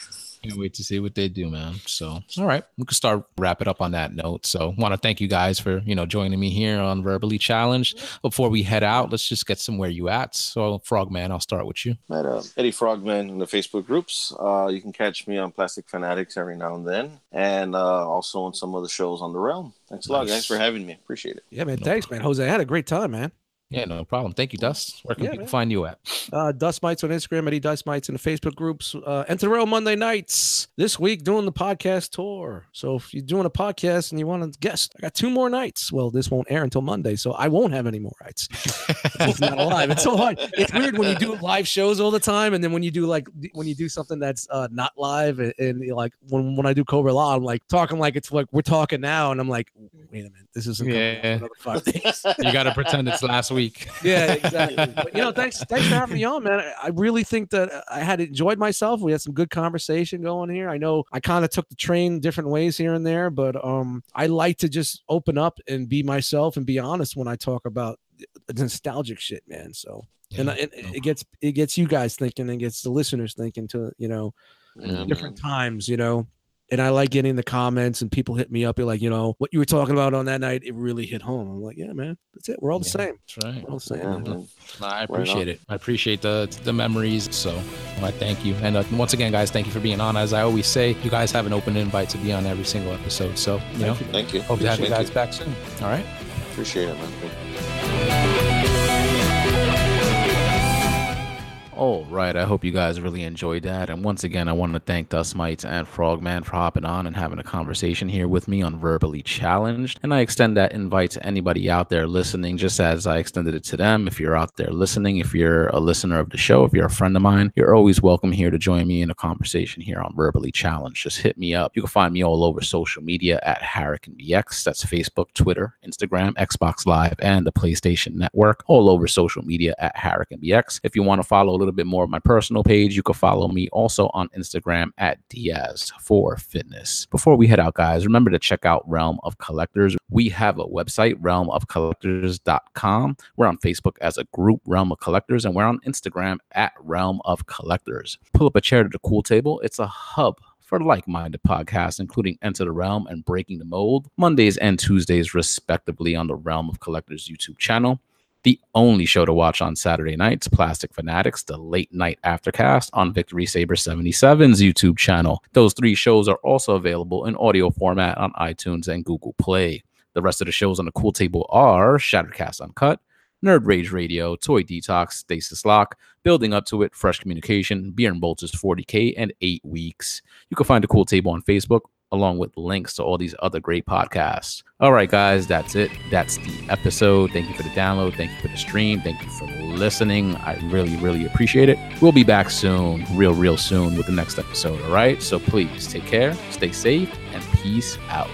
Speaker 3: Can't wait to see what they do, man. So, all right, we can start wrap it up on that note. So, want to thank you guys for you know joining me here on Verbally Challenged. Before we head out, let's just get some where you at. So, Frogman, I'll start with you.
Speaker 2: at uh, Eddie Frogman in the Facebook groups. Uh, you can catch me on Plastic Fanatics every now and then, and uh, also on some of the shows on the Realm. Thanks a lot,
Speaker 3: Nice.
Speaker 2: guys, for having me. Appreciate it.
Speaker 1: Yeah, man.
Speaker 3: No
Speaker 1: Thanks, man. Jose, I had a great time, man.
Speaker 3: Yeah, no problem. Thank you, Dust. Where can
Speaker 1: Yeah,
Speaker 3: people
Speaker 1: man.
Speaker 3: find you at?
Speaker 1: Uh, Dust Mites on Instagram, Eddie Dust Mites in the Facebook groups. Uh, Enter the Realm Monday nights this week doing the podcast tour. So if you're doing a podcast and you want to guest, I got two more nights. Well, this won't air until Monday, so I won't have any more nights. it's not live. It's so hard. It's weird when you do live shows all the time, and then when you do like when you do something that's uh, not live, and, and you're like when when I do Cobra Law, I'm like talking like it's like we're talking now, and I'm like, wait a minute, this isn't coming out for
Speaker 3: Yeah.
Speaker 1: another five days.
Speaker 3: You got to pretend it's last week.
Speaker 1: Yeah, exactly. But, you know, thanks thanks for having me on, man. I, I really think that I had enjoyed myself. We had some good conversation going here. I know I kind of took the train different ways here and there, but um, I like to just open up and be myself and be honest when I talk about nostalgic shit, man. So. And,
Speaker 3: Yeah,
Speaker 1: it, it gets it gets you guys thinking and gets the listeners thinking to you know
Speaker 2: Yeah,
Speaker 1: different
Speaker 2: man.
Speaker 1: times you know and I like getting the comments and people hit me up. You're like, you know, what you were talking about on that night, it really hit home. I'm like, yeah, man, that's it. We're all the
Speaker 3: Yeah.
Speaker 1: same.
Speaker 3: That's right.
Speaker 1: We're all the same.
Speaker 2: Yeah,
Speaker 1: man.
Speaker 2: man.
Speaker 3: I appreciate
Speaker 2: on.
Speaker 3: it. I appreciate the the memories. So I thank you. And uh, once again, guys, thank you for being on. As I always say, you guys have an open invite to be on every single episode. So you know,
Speaker 1: Thank you.
Speaker 2: Thank you.
Speaker 3: hope to have you
Speaker 2: Appreciate
Speaker 3: guys back soon. All right.
Speaker 2: Appreciate it, man.
Speaker 3: All right. I hope you guys really enjoyed that. And once again, I want to thank Dust Mites and Frogman for hopping on and having a conversation here with me on Verbally Challenged. And I extend that invite to anybody out there listening, just as I extended it to them. If you're out there listening, if you're a listener of the show, if you're a friend of mine, you're always welcome here to join me in a conversation here on Verbally Challenged. Just hit me up. You can find me all over social media at HarricanBX. That's Facebook, Twitter, Instagram, Xbox Live, and the PlayStation Network. All over social media at HarricanBX. If you want to follow little bit more of my personal page, you can follow me also on Instagram at Diaz for Fitness. Before we head out, guys, remember to check out Realm of Collectors. We have a website, realmofcollectors.com. We're on Facebook as a group, Realm of Collectors, and we're on Instagram at Realm of Collectors. Pull up a chair to the cool table. It's a hub for like-minded podcasts, including Enter the Realm and Breaking the Mold, Mondays and Tuesdays, respectively, on the Realm of Collectors YouTube channel. The only show to watch on Saturday nights, Plastic Fanatics, the late night aftercast on Victory Saber 77's YouTube channel. Those three shows are also available in audio format on iTunes and Google Play. The rest of the shows on the cool table are Shattercast Uncut, Nerd Rage Radio, Toy Detox, Stasis Lock, Building Up to It, Fresh Communication, Beer and Bolts is 40K, and Eight Weeks. You can find the cool table on Facebook along with links to all these other great podcasts. All right, guys, that's it. That's the episode. Thank you for the download. Thank you for the stream. Thank you for listening. I really, really appreciate it. We'll be back soon, real, real soon with the next episode. All right. So please take care, stay safe, and peace out.